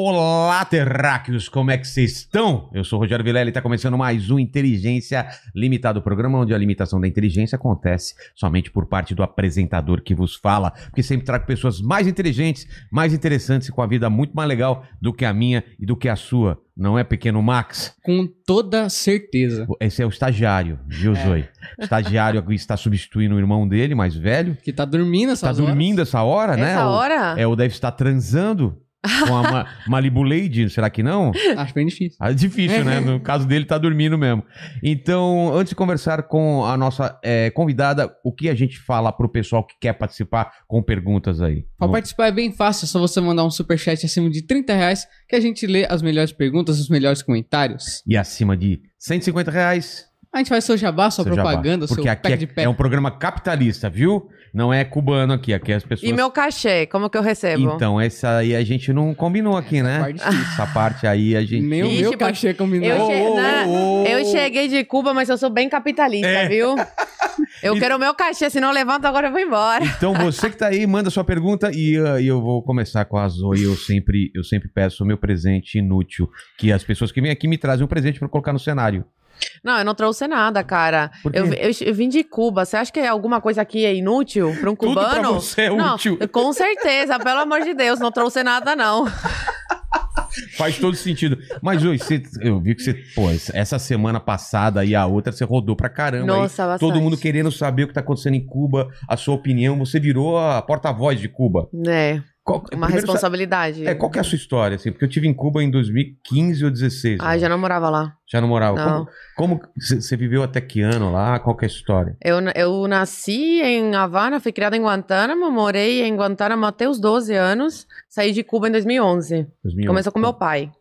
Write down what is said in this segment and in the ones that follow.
Olá, terráqueos, como é que vocês estão? Eu sou o Rogério Vilela e está começando mais um Inteligência Limitada, o programa onde a limitação da inteligência acontece somente por parte do apresentador que vos fala, porque sempre trago pessoas mais inteligentes, mais interessantes e com a vida muito mais legal do que a minha e do que a sua. Não é, pequeno Max? Com toda certeza. Esse é o estagiário, viu, É. Estagiário que está substituindo o irmão dele, mais velho. Que tá dormindo essa Está dormindo essa hora, né? Essa O- hora? É, ou deve estar transando com a Ma Malibu Lady, será que não? Acho bem difícil. Ah, É difícil, né? No caso dele, tá dormindo mesmo. Então, antes de conversar com a nossa é, convidada, o que a gente fala pro pessoal que quer participar com perguntas aí? Pra No- participar é bem fácil, é só você mandar um superchat acima de 30 reais que a gente lê as melhores perguntas, os melhores comentários. E acima de 150 reais. A gente faz seu jabá, sua seu jabá. propaganda, seu Porque aqui pack é, de pé. é um programa capitalista, viu? Não é cubano aqui. Aqui as pessoas. E meu cachê, como que eu recebo? Então, essa aí a gente não combinou aqui, né? parte difícil. Essa parte aí a gente. Nem o Ixi, meu porque cachê combinado. eu, che- né? ô, ô. eu cheguei de Cuba, mas eu sou bem capitalista, É. viu? Eu E- quero o meu cachê, se não levanto agora eu vou embora. Então, você que tá aí, manda sua pergunta e, uh, eu vou começar com a Zoe. Eu sempre, eu sempre peço o meu presente inútil, que as pessoas que vêm aqui me trazem um presente pra colocar no cenário. Não, eu não trouxe nada, cara. Eu, eu, eu vim de Cuba. Você acha que alguma coisa aqui é inútil pra um Tudo pra cubano? você é não, útil. com certeza, pelo amor de Deus, não trouxe nada, não. Faz todo sentido. Mas, Zoe, você- eu vi que você, pô, essa semana passada e a outra, você rodou pra caramba. aí. Nossa, bastante. Todo mundo querendo saber o que tá acontecendo em Cuba, a sua opinião. Você virou a porta-voz de Cuba. É, Qual, uma primeiro, responsabilidade. É, qual que é a sua história, assim? Porque eu tive em Cuba em 2015 ou 16. Ah, né? já não morava lá. Já não morava. Não. Como você viveu até que ano lá? Qual que é a história? Eu, eu nasci em Havana, fui criada em Guantánamo, morei em Guantánamo até os 12 anos, saí de Cuba em 2011. 2011. Começou com meu pai.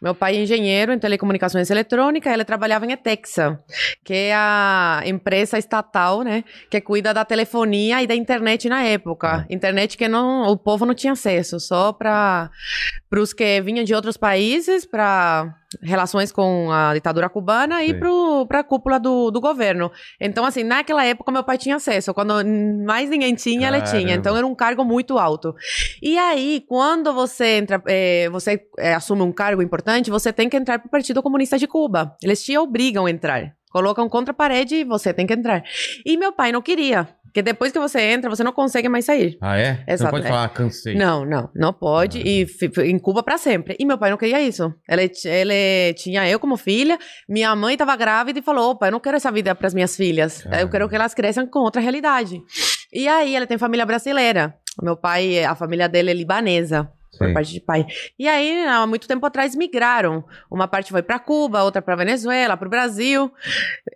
Meu pai é engenheiro em telecomunicações eletrônicas, ele trabalhava em Etexa, que é a empresa estatal, né, que cuida da telefonia e da internet na época. Internet que não, o povo não tinha acesso, só para os que vinham de outros países, para relações com a ditadura cubana e para a cúpula do, do governo. Então, assim, naquela época meu pai tinha acesso, quando mais ninguém tinha, ele tinha. Caramba. Então era um cargo muito alto. E aí, quando você entra, eh, você eh, assume um cargo importante, você tem que entrar para o Partido Comunista de Cuba. Eles te obrigam a entrar. Colocam contra a parede e você tem que entrar. E meu pai não queria. Porque depois que você entra, você não consegue mais sair. Ah, é? Você não Exato, pode é. falar, cansei. Não, não, não pode. E fi- fi- em Cuba para sempre. E meu pai não queria isso. Ele, ele tinha eu como filha, minha mãe estava grávida e falou: opa, eu não quero essa vida para as minhas filhas. Eu quero que elas cresçam com outra realidade. E aí ele tem família brasileira. Meu pai, a família dele é libanesa. Por Sei. parte de pai. E aí, há muito tempo atrás, migraram. Uma parte foi para Cuba, outra para Venezuela, para o Brasil.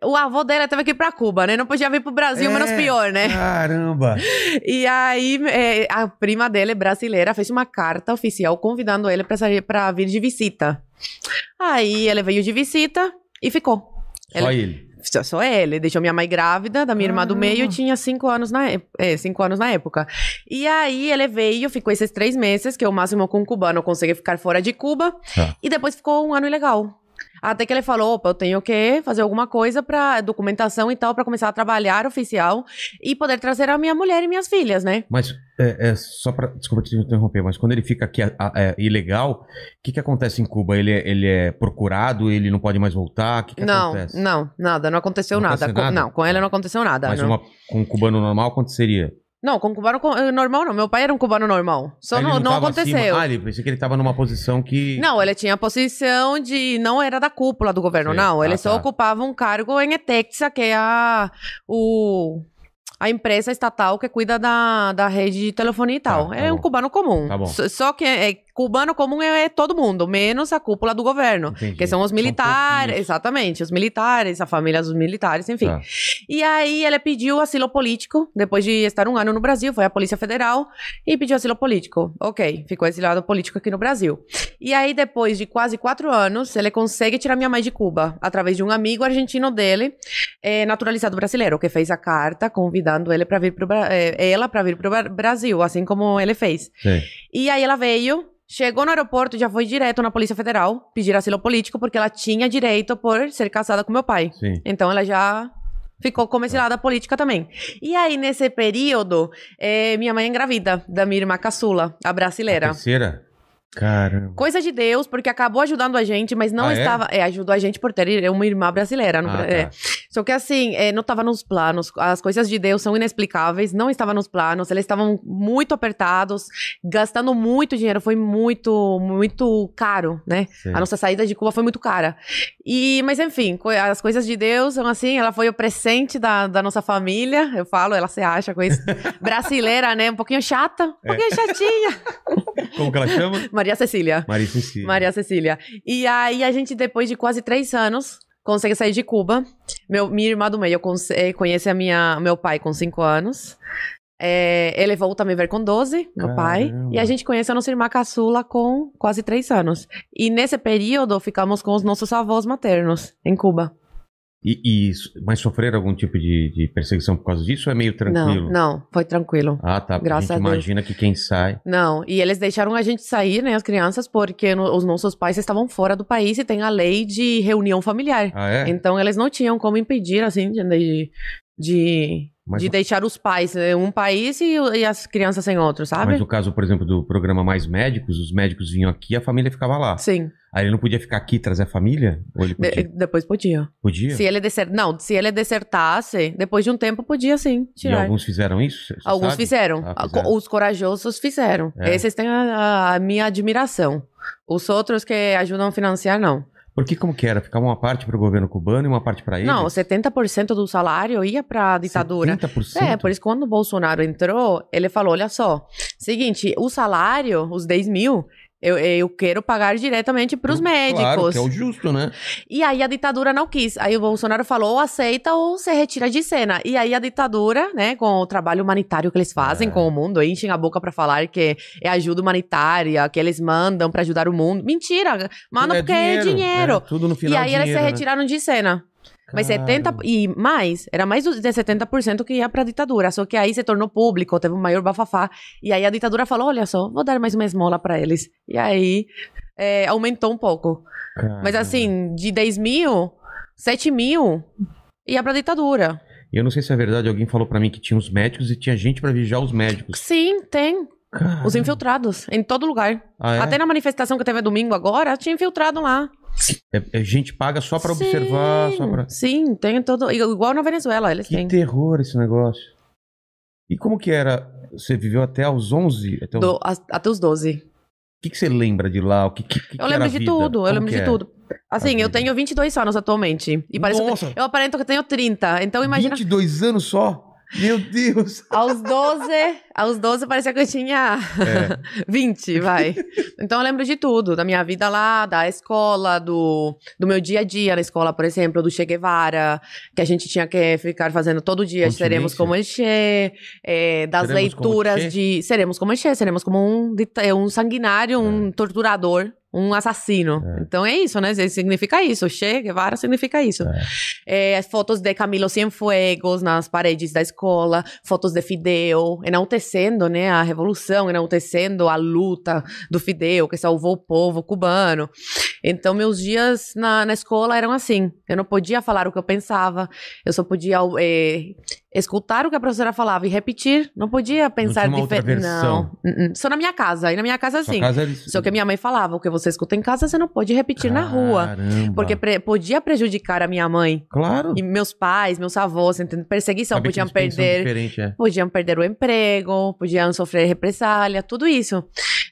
O avô dele teve que ir para Cuba, né? Não podia vir para o Brasil, É. menos pior, né? Caramba! E aí, é, a prima dele, brasileira, fez uma carta oficial convidando ele pra vir de visita. Aí ele veio de visita e ficou. Só ele. Só, só ele. Deixou minha mãe grávida, da minha irmã do meio, e tinha cinco anos na, é, cinco anos na época. E aí ele veio, ficou esses três meses, que é o máximo que um cubano consegue ficar fora de Cuba. Tá. E depois ficou um ano ilegal. Até que ele falou, opa, eu tenho que fazer alguma coisa para documentação e tal, para começar a trabalhar oficial e poder trazer a minha mulher e minhas filhas, né? Mas, é, é, só pra. Desculpa te interromper, mas quando ele fica aqui a- a- é, ilegal, o que, que acontece em Cuba? Ele, é- ele é procurado, ele não pode mais voltar? O que, que não, acontece? não, nada, não aconteceu Não nada. acontece Com- nada? Não, com ele não aconteceu nada. Mas não. uma, com um cubano normal aconteceria? Não, com cubano eh, normal não. Meu pai era um cubano normal. Só não, não tava aconteceu. acima? Ah, ele pensei que ele tava numa posição que. Não, ele tinha a posição de. Não era da cúpula do governo, Sei. não. Ele Ah, só tá. ocupava um cargo em Etexa, que é a. O, a empresa estatal que cuida da, da rede de telefonia e tal. Tá, tá é um bom. cubano comum. Tá bom. Só, só que é, cubano comum é, é todo mundo, menos a cúpula do governo, Entendi. que são os São militares, pouquinhos. exatamente, os militares, a família dos militares, enfim. Tá. E aí ele pediu asilo político, depois de estar um ano no Brasil, foi à Polícia Federal e pediu asilo político. Ok, ficou exilado político aqui no Brasil. E aí, depois de quase quatro anos, ele consegue tirar minha mãe de Cuba, através de um amigo argentino dele, eh, naturalizado brasileiro, que fez a carta convidando ele para vir pro, eh, ela para vir pro Bra- Brasil, assim como ele fez. Sei. E aí ela veio, chegou no aeroporto, já foi direto na Polícia Federal pedir asilo político, porque ela tinha direito por ser casada com meu pai. Sim. Então ela já ficou como exilada política também. E aí, nesse período, eh, minha mãe engravida da minha irmã caçula, a A brasileira. terceira? Caramba. Coisa de Deus, porque acabou ajudando a gente, mas não Ah, é? estava. É? ajudou a gente por ter uma irmã brasileira. no Ah, tá. é. Só que assim, é, não estava nos planos. As coisas de Deus são inexplicáveis, não estavam nos planos. Eles estavam muito apertados, gastando muito dinheiro. Foi muito, muito caro, né? Sei. A nossa saída de Cuba foi muito cara. E, mas enfim, as coisas de Deus são assim, ela foi o presente da, da nossa família, eu falo, ela se acha com isso. Brasileira, né? Um pouquinho chata, um É. pouquinho chatinha. Como que ela chama? Maria Cecília. Maria Cecília. Maria Cecília. E aí a gente, depois de quase três anos, consegue sair de Cuba. Meu, minha irmã do meio eh, conhece a minha, meu pai com cinco anos. É, ele volta a me ver com 12, meu pai. Caramba. E a gente conhece a nossa irmã caçula com quase três anos. E nesse período ficamos com os nossos avós maternos em Cuba. E, e- mas sofreram algum tipo de, de perseguição por causa disso ou é meio tranquilo? Não, não, foi tranquilo. Ah, tá. porque Graças a gente a imagina que quem sai. Não, e eles deixaram a gente sair, né, as crianças, porque no- os nossos pais estavam fora do país e tem a lei de reunião familiar. Ah, é? Então eles não tinham como impedir, assim, de, de, de, Mas, de deixar os pais em um país e, e as crianças em outro, sabe? mas no caso, por exemplo, do programa Mais Médicos, os médicos vinham aqui e a família ficava lá. Sim, Aí ele não podia ficar aqui e trazer a família? Ou ele de- podia? depois podia. Podia? Se ele deser... Não, se ele desertasse, depois de um tempo podia sim E tirar. alguns fizeram isso? Alguns fizeram. Ah, fizeram. Os corajosos fizeram. É. Esses têm a- a minha admiração. Os outros que ajudam a financiar, não. Porque como que era? Ficava uma parte para o governo cubano e uma parte para eles? Não, 70% do salário ia pra ditadura. 70%? É, por isso quando o Bolsonaro entrou, ele falou: olha só, seguinte, o salário, os 10 mil, eu, eu quero pagar diretamente pros médicos. Claro, que é o justo, né? E aí a ditadura não quis. Aí o Bolsonaro falou: ou aceita ou se retira de cena. E aí a ditadura, né, com o trabalho humanitário que eles fazem É. com o mundo, enchem a boca pra falar que é ajuda humanitária, que eles mandam pra ajudar o mundo. Mentira! Mandam porque é dinheiro. é, tudo no E final aí eles se dinheiro, né? retiraram de cena. Mas Cara. 70 e mais, era mais de 70% que ia pra ditadura, só que aí se tornou público, teve um maior bafafá. E aí a ditadura falou: olha só, vou dar mais uma esmola pra eles. E aí é, aumentou um pouco. Mas assim, de 10 mil, 7 mil ia pra ditadura. E Eu não sei se é verdade, alguém falou pra mim que tinha os médicos e tinha gente pra vigiar os médicos. Sim, tem. Caramba. Os infiltrados, em todo lugar. Ah, é? Até na manifestação que teve domingo agora, tinha infiltrado lá. É, é gente paga só pra observar, Sim, só pra... Sim, tem todo. Igual na Venezuela, eles Que têm. terror esse negócio. E como que era? Você viveu até os 11? Até os... Do- a- até os 12. O que, que você lembra de lá? O que, que, que Eu que lembro de vida? tudo, eu Como lembro que de é? tudo. Assim, A eu tenho 22 anos atualmente. E parece Nossa! que eu aparento que eu tenho 30. Então imagina. 22 anos só? Meu Deus! Aos 12, aos 12 parecia que eu tinha É. 20, vai. Então eu lembro de tudo, da minha vida lá, da escola, do, do meu dia a dia na escola, por exemplo, do Che Guevara, que a gente tinha que ficar fazendo todo dia, seremos como el Che, é, das Seremos leituras de... Seremos como el Che, seremos como um, dita- um sanguinário, um torturador, um assassino. É. Então é isso, né? Significa isso. Che Guevara significa isso. É, as fotos de Camilo Cienfuegos nas paredes da escola, fotos de Fidel, enaltecendo, né, a revolução, enaltecendo a luta do Fidel, que salvou o povo cubano. Então, meus dias na, na escola eram assim. Eu não podia falar o que eu pensava, eu só podia é, escutar o que a professora falava e repetir. Não podia pensar diferente. Não. Uh-uh. Só na minha casa. E na minha casa, Sua sim. casa eles... Só que minha mãe falava, o que você escuta em casa, você não pode repetir na rua. Caramba. Porque pre- podia prejudicar a minha mãe. Claro. E meus pais, meus avós, entende? perseguição, Sabe podiam perder, é. podiam perder o emprego, podiam sofrer represália, tudo isso.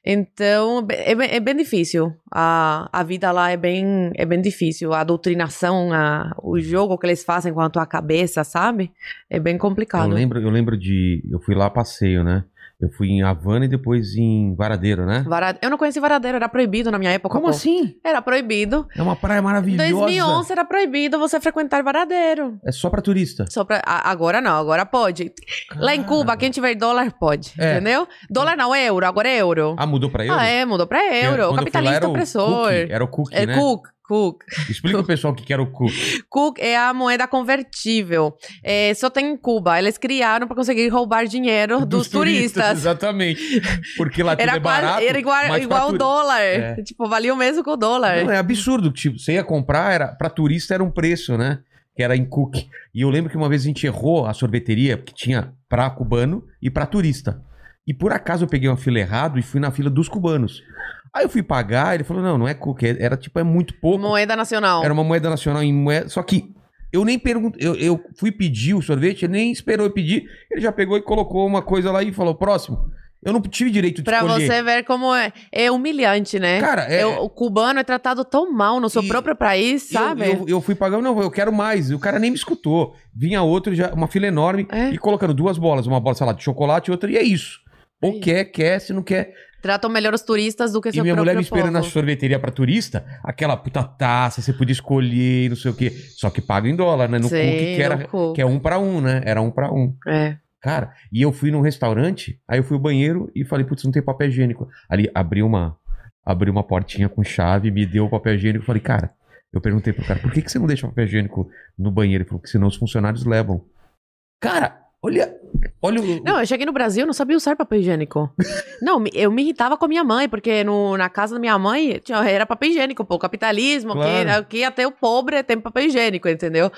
Então, é, bem- é bem difícil. A, a vida lá é bem, é bem difícil. A doutrinação, a, o jogo que eles fazem com a tua cabeça, sabe? É bem Eu complicado. lembro, eu lembro de. Eu fui lá a passeio, né? Eu fui em Havana e depois em Varadeiro, né? Vara- Eu não conheci Varadeiro, era proibido na minha época. Como pô. assim? Era proibido. É uma praia Em maravilhosa. 2011 era proibido você frequentar Varadeiro. É só pra turista. Só pra... Agora não, agora pode. Lá em Cuba, quem tiver dólar pode, É. entendeu? Dólar não, euro, agora é euro. Ah, mudou pra euro? Ah, é, mudou pra Porque euro. eu Capitalista opressor. cookie, Era o cookie, É né? Cook, Cook. Explica o pessoal o que era o cookie. Cook é a moeda convertível. É, só tem em Cuba. Eles criaram pra conseguir roubar dinheiro dos, turistas. Exatamente. Porque lá tudo Era é quase, barato. era igual, igual o dólar. É. Tipo, valia o mesmo que o dólar. Não, é absurdo. Tipo, você ia comprar, era, pra turista era um preço, né? Que era em cookie. E eu lembro que uma vez a gente errou a sorveteria, porque tinha pra cubano e pra turista. E por acaso eu peguei uma fila errado e fui na fila dos cubanos. Aí eu fui pagar, ele falou: não, não é cookie. Era tipo, é muito pouco. Moeda nacional. Era uma moeda nacional em moeda. Só que eu nem perguntei. Eu, eu fui pedir o sorvete, ele nem esperou eu pedir. Ele já pegou e colocou uma coisa lá e falou: próximo. Eu não tive direito de Pra escolher. você ver como é, é humilhante, né? Cara, é- Eu- o cubano é tratado tão mal no seu E- próprio país, E eu- sabe? Eu, eu fui pagando, não, eu quero mais. O cara nem me escutou. Vinha outro, já, uma fila enorme, É. e colocando duas bolas, uma bola, sei lá, de chocolate e outra, e é isso. Ou É. quer, quer, se não quer. Tratam melhor os turistas do que E seu minha próprio mulher me esperando na povo. sorveteria pra turista, aquela puta taça, você podia escolher, e não sei o quê. Só que paga em dólar, né? No Sim, cookie que era. no cookie. Que é um pra um, né? Era um pra um. É. Cara, e eu fui num restaurante, aí eu fui ao banheiro e falei, putz, não tem papel higiênico. Ali abri uma, abri uma portinha com chave, me deu o papel higiênico. Falei, cara, eu perguntei pro cara, por que, que você não deixa o papel higiênico no banheiro? Ele falou que senão os funcionários levam. Cara, olha, olha o. Não, eu cheguei no Brasil, não sabia usar papel higiênico. não, eu me irritava com a minha mãe, porque no, na casa da minha mãe tinha, era papel higiênico, pô, capitalismo, Claro. que aqui até o pobre tem papel higiênico, entendeu?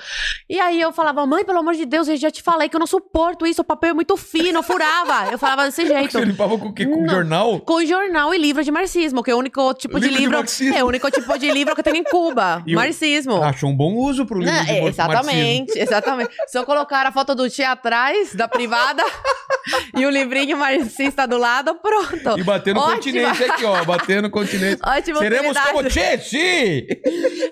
E aí eu falava, mãe, pelo amor de Deus, eu já te falei que eu não suporto isso, o papel é muito fino, eu furava. Eu falava desse jeito. Você limpava com o quê? Com Não. jornal? Com jornal e livro de marxismo, que é o único tipo Livro de de livro. marxismo. é o único tipo de livro que tem em Cuba. E marxismo. Achou um bom uso pro livro Não, de é, exatamente, exatamente. Se eu colocar a foto do Tia atrás, da privada, e o livrinho marxista do lado, pronto. E bater no Ótima. continente aqui, ó. Bater no continente. Ótima Seremos como!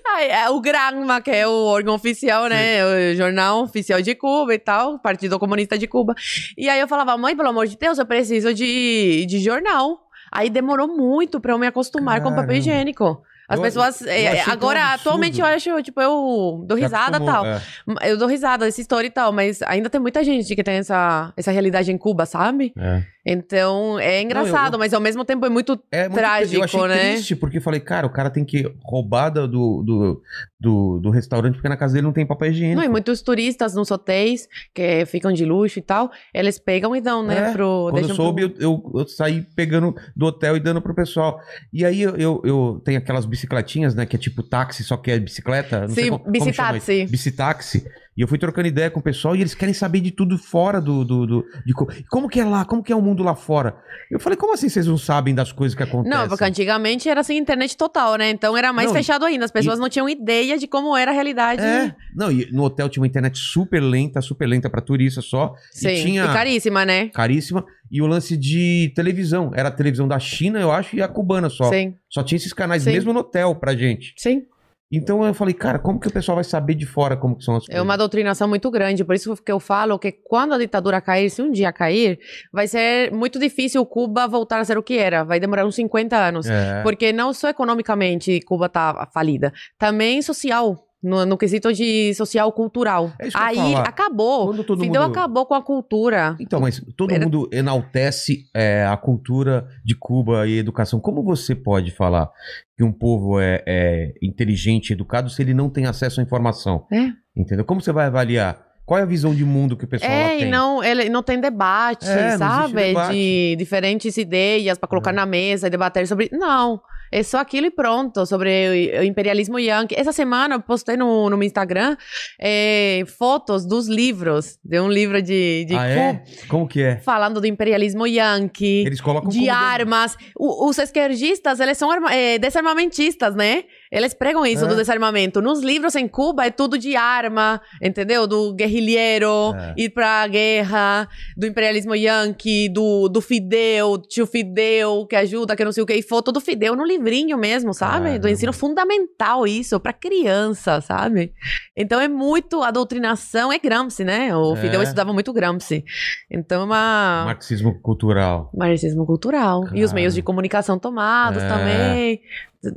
Ai, é o Granma, que é o órgão oficial, né? O jornal oficial de Cuba e tal, Partido Comunista de Cuba. E aí eu falava, mãe, pelo amor de Deus, eu preciso de, de jornal. Aí demorou muito pra eu me acostumar com Caramba. papel higiênico. As Eu- pessoas. eu é, agora, atualmente, eu acho, tipo, eu dou risada e tal. é. Eu dou risada dessa história e tal, mas ainda tem muita gente que tem essa, essa realidade em Cuba, sabe? É. Então, é engraçado, mas ao mesmo tempo é muito É muito Trágico, eu achei né? triste, porque falei, cara, o cara tem que roubar do, do, do, do restaurante, porque na casa dele não tem papel higiênico. Não, e muitos turistas nos hotéis que ficam de luxo e tal, eles pegam e dão, né? É, pro, Quando eu soube, pro... eu, eu, eu saí pegando do hotel e dando pro pessoal. E aí eu, eu, eu tenho aquelas bicicletinhas, né? Que é tipo táxi, só que é bicicleta. Não sei Sim, como- como chama bicitáxi. isso. Bicitáxi. E eu fui trocando ideia com o pessoal e eles querem saber de tudo fora do. do, do- de co- como que é lá? Como que é o mundo lá fora? Eu falei, como assim vocês não sabem das coisas que acontecem? Não, porque antigamente era assim, internet total, né? Então era mais Não, fechado ainda. As pessoas não tinham ideia de como era a realidade. É. Não, e no hotel tinha uma internet super lenta, super lenta pra turista só. Sim. E tinha. caríssima, né? Caríssima. E o lance de televisão. Era a televisão da China, eu acho, e a cubana só. Sim. Só tinha esses canais, Sim. mesmo no hotel, pra gente. Sim. Então eu falei, cara, como que o pessoal vai saber de fora como que são as É coisas? uma doutrinação muito grande, por isso que eu falo que quando a ditadura cair, se um dia cair, vai ser muito difícil Cuba voltar a ser o que era. Vai demorar uns 50 anos. É. Porque não só economicamente Cuba tá falida, também social. No, no quesito de social cultural. É Aí acabou. Quando todo Fidel mundo- acabou com a cultura. Então, mas todo Era- mundo enaltece é, a cultura de Cuba e educação. Como você pode falar que um povo é, é inteligente, educado, se ele não tem acesso à informação? É. Entendeu? Como você vai avaliar? Qual é a visão de mundo que o pessoal É, tem? não, ele não tem debate, É, não sabe? debate. De diferentes ideias para colocar É. na mesa e debater sobre. Não. É só aquilo e pronto, sobre o imperialismo yankee. Essa semana eu postei no, no meu Instagram é, fotos dos livros, de um livro de, de ah, é? Como que é? falando do imperialismo yankee. Eles colocam de armas. O- os esquerdistas, eles são arma- eh, desarmamentistas, né? Eles pregam isso É. do desarmamento. Nos livros em Cuba é tudo de arma, entendeu? Do guerrilheiro, É. ir pra guerra, do imperialismo yankee, do, do Fidel, tio Fidel, que ajuda, que não sei o que. E foto do Fidel no livrinho mesmo, sabe? Do ensino fundamental isso, pra criança, sabe? Então é muito a doutrinação, é Gramsci, né? O É. Fidel estudava muito Gramsci. Então é uma... Marxismo cultural. Marxismo cultural. E os meios de comunicação tomados É. também.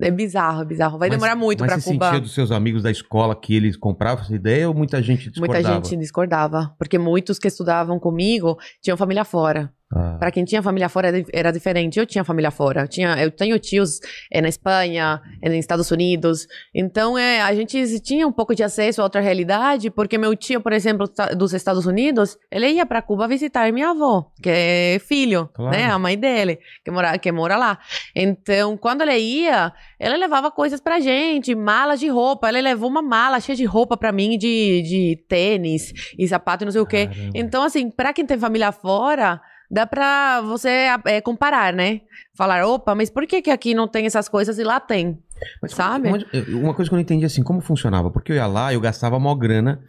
É bizarro, é bizarro. Vai Mas- demorar muito mas pra você Cuba. sentia dos seus amigos da escola que eles compravam essa ideia ou muita gente discordava? Muita gente discordava, porque muitos que estudavam comigo tinham família fora. Ah, Pra quem tinha família fora era- diferente. Eu tinha família fora. Eu, tinha, eu tenho tios é, na Espanha, é, nos Estados Unidos. Então é, a gente tinha um pouco de acesso a outra realidade, porque meu tio, por exemplo, ta- dos Estados Unidos, ele ia pra Cuba visitar minha avó, que é filho, Claro. né? A mãe dele, que mora, que mora lá. Então, quando ele ia, ele levava coisas pra gente, malas de roupa. Ele levou uma mala cheia de roupa pra mim, de, de tênis e sapato e não sei o quê. caramba. Então, assim, pra quem tem família fora, dá pra você é, comparar, né? Falar, opa, mas por que, que aqui não tem essas coisas e lá tem? Mas sabe? Uma, uma coisa que eu não entendi assim, como funcionava? Porque eu ia lá, eu gastava mó grana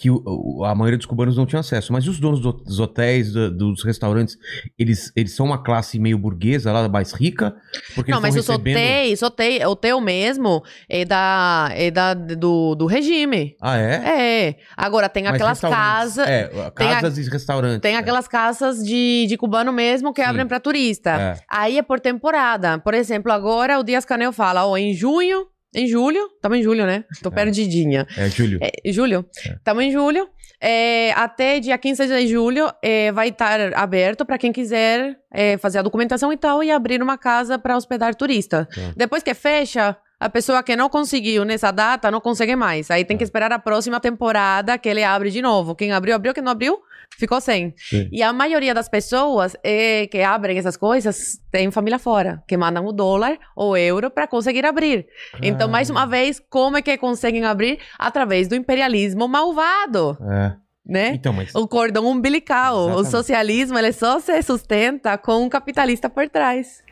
que o- a maioria dos cubanos não tinha acesso. Mas e os donos do- dos hotéis, do- dos restaurantes, eles, eles são uma classe meio burguesa lá, mais rica? Porque não, mas tão os recebendo... hotéis, hotéis, hotel mesmo é da, é da do, do regime. Ah, é? É. Agora, tem Mas aquelas restaurantes- casas. É, tem a- casas e restaurantes. Tem é. aquelas casas de, de cubano mesmo que Sim. abrem pra turista. É. Aí é por temporada. Por exemplo, agora o Dias Canel fala, ó, em junho, em julho, estamos em julho, né? Tô perdidinha. É, Júlio. É, julho. Estamos em julho. É, até dia 15 de julho é, vai estar aberto para quem quiser é, fazer a documentação e tal e abrir uma casa para hospedar turista. Tá. Depois que fecha, a pessoa que não conseguiu nessa data não consegue mais. Aí tem Tá. que esperar a próxima temporada que ele abre de novo. Quem abriu, abriu. Quem não abriu, ficou sem. Sim. E a maioria das pessoas é, que abrem essas coisas tem família fora, que mandam o dólar ou euro para conseguir abrir. Então, mais uma vez, como é que conseguem abrir? Através do imperialismo malvado, É. né? Então, mas... O cordão umbilical. Exatamente. O socialismo, ele só se sustenta com um capitalista por trás.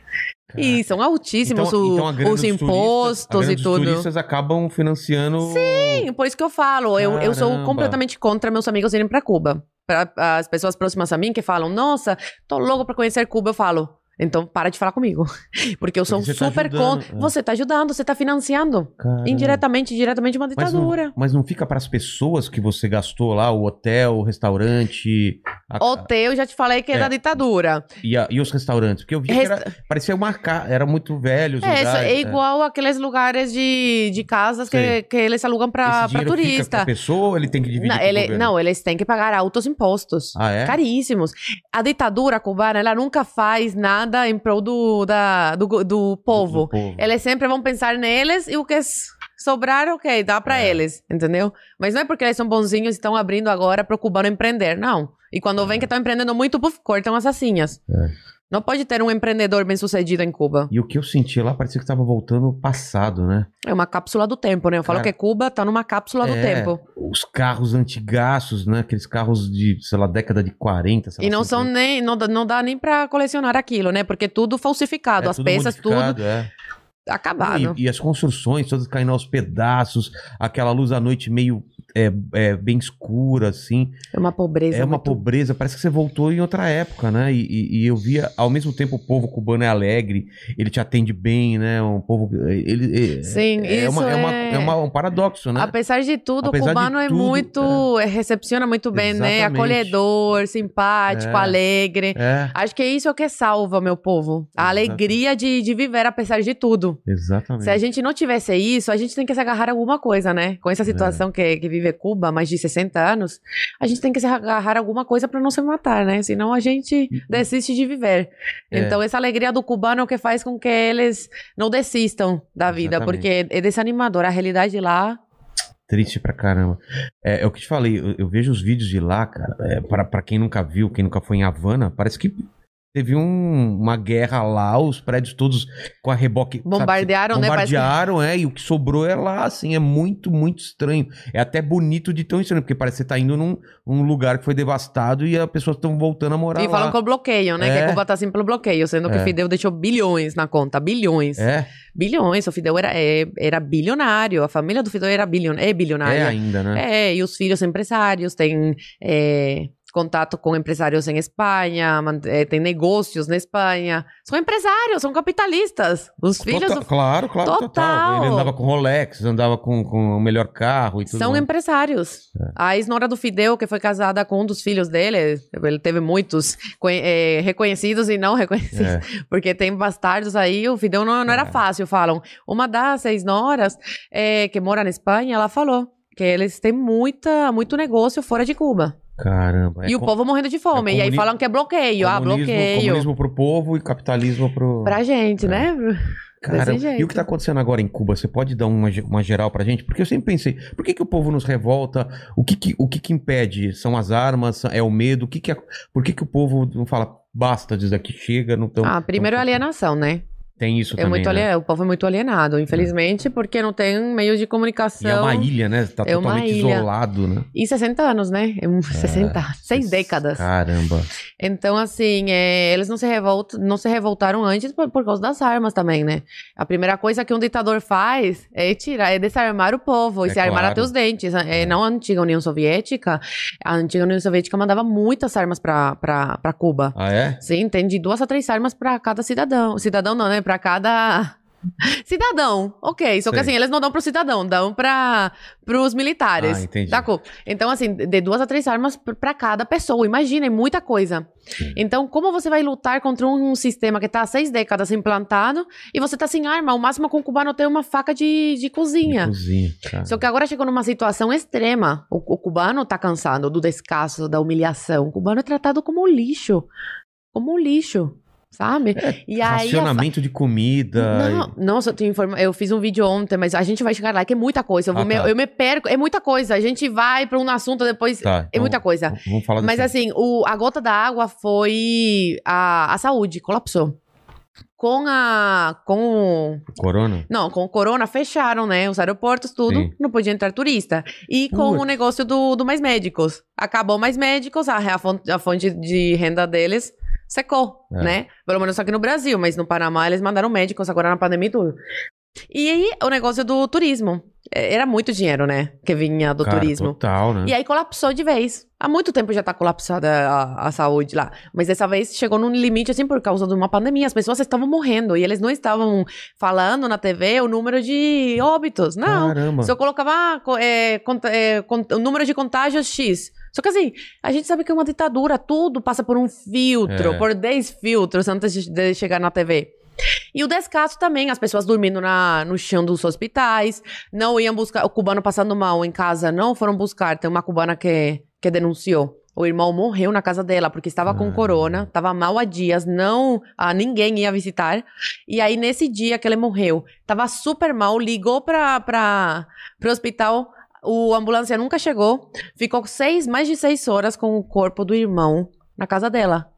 E são altíssimos o- então a grana os turistas- impostos e tudo. turistas acabam financiando... Sim, por isso que eu falo. Eu, eu sou completamente contra meus amigos irem pra Cuba. Pra, as pessoas próximas a mim que falam, nossa, tô louco pra conhecer Cuba, eu falo. Então, para de falar comigo. Porque eu sou Porque tá super ajudando, contra. é. Você tá ajudando, você tá financiando. Caramba. Indiretamente, diretamente uma Mas não, ditadura. mas não fica para as pessoas que você gastou lá, o hotel, o restaurante a- Hotel, já te falei que é, É. da ditadura. e, a- e os restaurantes? Porque eu vi que era, parecia uma casa, era muito velho É, isso lugares. é igual aqueles lugares de, de casas Sei. que, que eles alugam fica turista. pra pessoa ele tem que dividir Não, ele- não, eles têm que pagar altos impostos. Ah, é? Caríssimos. A ditadura cubana, ela nunca faz nada em prol do, da, do, do povo. Do povo. Eles sempre vão pensar neles e o que sobrar, ok, dá pra É. eles, entendeu? Mas não é porque eles são bonzinhos e estão abrindo agora pro cubano empreender, não. E quando vem que estão empreendendo muito, puf, cortam as assinhas. É. Não pode ter um empreendedor bem sucedido em Cuba. E o que eu senti lá parecia que tava voltando ao passado, né? É uma cápsula do tempo, né? Eu falo Cara, que Cuba tá numa cápsula do É, tempo. Os carros antigaços, né? Aqueles carros de, sei lá, década de 40, sei E lá, não são 50. nem. Não, dá- não dá nem pra colecionar aquilo, né? Porque tudo falsificado. É as tudo peças, tudo é. acabado. E, e as construções todas caindo aos pedaços, aquela luz à noite meio é, é, bem escura, assim. É uma pobreza. É uma muito- pobreza, parece que você voltou em outra época, né? E, e- e eu via, ao mesmo tempo, o povo cubano é alegre, ele te atende bem, né? Um povo. Ele, é- Sim, é, isso uma, é, uma- é- é uma- um paradoxo, né? Apesar de tudo, Apesar o cubano é tudo, muito. é, recepciona muito bem, né? Exatamente. Acolhedor, simpático, É. alegre. É, Acho que é isso que salva meu povo. A Exato. alegria de, de viver apesar de tudo. exatamente. Se a gente não tivesse isso, a gente tem que se agarrar a alguma coisa, né? Com essa situação que, que vive Cuba, mais de 60 anos, a gente tem que se agarrar alguma coisa para não se matar, né? Senão a gente desiste de viver. É. Então, essa alegria do cubano é o que faz com que eles não desistam da vida, Exatamente. porque é desanimador. A realidade lá. Triste pra caramba. É, é o que te falei, eu, eu vejo os vídeos de lá, cara. É, pra quem nunca viu, quem nunca foi em Havana, parece que teve um- uma guerra lá, os prédios todos com a reboque. sabe, Bombardearam, né? Bombardearam, é, e o que sobrou é lá, assim, é muito, muito estranho. É até bonito de tão estranho, porque parece que você tá indo num um lugar que foi devastado e as pessoas estão voltando a morar E lá. falam que é o bloqueio, né? Que É. a culpa tá sempre pelo bloqueio, sendo que É. o Fidel deixou bilhões na conta. Bilhões. É, Bilhões. O Fidel era, é, era bilionário. A família do Fidel era bilion, é é bilionária. ainda, né? É, e os filhos são empresários, têm é, contato com empresários em Espanha, é, têm negócios na Espanha. São empresários, são capitalistas. Os filhos Total- do- Claro, claro, total. Total. Ele andava com Rolex, andava com, com o melhor carro e tudo. são mais. empresários. É. A ex-nora do Fidel, que foi casada com um dos filhos dele, ele teve muitos é, reconhecidos e não reconhecidos. É. Porque tem bastardos aí, o Fidel não, não era É. fácil, falam. Uma das seis noras é, que mora na Espanha, ela falou que eles têm muita, muito negócio fora de Cuba. Caramba. é e o co- povo morrendo de fome. é e aí comuni- falam que é bloqueio. Ah, bloqueio. Comunismo pro povo e capitalismo pro. Pra gente, É. né? Jeito. E o que tá acontecendo agora em Cuba? Você pode dar uma, uma geral pra gente? Porque eu sempre pensei, por que, que o povo nos revolta? O que que, o que que impede? São as armas? É o medo? O que que é- por que que o povo não fala, basta, diz aqui, chega, não tão... ah, primeiro é tão- alienação, né? Tem isso É também, muito né? O povo é muito alienado, infelizmente, porque não tem meio de E é comunicação. uma ilha, né? Tá É totalmente ilha. isolado, né? E 60 anos, né? É um- 60, seis décadas. Caramba. Então, assim, é, eles não se, revoltam, não se revoltaram antes por, por causa das armas também, né? A primeira coisa que um ditador faz é tirar, é desarmar o povo e É se armar claro. até os dentes. É, Não a antiga União Soviética. A antiga União Soviética mandava muitas armas pra, pra, pra Cuba. Ah, é? Sim, tem de duas a três armas pra cada cidadão. Cidadão não, né? Pra cada. Cidadão, ok. Só que Sei. assim, eles não dão pro cidadão, dão para os militares. Ah, entendi. Cuba. Então, assim, de duas a três armas pra cada pessoa. Imagina, é muita coisa. Então, como você vai lutar contra um, um sistema que tá há seis décadas implantado e você tá sem arma? O máximo que um cubano tem uma faca de, de cozinha. Cozinha, cara. Só que agora chegou numa situação extrema. O, o cubano tá cansado do descaso, da humilhação. O cubano é tratado como lixo. Como um lixo, sabe? e aí. a fa- Racionamento de comida. Não, nossa, eu, tenho informa... eu fiz um vídeo ontem, mas a gente vai chegar lá, que é muita coisa. Eu, Ah, me... tá. eu me perco, é muita coisa. A gente vai pra um assunto depois. Tá, É muita coisa. Vamos falar Mas assim, o, a gota da água foi a, a saúde, colapsou. Com a. Com. Corona? Não, com o corona fecharam, né? Os aeroportos, tudo. Sim. Não podia entrar turista. E com o negócio do, do Mais Médicos. Acabou Mais Médicos, a, a, fonte, a fonte de renda deles secou, É. né? Pelo menos aqui no Brasil, mas no Panamá eles mandaram médicos agora na pandemia e tudo. E aí, o negócio do turismo. É, Era muito dinheiro, né? Que vinha do Cara, turismo. Total, né? E aí colapsou de vez. Há muito tempo já tá colapsada a, a saúde lá. Mas dessa vez chegou num limite, assim, por causa de uma pandemia. As pessoas estavam morrendo e eles não estavam falando na TV o número de óbitos. Não. Caramba. Só colocava ah, é, cont- é, cont- o número de contágios X. Só que assim, a gente sabe que é uma ditadura, tudo passa por um filtro, É. por 10 filtros antes de- chegar na TV. E o descaso também, as pessoas dormindo na, no chão dos hospitais, não iam buscar, o cubano passando mal em casa, não foram buscar. Tem uma cubana que, que denunciou. O irmão morreu na casa dela porque estava com Ah. corona, estava mal há dias, não, ah, ninguém ia visitar. E aí, nesse dia que ele morreu, estava super mal, ligou para para o hospital, o ambulância nunca chegou, ficou seis, mais de seis horas com o corpo do irmão na casa dela.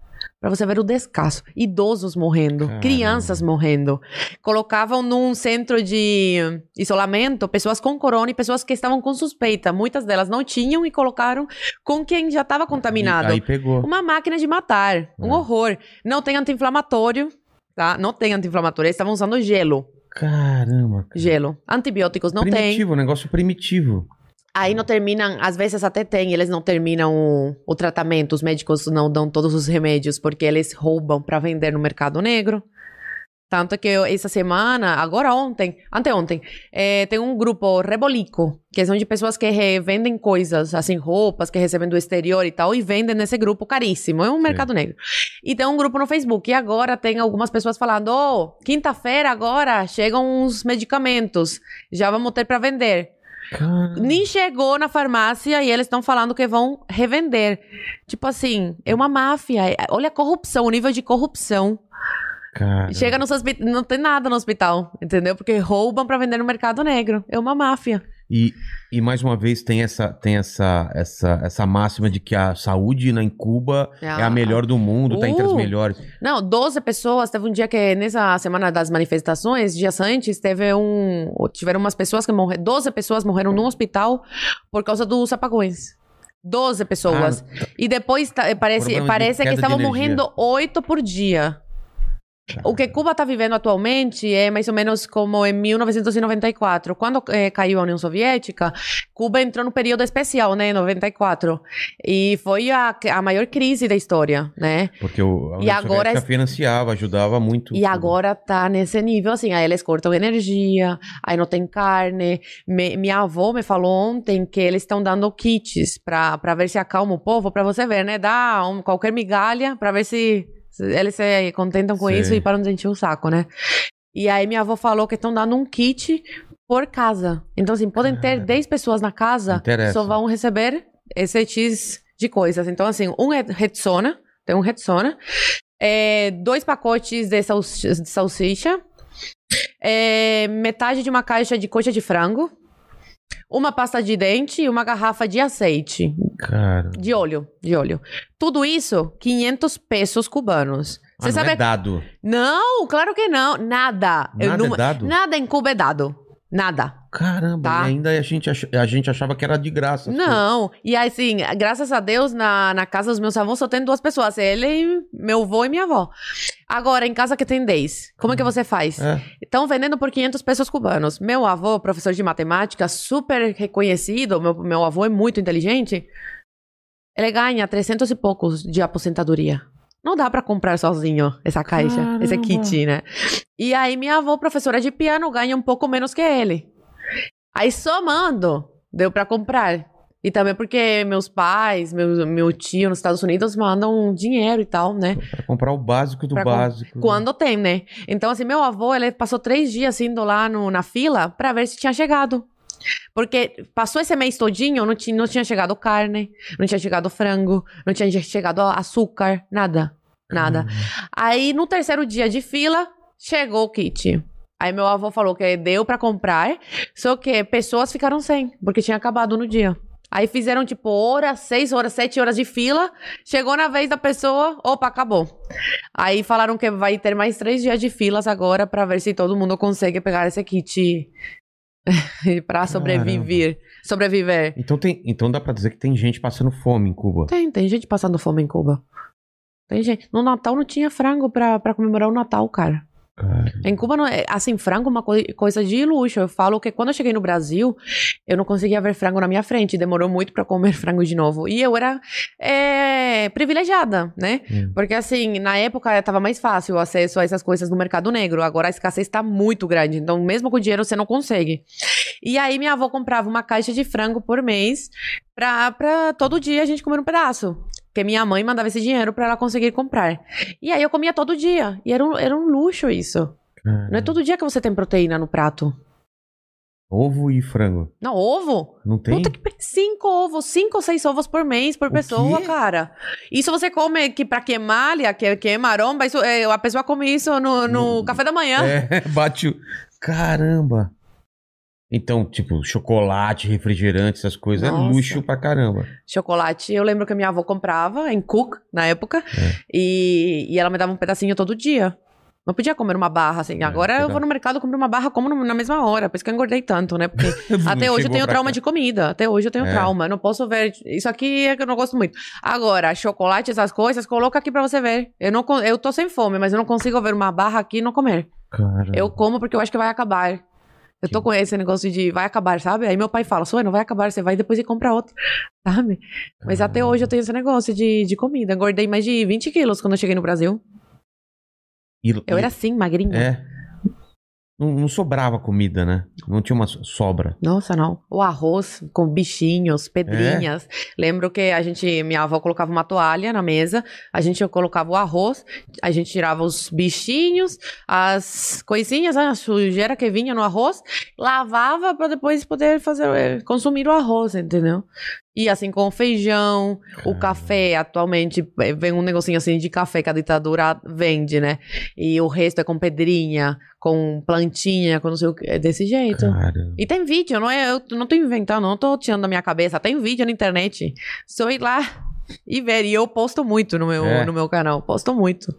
Pra você ver o descaso. Idosos morrendo, Caramba. crianças morrendo. Colocavam num centro de isolamento pessoas com corona e pessoas que estavam com suspeita. Muitas delas não tinham e colocaram com quem já estava contaminado. Aí, aí pegou. Uma máquina de matar. Um É. horror. Não tem anti-inflamatório, tá? Não tem anti-inflamatório. Eles estavam usando gelo. Caramba. cara. Gelo. Antibióticos não tem. primitivo, um negócio primitivo. Aí não terminam, às vezes até tem, eles não terminam o, o tratamento, os médicos não dão todos os remédios porque eles roubam para vender no mercado negro. Tanto que eu, essa semana, agora ontem, anteontem, eh, tem um grupo Rebolico, que são de pessoas que revendem coisas, assim, roupas que recebem do exterior e tal, e vendem nesse grupo caríssimo. É um mercado negro. E tem um grupo no Facebook. E agora tem algumas pessoas falando: Ô, quinta-feira agora chegam uns medicamentos, já vamos ter para vender. Caramba. Nem chegou na farmácia e eles estão falando que vão revender. Tipo assim, é uma máfia. É- Olha a corrupção, o nível de corrupção. Cara. Chega nos hospitais, não tem nada no hospital, entendeu? Porque roubam pra vender no mercado negro. É uma máfia. E, e mais uma vez tem essa tem essa, essa, essa máxima de que a saúde na, em Cuba é a melhor do mundo, tá entre as Uh. melhores. Não, 12 pessoas. Teve um dia que, nessa semana das manifestações, dias antes, teve um. Tiveram umas pessoas que morreram. 12 pessoas morreram num hospital por causa dos apagões. 12 pessoas. e depois tá- parece, Problema de parece que estavam morrendo 8 por dia. O que Cuba está vivendo atualmente é mais ou menos como em 1994. Quando eh, caiu a União Soviética, Cuba entrou no período especial, né, em 94. E foi a, a maior crise da história, né? Porque o, a E União agora Soviética financiava, ajudava muito. E agora tá nesse nível, assim, aí eles cortam energia, aí não tem carne. Me- minha avó me falou ontem que eles estão dando kits pra ver se acalma o povo, pra você ver, né? Dá um- qualquer migalha pra ver se eles se contentam com Sei. isso e param de encher o saco, né? E aí minha avó falou que estão dando um kit por casa. Então, assim, podem ter Cara. 10 pessoas na casa, Interessa. só vão receber esse X de coisas. Então, assim, um é Retsona, tem um Retsona, é, dois pacotes de, salsi- de salsicha, é, metade de uma caixa de coxa de frango, uma pasta de dente e uma garrafa de azeite, Cara, de óleo, de óleo. Tudo isso, 500 pesos cubanos. ah, Você não sabe? é dado. Não, claro que não. Nada. Nada não- é dado? Nada em Cuba é dado. Nada. Caramba, Tá. ainda a gente, ach- a gente achava que era de graça. as coisas. Não. E assim, graças a Deus, na, na casa dos meus avós só tem duas pessoas. Ele, meu avô e minha avó. Agora, em casa que tem 10, como é que você faz? É. Estão vendendo por 500 pesos cubanos. Meu avô, professor de matemática, super reconhecido, meu, meu avô é muito inteligente, ele ganha 300 e poucos de aposentadoria. Não dá pra comprar sozinho essa caixa, esse Caramba. kit, né? E aí minha avó, professora de piano, ganha um pouco menos que ele. Aí somando, deu pra comprar. E também porque meus pais, meu, meu tio nos Estados Unidos mandam dinheiro e tal, né? Pra comprar o básico do Pra com- básico. Quando tem, né? Então, assim, meu avô, ele passou três dias indo lá no- na fila pra ver se tinha chegado. Porque passou esse mês todinho, não tinha, não tinha chegado carne, não tinha chegado frango, não tinha chegado açúcar, nada. Nada. Aí, no terceiro dia de fila, chegou o kit. Aí meu avô falou que deu pra comprar, só que pessoas ficaram sem, porque tinha acabado no dia. Aí fizeram, tipo, horas, seis horas, sete horas de fila. Chegou na vez da pessoa, opa, acabou. Aí falaram que vai ter mais três dias de filas agora pra ver se todo mundo consegue pegar esse kit pra sobreviver. Sobreviver. Então, tem, então dá pra dizer que tem gente passando fome em Cuba. Tem, tem gente passando fome em Cuba. Tem gente. No Natal não tinha frango pra comemorar o Natal, cara. Em Cuba, não é- assim, frango é uma coi- coisa de luxo. Eu falo que quando eu cheguei no Brasil, eu não conseguia ver frango na minha frente. Demorou muito pra comer frango de novo. E eu era é, privilegiada, né? Hum. Porque, assim, na época estava mais fácil o acesso a essas coisas no mercado negro. Agora a escassez está muito grande. Então, mesmo com dinheiro, você não consegue. E aí, minha avó comprava uma caixa de frango por mês pra, pra todo dia a gente comer um pedaço. Porque minha mãe mandava esse dinheiro pra ela conseguir comprar. E aí eu comia todo dia. E era um, era um luxo isso. cara. Não é todo dia que você tem proteína no prato. Ovo e frango. Não, ovo? Não tem? Puta que cinco ovos, cinco ou seis ovos por mês por O pessoa, quê? cara. Isso você come que pra queimar, que, que é maromba, isso, é, a pessoa come isso no, no Hum, café da manhã. É, bate o... Caramba! Então, tipo, chocolate, refrigerante, essas coisas, é Nossa. luxo pra caramba. Chocolate, eu lembro que a minha avó comprava em Cook, na época, É. e, e ela me dava um pedacinho todo dia. Não podia comer uma barra, assim. É, Agora eu vou no mercado, compro uma barra, como na mesma hora. Por isso que eu engordei tanto, né? Porque Até hoje eu tenho trauma cá. de comida. Até hoje eu tenho É. trauma. Eu não posso ver. Isso aqui é que eu não gosto muito. Agora, chocolate, essas coisas, coloca aqui pra você ver. Eu, não, eu tô sem fome, mas eu não consigo ver uma barra aqui e não comer. Eu como porque eu acho que vai acabar. Eu tô com esse negócio de vai acabar, sabe? Aí meu pai fala, Sônia, não vai acabar, você vai depois e compra outro, sabe? Mas até hoje eu tenho esse negócio de, de comida. Engordei mais de 20 quilos quando eu cheguei no Brasil. E- Eu e- era assim, magrinha. É. Não, não sobrava comida, né? Não tinha uma so- sobra. Nossa, não. O arroz com bichinhos, pedrinhas. É? Lembro que a gente, minha avó colocava uma toalha na mesa, a gente colocava o arroz, a gente tirava os bichinhos, as coisinhas, a sujeira que vinha no arroz, lavava para depois poder fazer, eh, consumir o arroz, entendeu? E assim com o feijão, o Caramba. café, atualmente eh, vem um negocinho assim de café que a ditadura vende, né? E o resto é com pedrinha, com plantinha, com não sei o que, é desse jeito. Caramba. E tem vídeo, não é? Eu não tô inventando, não tô tirando da minha cabeça. Tem vídeo na internet. Só ir lá e ver. E eu posto muito no meu, É. no meu canal. Posto muito.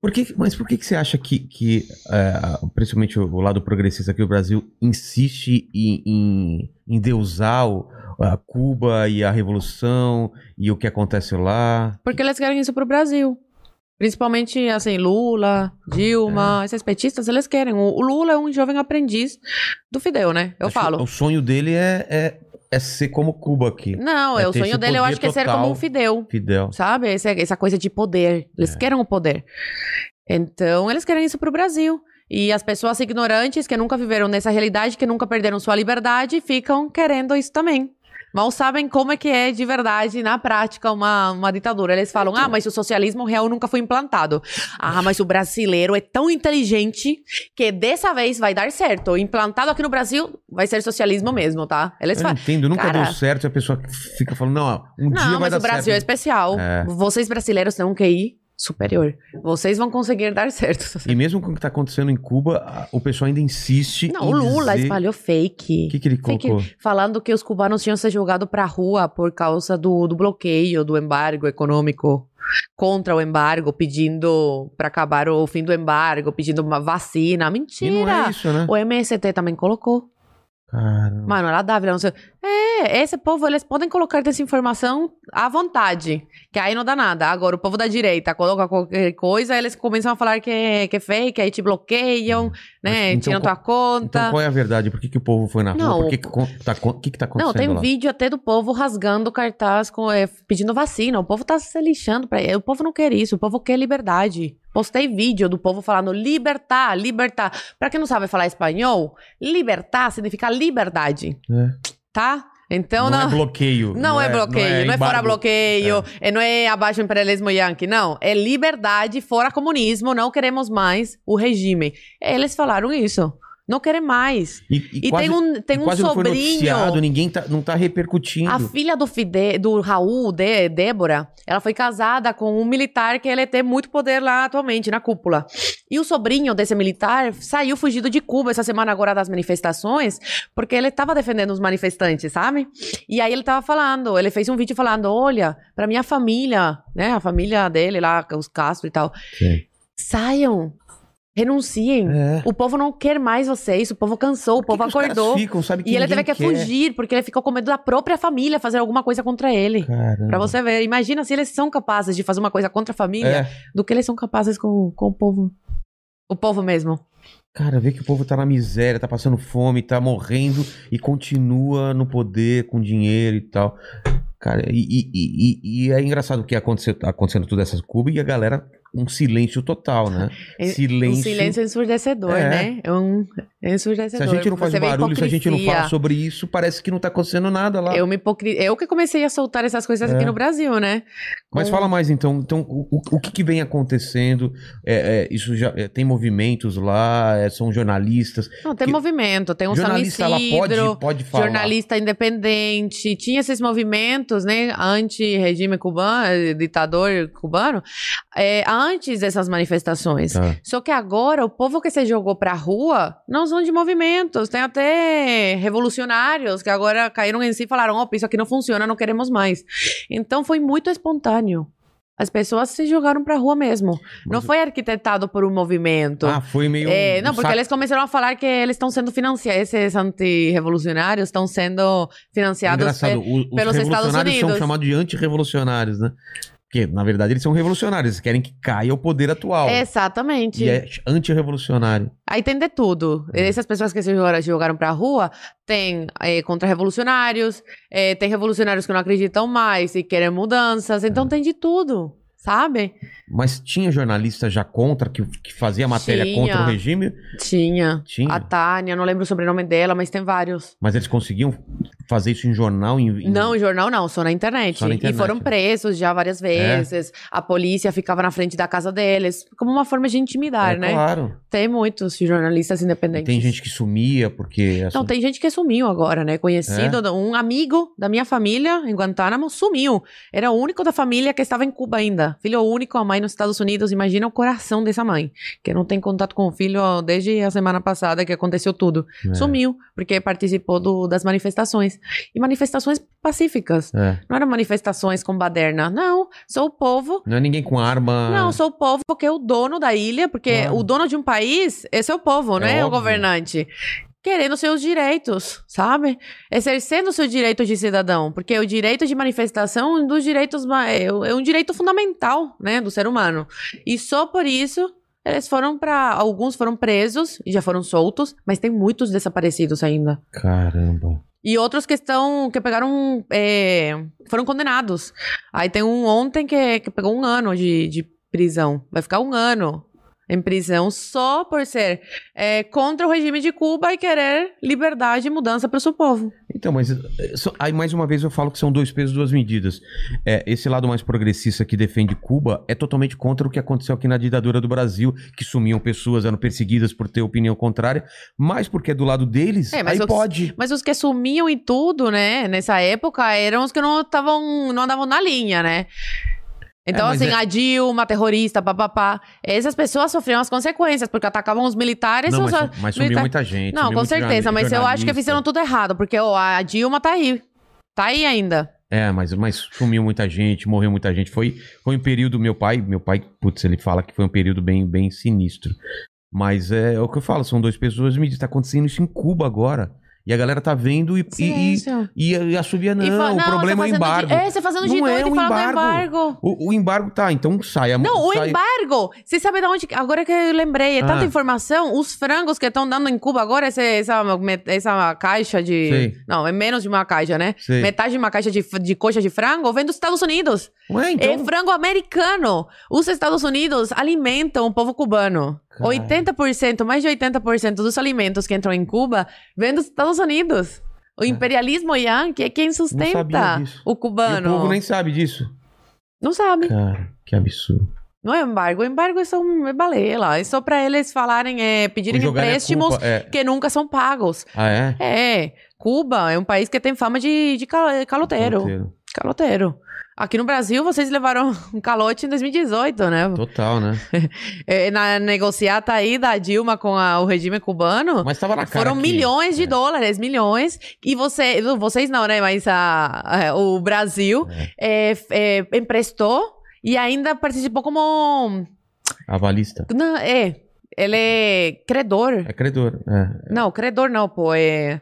Por que, mas por que, que você acha que, que é, principalmente o, lado progressista aqui do Brasil, insiste em, em, em deusar o- a Cuba e a Revolução e o que acontece lá? Porque eles querem isso pro Brasil. Principalmente, assim, Lula, Dilma, É. esses petistas, eles querem. O, Lula é um jovem aprendiz do Fidel, né? Eu Acho falo. O sonho dele é, é, é ser como Cuba aqui. Não, é é, o sonho dele, eu acho que é ser como o Fidel. Fidel. Sabe? Essa, essa coisa de poder. Eles É. querem o poder. Então, eles querem isso pro Brasil. E as pessoas ignorantes que nunca viveram nessa realidade, que nunca perderam sua liberdade, ficam querendo isso também. Mal sabem como é que é de verdade, na prática, uma, uma ditadura. Eles falam, ah, mas o socialismo real nunca foi implantado. Ah, mas o brasileiro é tão inteligente que dessa vez vai dar certo. Implantado aqui no Brasil, vai ser socialismo mesmo, tá? Eles Eu não falam. entendo, nunca Cara- deu certo e a pessoa fica falando, não, um dia Não, vai mas dar o Brasil é certo. especial. É. Vocês brasileiros têm um QI superior. Vocês vão conseguir dar certo. E mesmo com o que tá acontecendo em Cuba, o pessoal ainda insiste Não, o Lula dizer... espalhou fake. O que, que ele Fake colocou? falando que os cubanos tinham se jogado pra rua por causa do, do bloqueio, do embargo econômico. Contra o embargo, pedindo pra acabar o fim do embargo, pedindo uma vacina. Não Mentira! é isso, né? O MST também colocou. Caramba. Mano, ela Dávila, não sei. É, esse povo, eles podem colocar desinformação à vontade, que aí não dá nada. Agora, o povo da direita coloca qualquer coisa, eles começam a falar que é, que é fake, aí te bloqueiam, né? então tiram tua conta. Então qual é a verdade? Por que, que o povo foi na rua? Não, Por que, que, tá, que, que tá acontecendo Não, tem lá? vídeo até do povo rasgando cartaz com, é, pedindo vacina. O povo tá se lixando pra O povo não quer isso, o povo quer liberdade. Postei vídeo do povo falando libertar, libertar. Pra quem não sabe falar espanhol, libertar significa liberdade, É. tá? Então não, não. é bloqueio. Não, é bloqueio, não é, fora embargo. bloqueio, é, não é abaixo o imperialismo yankee, não. É liberdade, fora comunismo, não queremos mais o regime. Eles falaram isso. Não querem mais. E, E, quase, tem um, tem e um quase não foi sobrinho. noticiado, ninguém tá, não tá repercutindo. A filha do, Fide, do Raul, de, Débora, ela foi casada com um militar que ele tem muito poder lá atualmente, na cúpula. E o sobrinho desse militar saiu fugido de Cuba essa semana agora das manifestações, porque ele estava defendendo os manifestantes, sabe? E aí ele estava falando, ele fez um vídeo falando, olha, para minha família, né, a família dele lá, os Castro e tal, Sim. saiam, renunciem. É. O povo não quer mais vocês, o povo cansou, o que povo que acordou. Ficam, sabe que E ele teve que quer? fugir, porque ele ficou com medo da própria família fazer alguma coisa contra ele. Pra você ver, imagina se eles são capazes de fazer uma coisa contra a família, É. do que eles são capazes com, com o povo. O povo mesmo. Cara, vê que o povo tá na miséria, tá passando fome, tá morrendo e continua no poder, com dinheiro e tal. Cara, e, e- e- e é engraçado que aconteceu, tá acontecendo tudo essas Cuba e a galera, um silêncio total, né? É- silêncio. Um silêncio ensurdecedor, É. né? É um é Se ensurdecedor. a gente não faz Você barulho, se a gente não fala sobre isso, parece que não tá acontecendo nada lá. Eu, me hipocri... eu que comecei a soltar essas coisas É. aqui no Brasil, né? Mas fala mais então, então o, o- que, que vem acontecendo? É, é, isso já é, tem movimentos lá, é, são jornalistas. Não, tem que- movimento, tem um jornalista ela pode, pode falar. jornalista independente, tinha esses movimentos, né, anti-regime cubano, eh, ditador cubano, eh, antes dessas manifestações. Tá. Só que agora, o povo que se jogou pra rua não são de movimentos. Tem até revolucionários que agora caíram em si e falaram: opa, isso aqui não funciona, não queremos mais. Então foi muito espontâneo. As pessoas se jogaram pra rua mesmo. não Mas- foi arquitetado por um movimento. Ah, foi meio. É, não, porque eles começaram a falar que eles estão sendo financiados, esses antirrevolucionários estão sendo financiados Engraçado, pe- os pelos Estados revolucionários são Unidos. chamados de antirrevolucionários, né? Porque, na verdade, eles são revolucionários, eles querem que caia o poder atual. Exatamente. E é antirrevolucionário. Aí tem de tudo. É. Essas pessoas que se jogaram, pra rua, tem é, contra-revolucionários, é, tem revolucionários que não acreditam mais e querem mudanças, É. então tem de tudo, sabe? Mas tinha jornalista já contra, que, que fazia matéria Tinha. contra o regime? Tinha. Tinha. A Tânia, não lembro o sobrenome dela, mas tem vários. Mas eles conseguiam fazer isso em jornal? Em, em- Não, em jornal não, só na internet. Só na E internet, foram né? presos já várias vezes. A polícia ficava na frente da casa deles, como uma forma de intimidar, É, né? Claro. Tem muitos jornalistas E independentes. tem gente que sumia porque. Não, tem gente que sumiu agora, né? Conhecido, É? um amigo da minha família em Guantánamo sumiu. Era o único da família que estava em Cuba ainda. Filho único, a mãe nos Estados Unidos. Imagina o coração dessa mãe, que não tem contato com o filho desde a semana passada que aconteceu tudo. É, Sumiu, porque participou do- das manifestações. E manifestações pacíficas. é. Não eram manifestações com baderna. Não, sou o povo. Não é ninguém com arma. Não, sou o povo que é o dono da ilha, porque o dono de um país, esse é o povo, né? É o óbvio. governante. Querendo seus direitos, sabe? Exercendo seu direito de cidadão. Porque o direito de manifestação é um dos direitos. É é um direito fundamental, né? Do ser humano. E só por isso. Eles foram para Alguns foram presos e já foram soltos, mas tem muitos desaparecidos ainda. Caramba. E outros que estão. que pegaram. é, foram condenados. Aí tem um ontem que, que pegou um ano de, de prisão. Vai ficar um ano em prisão só por ser é, contra o regime de Cuba e querer liberdade e mudança para o seu povo. Então, mas eh, aí mais uma vez eu falo que são dois pesos, duas medidas. É, esse lado mais progressista que defende Cuba é totalmente contra o que aconteceu aqui na ditadura do Brasil, que sumiam pessoas, eram perseguidas por ter opinião contrária, mas porque é do lado deles, É, aí os- pode. Mas os que sumiam em tudo, né, nessa época, eram os que não estavam, não andavam na linha, né? Então, É, assim, é- a Dilma, terrorista, papapá, essas pessoas sofriam as consequências, porque atacavam os militares Não, mas, os... mas sumiu militar- muita gente. Não, sumiu com certeza, mas eu acho que fizeram tudo errado, porque ó, a Dilma tá aí. Tá aí ainda. É, mas, mas sumiu muita gente, morreu muita gente. Foi, foi um período, meu pai, meu pai, putz, ele fala que foi um período bem, bem sinistro. Mas é, o que eu falo, são dois pesos, duas medidas. Tá acontecendo isso em Cuba agora. E a galera tá vendo e, e, e, e, e assovia, não, E fa- o problema é o embargo. G- É, você fazendo Não G2 é e um falando do embargo. embargo. O, o embargo tá, então sai a Não, o sai- embargo! Você sabe de onde. Agora que eu lembrei, é tanta Ah. informação. Os frangos que estão dando em Cuba agora, essa, essa, essa caixa de. Sei. Não, é menos de uma caixa, né? Sei. Metade de uma caixa de, de coxa de frango vem dos Estados Unidos. Ué, então. É frango americano. Os Estados Unidos alimentam o povo cubano. Cara. 80%, mais de 80% dos alimentos que entram em Cuba vêm dos Estados Unidos. O imperialismo yankee é quem sustenta o E cubano. o povo nem sabe disso. Não sabe. Cara, que absurdo. Não é embargo. O embargo é só um, é balela. É só pra eles falarem, é, pedirem empréstimos culpa, é. que nunca são pagos. Ah, é? É. Cuba é um país que tem fama de, de cal- caloteiro. Roteiro. Caloteiro. Aqui no Brasil, vocês levaram um calote em 2018, né? Total, né? É, na negociata aí da Dilma com a- o regime cubano. Mas tava na cara Foram que- milhões de é. dólares, milhões. E você, vocês não, né? Mas a, a- o Brasil é, é, emprestou e ainda participou como. Avalista. Não, é. Ele é credor. É credor. É. Não, credor não, pô. É.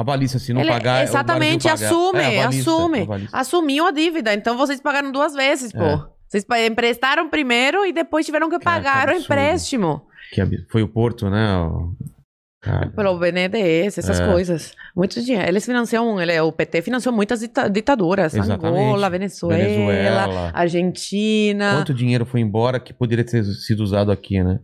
Avalista, se não Ele- pagar. é o exatamente, assume, É, avalista, assume. avalista. Assumiu a dívida. Então vocês pagaram duas vezes, pô. É. Vocês emprestaram primeiro e depois tiveram que Cara, que pagar o absurdo. empréstimo. Que ab- Foi o Porto, né? O- Cara, Pelo BNDES, essas É. coisas. Muito dinheiro. Eles financiam, ele, o PT financiou muitas dita- ditaduras. Exatamente. Angola, Venezuela, Venezuela. Argentina. Quanto dinheiro foi embora que poderia ter sido usado aqui, né?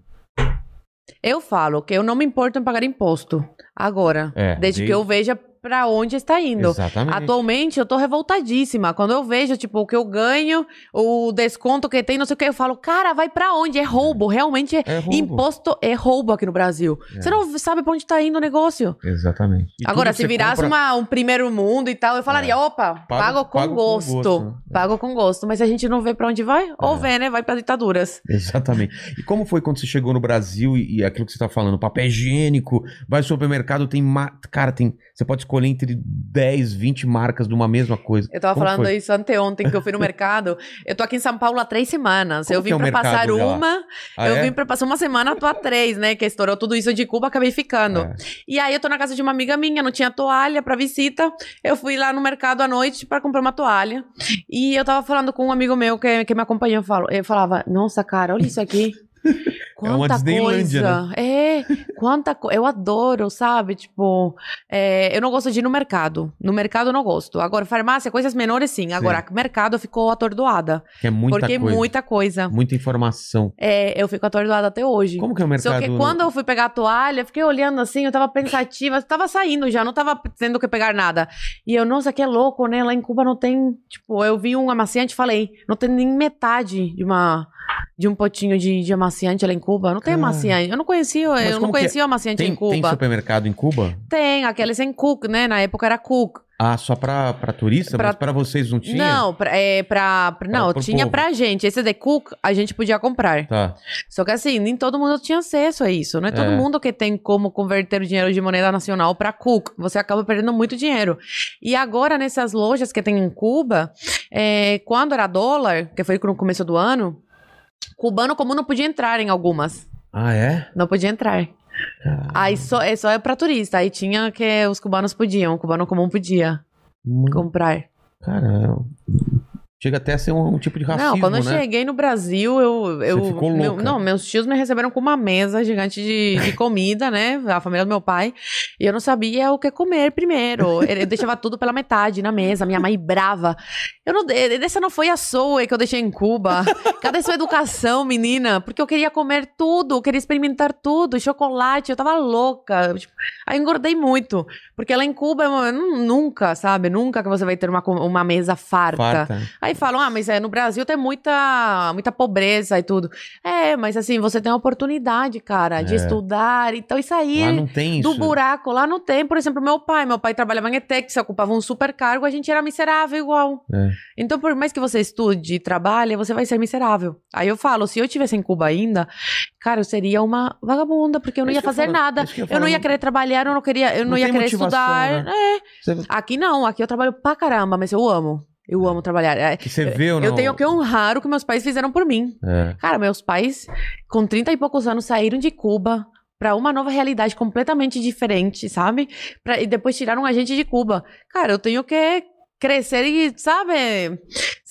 Eu falo que eu não me importo em pagar imposto. Agora. É, desde desde- que eu veja pra onde está indo. Exatamente. Atualmente eu tô revoltadíssima. Quando eu vejo, tipo, o que eu ganho, o desconto que tem, não sei o que, eu falo, cara, vai pra onde? É roubo. Realmente, É roubo. imposto é roubo aqui no Brasil. É. Você não sabe pra onde tá indo o negócio. Exatamente. E Agora, se virasse compra- uma, um primeiro mundo e tal, eu falaria, opa, pago, com, pago com gosto. gosto, né? Pago com gosto. Mas a gente não vê pra onde vai, ou É. vê, né? Vai pra ditaduras. Exatamente. E como foi quando você chegou no Brasil e, e aquilo que você tá falando, papel higiênico, vai no supermercado, tem. Ma... Cara, tem. Você pode escolher entre 10, 20 marcas de uma mesma coisa. Eu tava Como falando foi? isso anteontem, que eu fui no mercado. Eu tô aqui em São Paulo há três semanas. Como eu vim é pra passar uma, Ah, eu é? vim pra passar uma semana, tô há três, né? Que estourou tudo isso de Cuba, acabei ficando. É. E aí eu tô na casa de uma amiga minha, não tinha toalha pra visita. Eu fui lá no mercado à noite pra comprar uma toalha. E eu tava falando com um amigo meu que, que me acompanhou. Eu, falo, eu falava, nossa, cara, olha isso aqui. uma Quanta Disneylândia, coisa. É, quanta coisa. Eu adoro, sabe? Tipo, é, eu não gosto de ir no mercado. No mercado eu não gosto. Agora, farmácia, coisas menores sim. Agora, mercado ficou atordoada. Que é muita porque coisa. muita coisa. Muita informação. É, eu fico atordoada até hoje. Como que é o mercado? Só que quando eu fui pegar a toalha, eu fiquei olhando assim, eu tava pensativa, tava saindo já, não tava tendo que pegar nada. E eu, nossa, que é louco, né? Lá em Cuba não tem, tipo, eu vi um amaciante e falei, não tem nem metade de uma de um potinho de, de amaciante lá em Cuba. Não tem Cara. amaciante. Eu não conhecia, Mas eu não é? conhecia o amaciante Tem, em Cuba. tem Tem, supermercado em Cuba? aqueles em Cook, né? Na época era Cook. Ah, só pra, pra turista? Pra- Mas pra vocês não tinha? Não, pra, é, pra, pra- não, tinha povo. pra gente. Esse de Cook a gente podia comprar. Tá. Só que assim, nem todo mundo tinha acesso a isso. Não é todo É. mundo que tem como converter o dinheiro de moneda nacional para Cook. Você acaba perdendo muito dinheiro. E agora, nessas lojas que tem em Cuba, é, quando era dólar, que foi no começo do ano, cubano comum não podia entrar em algumas. Ah, é? Não podia entrar. Ah, Aí só, é só é pra turista. Aí tinha que os cubanos podiam, o cubano comum podia hum, comprar. Caramba. Chega até a ser um, um tipo de racismo, não, quando eu né? cheguei no Brasil, eu. eu ficou meu- louca. não, meus tios me receberam com uma mesa gigante de, de comida, né? A família do meu pai. E eu não sabia o que comer primeiro. Eu deixava tudo pela metade na mesa, minha mãe brava. Eu não, essa não foi a Zoe que eu deixei em Cuba. Cadê sua educação, menina? Porque eu queria comer tudo, eu queria experimentar tudo, chocolate, eu tava louca. Tipo, Aí engordei muito. Porque lá em Cuba, nunca, sabe? Nunca que você vai ter uma, uma mesa farta. Farta. Aí falam, ah, mas é, no Brasil tem muita, muita pobreza e tudo. É, mas assim, você tem a oportunidade, cara, de É. estudar. Então, isso aí Lá não tem isso. do buraco, lá não tem. Por exemplo, meu pai. Meu pai trabalhava em ETEX, ocupava um super cargo, a gente era miserável igual. É. Então, por mais que você estude e trabalhe, você vai ser miserável. Aí eu falo, se eu tivesse em Cuba ainda, cara, eu seria uma vagabunda, porque eu não É ia fazer falo, é nada. que eu Eu não ia querer trabalhar, eu não queria, eu não, Não ia querer estudar. né? É. Você, Aqui não, aqui eu trabalho pra caramba, mas eu amo. Eu amo trabalhar. É, que você vê ou não? eu tenho que honrar o que meus pais fizeram por mim. É. Cara, meus pais, com 30 e poucos anos, saíram de Cuba pra uma nova realidade completamente diferente, sabe? Pra- e depois tiraram a gente de Cuba. Cara, eu tenho que crescer e, sabe,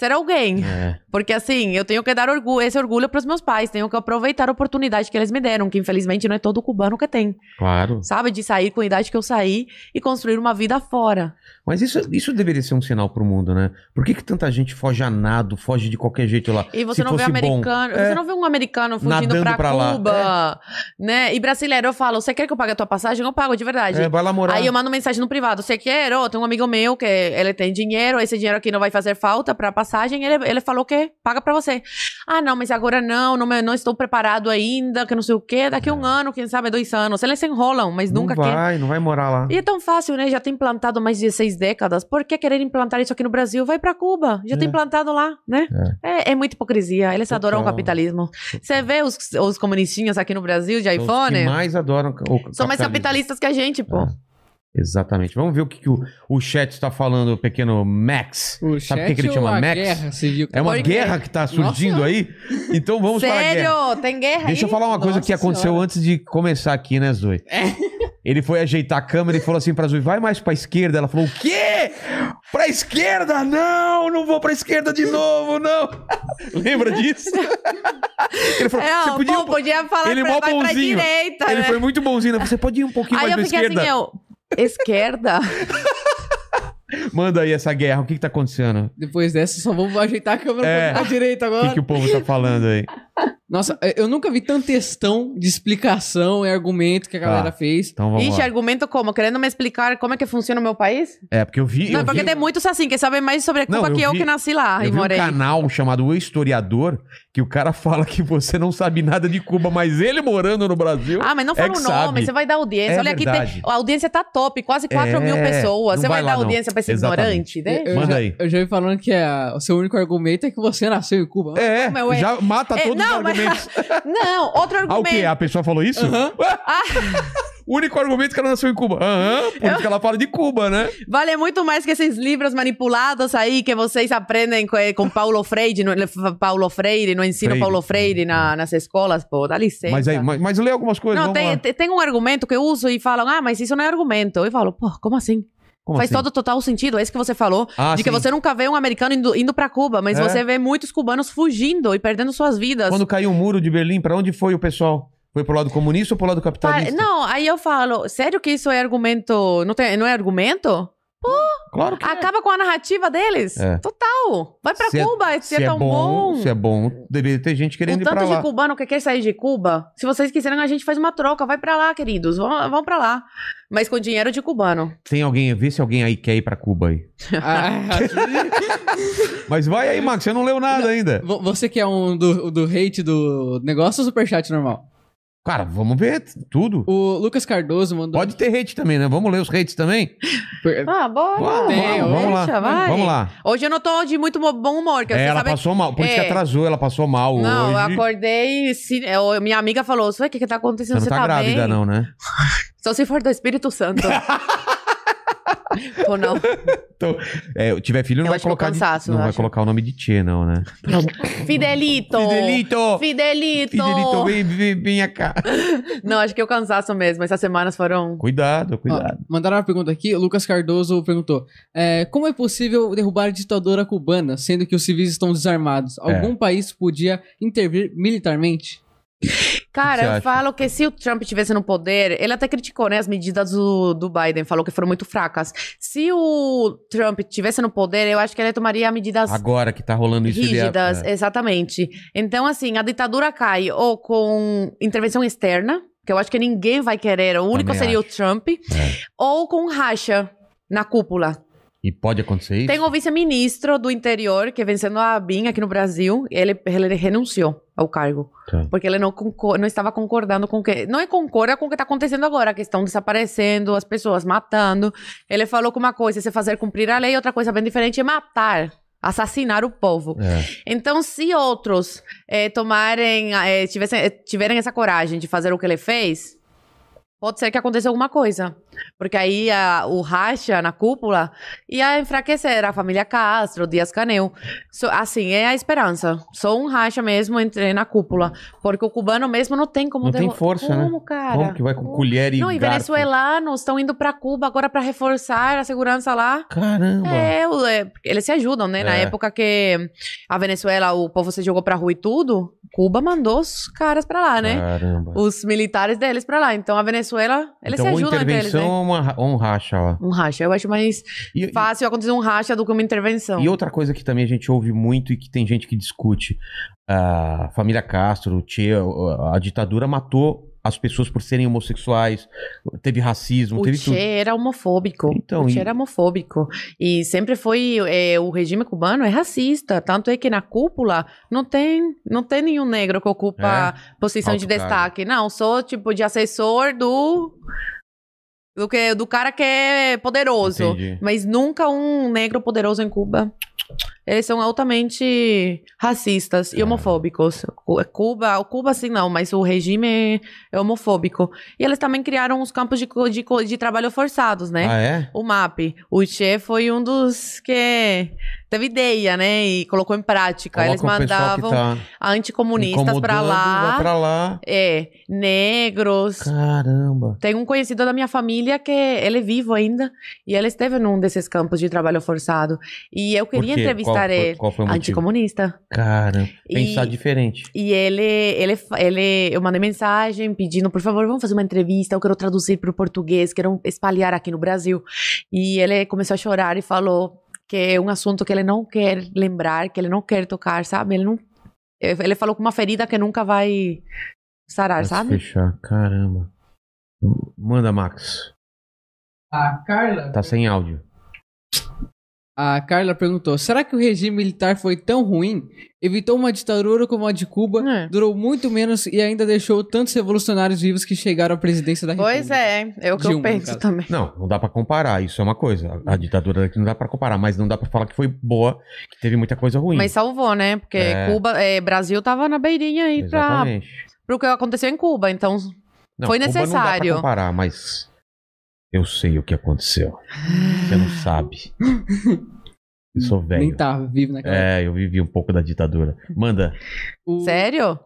ser alguém. É. Porque assim, eu tenho que dar orgulho, esse orgulho pros meus pais. Tenho que aproveitar a oportunidade que eles me deram, que infelizmente não é todo cubano que tem. Claro. Sabe? De sair com a idade que eu saí e construir uma vida fora. Mas isso, isso deveria ser um sinal pro mundo, né? Por que, que tanta gente foge a nado, foge de qualquer jeito lá? E você Se não vê fosse bom. americano, É. você não vê um americano fugindo lá. Cuba, né? E brasileiro, eu falo, você quer que eu pague a tua passagem? Eu pago, de verdade. É, vai lá morar. Aí eu mando mensagem no privado, você quer? Ô, tem um amigo meu que ele tem dinheiro, esse dinheiro aqui não vai fazer falta pra passagem, ele, ele falou que paga pra você. Ah, não, mas agora não, não, não estou preparado ainda, que não sei o quê, daqui um ano, quem sabe dois anos. Eles se enrolam, mas É. não nunca quer. vai, não vai morar lá. E é tão fácil, né? Já tem implantado mais de seis décadas. Por que querer implantar isso aqui no Brasil? Vai pra Cuba. Já tem É. implantado lá, né? É, é muita hipocrisia. Eles Total. adoram o capitalismo. Você vê os, os comunistinhas aqui no Brasil de São os iPhone? que mais adoram o São mais capitalistas que a gente, pô. É. Exatamente. Vamos ver o que, que o, o chat está falando, o pequeno Max. O Sabe por que, ele ou chama Max? guerra? É uma guerra que tá surgindo Nossa. aí? Então vamos para a guerra. Sério? Tem guerra Deixa eu aí? falar uma coisa Nossa que aconteceu Senhora. antes de começar aqui, né, Zoe? Ele foi ajeitar a câmera e falou assim pra Zoe, vai mais pra esquerda. Ela falou, o quê? Pra esquerda? Não, não vou pra esquerda de novo, não. Lembra disso? Ele falou, É, você podia... pô, podia falar Ele pra, vai pra direita, Ele né? foi muito bonzinho. né? Você pode ir um pouquinho Aí mais eu pra fiquei esquerda? assim, eu... Esquerda? Manda aí essa guerra, o que que tá acontecendo? Depois dessa, só vou ajeitar a câmera É. pra direita O agora. que, que o povo tá falando aí? Nossa, eu nunca vi tanta textão de explicação e argumento que a galera Tá. fez. Então vamos Ixi, lá. argumento como? Querendo me explicar como é que funciona o meu país? É, porque eu vi... não, eu porque vi... tem muitos assim, que sabem mais sobre Não, Cuba eu que eu vi- que nasci lá Eu e vi um morei. canal chamado O Historiador, que o cara fala que você não sabe nada de Cuba, mas ele morando no Brasil. Ah, mas não é fala que o nome, sabe. você vai dar audiência. É Olha aqui, verdade. tem, a audiência tá top, quase 4 É, mil pessoas. não Você vai vai, lá, dar não. audiência pra esse Exatamente. ignorante, né? Eu Manda já, aí. Eu já vi falando que a- o seu único argumento é que você nasceu em Cuba. É, Como é? já mata É, não, os mas- argumentos. Não, outro Ah, o argumento. quê? A pessoa falou isso? Aham. o único argumento é que ela nasceu em Cuba. Aham, por isso que ela fala de Cuba, né? Vale muito mais que esses livros manipulados aí que vocês aprendem com, com Paulo Freire, no, Paulo Freire, no ensino Freire. Paulo Freire na- nas escolas, pô, dá licença. Mas aí, mas, mas lê algumas coisas. Não, vamos tem, lá. tem- tem um argumento que eu uso e falam, ah, mas isso não é argumento. Eu falo, pô, como assim? Como Faz assim? todo total sentido, é isso que você falou. Ah, de que sim. você nunca vê um americano indo, indo pra Cuba, mas É. você vê muitos cubanos fugindo e perdendo suas vidas. Quando caiu o muro de Berlim, pra onde foi o pessoal? Foi pro lado comunista ou pro lado capitalista? Não, aí eu falo, sério que isso é argumento. Não, tem, não é argumento? Claro que é. Acaba com a narrativa deles. É. Total. Vai pra Se é- Cuba, se, é, tão bom. Se é bom, deveria ter gente querendo o ir pra tanto lá. de cubano que quer sair de Cuba, se vocês quiserem, a gente faz uma troca. Vai pra lá, queridos. Vão, vão pra lá. Mas com dinheiro de cubano. Tem alguém, vê se alguém aí quer ir pra Cuba aí. Ah, Mas vai aí, Max, você não leu nada ainda. vo- você que é um do, do hate do negócio ou superchat normal? Cara, vamos ver tudo. O Lucas Cardoso mandou. Pode ter hate também, né? Vamos ler os hates também? Ah, bora. Vamos, Tem, vamos, vamos lá. deixa, vai. Vamos lá. Hoje eu não tô de muito bom humor, que É, ela sabe passou mal, por isso que É. atrasou, ela passou mal Não, eu hoje. acordei. se- eu- minha amiga falou: O que, que tá Você acontecendo? não Você, tá, tá, grávida, bem? não, né? Só se for do Espírito Santo. Ou não. Então, é, tiver filho, não Eu vai acho que é o colocar. de- cansaço, não eu vai acho. colocar o nome de Tchê, não, né? Fidelito! Fidelito! Fidelito! Fidelito, vem, vem, vem cá. Não, acho que é o cansaço mesmo. Essas semanas foram. Cuidado, Ó, cuidado. mandaram uma pergunta aqui. O Lucas Cardoso perguntou: é, Como é possível derrubar a ditadura cubana, sendo que os civis estão desarmados? É. Algum país podia intervir militarmente? Cara, eu acha? falo que se o Trump estivesse no poder, ele até criticou, né, as medidas do, do Biden, falou que foram muito fracas. Se o Trump estivesse no poder, eu acho que ele tomaria medidas Agora que tá rolando isso, é- rígidas, é. exatamente. Então, assim, a ditadura cai ou com intervenção externa, que eu acho que ninguém vai querer, o único Também seria acho. o Trump, ou com racha na cúpula. E pode acontecer isso? Tem o vice-ministro do interior, que vencendo a BIM aqui no Brasil, ele, ele renunciou ao cargo. Tá. Porque ele não, concor- não estava concordando com o que. Não é concorda com o que está acontecendo agora, a questão desaparecendo, as pessoas matando. Ele falou que uma coisa é você fazer cumprir a lei, outra coisa bem diferente é matar. Assassinar o povo. É. Então, se outros eh, tomarem, eh, tivessem, eh, tiverem essa coragem de fazer o que ele fez, pode ser que aconteça alguma coisa. Porque aí a- o racha na cúpula ia enfraquecer a família Castro, Dias Canel. So- assim, é a esperança. Só um racha mesmo entre na cúpula. Porque o cubano mesmo não tem como... Não tem força, né? como, cara? Como que vai com colher e Não, e garfo? venezuelanos estão indo pra Cuba agora pra reforçar a segurança lá. Caramba. É, é, eles se ajudam, né? Na É. época que a Venezuela, o povo se jogou pra rua e tudo, Cuba mandou os caras pra lá, né? Caramba. Os militares deles pra lá. Então a Venezuela, eles então, se ajudam entre eles, intervenção né? uma um racha lá. Um racha. Eu acho mais E, fácil acontecer um racha do que uma intervenção. e outra coisa que também a gente ouve muito e que tem gente que discute. A família Castro, Che, a, ditadura matou as pessoas por serem homossexuais. Teve racismo, O teve Che tudo. era homofóbico. Então, o Che e- era homofóbico. E sempre foi. é, o regime cubano é racista. Tanto é que na cúpula não tem, não tem nenhum negro que ocupa posição de É? Alto cargo. destaque. Não, sou tipo de assessor do. Do, que, do cara que é poderoso. Entendi. Mas nunca um negro poderoso em Cuba. Eles são altamente racistas e É. homofóbicos. Cu- Cuba, o Cuba sim não, mas o regime é, é homofóbico. E eles também criaram os campos de, de, de trabalho forçados, né? Ah, é? O MAP. O Che foi um dos que teve ideia, né? E colocou em prática. Eles Coloca que mandavam tá anticomunistas pra lá. Pra lá. É, negros. Caramba. Tem um conhecido da minha família que ele é vivo ainda e ele esteve num desses campos de trabalho forçado. E eu queria entrevistar ele. Qual foi o? Anticomunista. Caramba. E- Pensar diferente. E ele, ele, ele, eu mandei mensagem pedindo, por favor, vamos fazer uma entrevista, eu quero traduzir para o português, quero espalhar aqui no Brasil. E ele começou a chorar e falou que é um assunto que ele não quer lembrar, que ele não quer tocar, sabe? Ele não, ele falou com uma ferida que nunca vai sarar, Vai sabe? fechar. Caramba. Manda, Max. A Carla. Tá sem áudio. A Carla perguntou: será que o regime militar foi tão ruim? Evitou uma ditadura como a de Cuba, É. durou muito menos e ainda deixou tantos revolucionários vivos que chegaram à presidência da República. Pois é, é o que Dilma, eu penso também. Não, não dá pra comparar. Isso é uma coisa. A, a ditadura daqui não dá pra comparar, mas não dá pra falar que foi boa, que teve muita coisa ruim. Mas salvou, né? Porque É. Cuba, é, Brasil tava na beirinha aí pra, Exatamente. pro que aconteceu em Cuba. Então, Não, Foi Cuba Não dá necessário. pra comparar, mas eu sei o que aconteceu. Você não sabe. Eu sou Nem velho. tava vivo naquela É, eu vivi um pouco da ditadura. Manda. O- sério?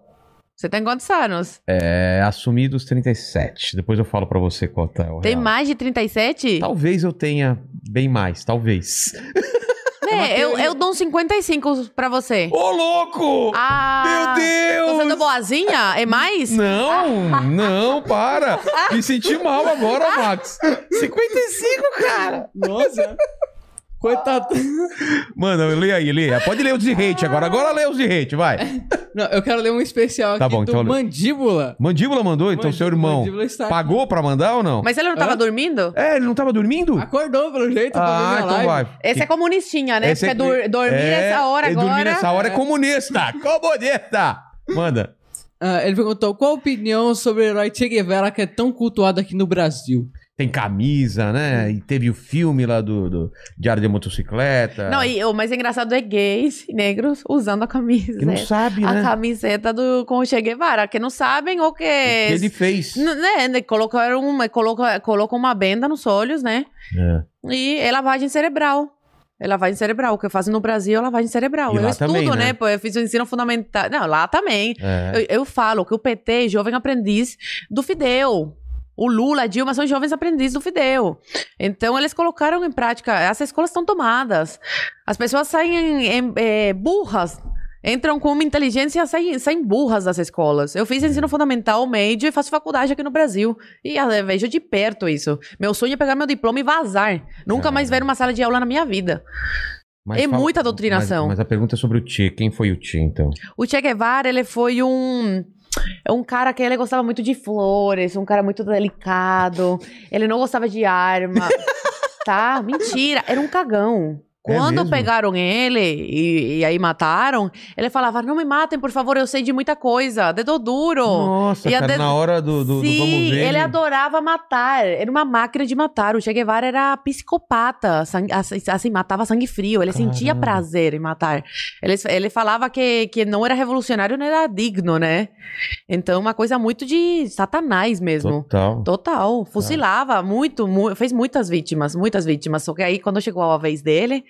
Você tem quantos anos? É, assumi dos 37. Depois eu falo pra você qual tá o Tem real. mais de 37? Talvez eu tenha bem mais, talvez. É, eu, eu dou uns 55 pra você. Ô, louco! Ah! Meu Deus! Tô sendo boazinha? É mais? Não, não, para. Me senti mal agora, Max. 55, cara. Nossa. Coitado. Mano, lê aí, lê. Pode ler os de hate agora. Agora lê os de hate, vai. Não, eu quero ler um especial aqui Tá bom, do então. Mandíbula. Mandíbula mandou, então seu Mandíbula- irmão Mandíbula está aqui. pagou pra mandar ou não? Mas ele não tava Hã? dormindo? É, ele não tava dormindo? Acordou, pelo jeito, Ah, então live. vai. Esse é comunistinha, né? Esse Porque é- dur- dormir É, essa hora agora. Dormir nessa hora é É. comunista. Comunista. Manda. Ah, ele perguntou qual a opinião sobre o herói Che Guevara que é tão cultuado aqui no Brasil. Tem camisa, né? E teve o filme lá do, do Diário de Motocicleta. Não, e o mais engraçado é gays e negros usando a camisa. Que não sabe, A né? camiseta do com o Che Guevara, que não sabem o que. O que ele fez. Né, né, colocaram uma, coloca, colocam uma benda nos olhos, né? É. E é lavagem cerebral. É lavagem cerebral. O que fazem no Brasil é lavagem cerebral. E eu estudo, também, né? né? Pô, eu fiz o ensino fundamental. Não, lá também. É. Eu, eu falo que o PT é jovem aprendiz do Fidel. O Lula, a Dilma são jovens aprendizes do Fidel. Então, eles colocaram em prática. As escolas estão tomadas. As pessoas saem em- eh, burras. Entram com uma inteligência e saem, saem burras das escolas. Eu fiz ensino fundamental, médio e faço faculdade aqui no Brasil. E ah, vejo de perto isso. Meu sonho é pegar meu diploma e vazar. Nunca Caramba. mais ver uma sala de aula na minha vida. Mas É muita doutrinação. Mas, mas a pergunta é sobre o Che. Quem foi o Che, então? O Che Guevara, ele foi um. Um cara que ele gostava muito de flores, um cara muito delicado. Ele não gostava de arma. tá? Mentira. Era um cagão. É Quando mesmo? pegaram ele e, e aí mataram, ele falava: Não me matem, por favor, eu sei de muita coisa. Dedo duro. Nossa, cara, de- na hora do, do, do Sim, vamos ver. ele adorava matar. Era uma máquina de matar. O Che Guevara era psicopata. sangue- assim, matava sangue frio. Ele sentia Caramba. prazer em matar. Ele, ele falava que, que não era revolucionário, não era digno, né? Então, uma coisa muito de satanás mesmo. Total. Total. Fuzilava muito, mu- fez muitas vítimas, muitas vítimas. Só que aí, quando chegou a vez dele,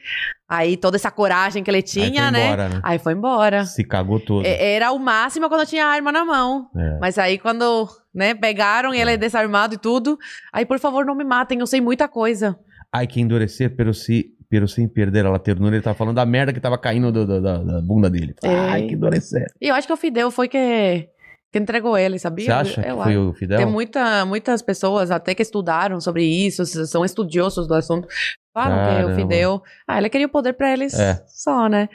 aí toda essa coragem que ele tinha, né? embora, né? Aí foi embora. Se cagou todo. É- Era o máximo quando tinha a arma na mão. É. Mas aí quando, né, pegaram e ele é desarmado e tudo, aí por favor não me matem, eu sei muita coisa. Ai, que endurecer, pero se, pero sem perder a ternura. Ele tava falando da merda que tava caindo do- do- da, da bunda dele. É. Ai, que endurecer. E eu acho que o Fidel foi que, que entregou ele, sabia? Você acha eu que foi o Fidel? Tem muita, muitas pessoas até que estudaram sobre isso, são estudiosos do assunto. Falam que Caramba. o Fidel. Ah, ele queria o poder pra eles É. só, né?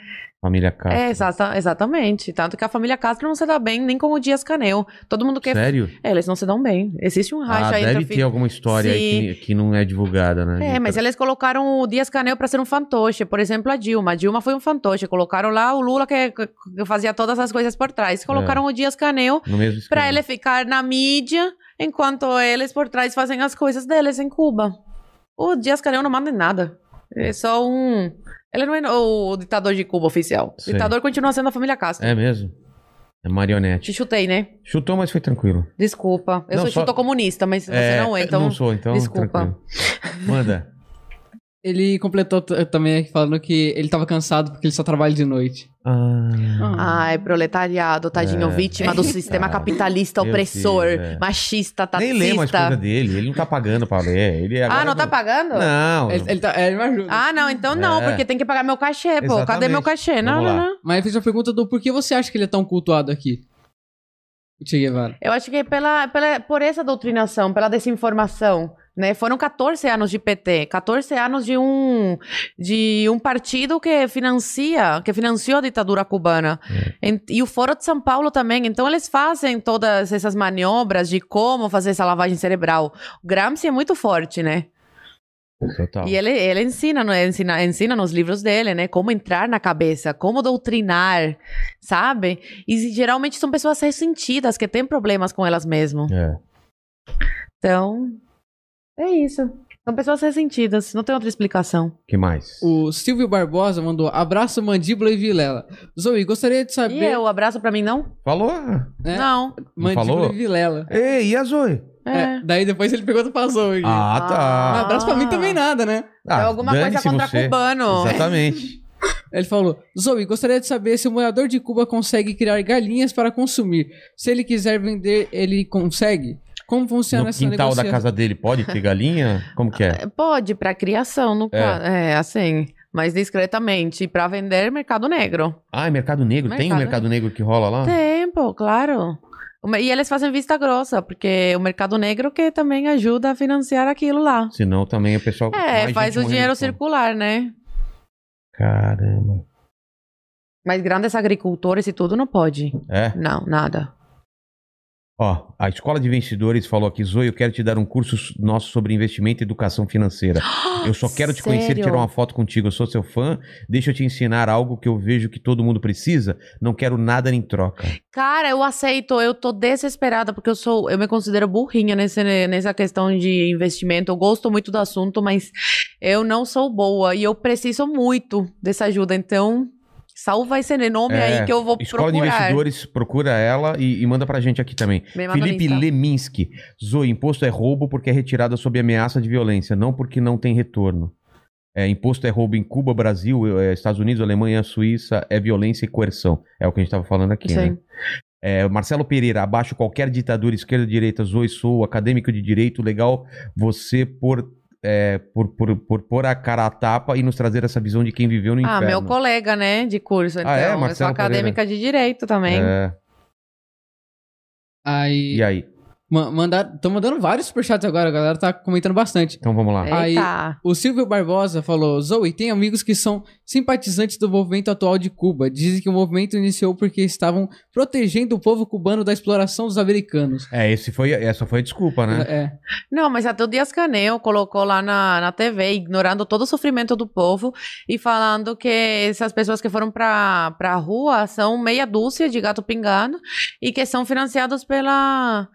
Família Castro. É, exata- exatamente. Tanto que a família Castro não se dá bem nem com o Dias Canel. Todo mundo quer. Sério? É, eles não se dão bem. Existe um racha Ah, entre deve ter alguma história aí que, que não é divulgada, né? É, mas eles colocaram o Dias Canel para ser um fantoche. Por exemplo, a Dilma. A Dilma foi um fantoche. Colocaram lá o Lula que, fazia todas as coisas por trás. Colocaram o Dias Canel para ele ficar na mídia, enquanto eles por trás fazem as coisas deles em Cuba. O Dias Canel não manda em nada. É só um. Ele não é o ditador de Cuba oficial. O Sei. ditador continua sendo a família Castro. É mesmo? É marionete. Te chutei, né? Chutou, mas foi tranquilo. Desculpa. Eu Não, sou só- chuto comunista, mas você não é, então. Não sou, então desculpa. tranquilo. Manda. Ele completou também aqui falando que ele tava cansado porque ele só trabalha de noite. Ah, Ai, proletariado, tadinho, É. vítima do sistema Ah, capitalista opressor, Deus, é. machista, Nem lê mais coisa dele. Ele não tá pagando pra ler. Ele Ah, agora não tá pagando? Não. Ele, ele, tá, é, ele me ajuda. Ah, não, então não, É. porque tem que pagar meu cachê, pô. Cadê Exatamente. meu cachê? Não, não, não. Mas ele fez uma pergunta do por que você acha que ele é tão cultuado aqui? O Che Guevara. Eu acho que é pela, pela, por essa doutrinação, pela desinformação, né? Foram 14 anos de PT, 14 anos de um de um partido que financia, que financiou a ditadura cubana. Em- e o Foro de São Paulo também. Então eles fazem todas essas manobras de como fazer essa lavagem cerebral. O Gramsci é muito forte, né? Total. E ele, ele ensina, no- ensina, ensina nos livros dele, né? Como entrar na cabeça, como doutrinar, sabe? E geralmente são pessoas ressentidas, que têm problemas com elas mesmas. É. Então, é isso. São pessoas ressentidas, não tem outra explicação. que mais? O Silvio Barbosa mandou abraço, mandíbula e vilela. Zoe, gostaria de E saber. eu, abraço pra mim, não? Falou? né? Não. Mandíbula falou? e vilela. Ei, e a Zoe? É. É, daí depois ele pergunta pra Zoe. Ah, Um tá. abraço pra mim também nada, né? Ah, é alguma coisa dane-se contra você. cubano. Exatamente. Ele falou: Zoe, gostaria de saber se o morador de Cuba consegue criar galinhas para consumir. Se ele quiser vender, ele consegue? Como funciona No essa quintal da negociação? casa dele pode ter galinha? Como que é? É, Pode, pra criação, no É. caso. É, assim. Mas discretamente. Pra vender, mercado negro. Ah, é mercado negro. Tem um Mercado mercado negro que rola lá? Tempo, claro. Uma- E eles fazem vista grossa, porque o mercado negro que também ajuda a financiar aquilo lá. Senão também o pessoal. É, faz o dinheiro circular, né? Caramba. Mas grandes agricultores e tudo não pode. É. Não, nada. Ó, a Escola de Vencedores falou aqui, Zoe, eu quero te dar um curso nosso sobre investimento e educação financeira. Eu só quero te conhecer e Sério? tirar uma foto contigo. Eu sou seu fã. Deixa eu te ensinar algo que eu vejo que todo mundo precisa. Não quero nada em troca. Cara, eu aceito, eu tô desesperada, porque eu sou, eu me considero burrinha nesse, nessa questão de investimento. Eu gosto muito do assunto, mas eu não sou boa e eu preciso muito dessa ajuda. Então, salva esse nome É, aí que eu vou Escola de procurar. Investidores, procura ela e, e manda pra gente aqui também. Felipe. Leminski. Zoe, imposto é roubo porque é retirada sob ameaça de violência, não porque não tem retorno. É, imposto é roubo em Cuba, Brasil, é, Estados Unidos, Alemanha, Suíça, é violência e coerção. É o que a gente estava falando aqui, Sim. né? É, Marcelo Pereira, abaixo qualquer ditadura, esquerda, direita, Zoe, sou acadêmico de direito, legal você por, é, por, por, por pôr a cara à tapa e nos trazer essa visão de quem viveu no Ah, inferno. meu colega, né, de curso. Então, Ah, é? eu sou Marcelo acadêmica de direito também. É, Aí. e aí? Ma- mandar, tô mandando vários superchats agora, a galera tá comentando bastante. Então vamos lá. Aí- Eita. O Silvio Barbosa falou: Zoe, tem amigos que são simpatizantes do movimento atual de Cuba. Dizem que o movimento iniciou porque estavam protegendo o povo cubano da exploração dos americanos. É, esse foi, essa foi a desculpa, né? É. Não, mas até o Dias Canel colocou lá na, na TV, ignorando todo o sofrimento do povo e falando que essas pessoas que foram pra, pra rua são meia dúzia de gato pingando e que são financiados pela,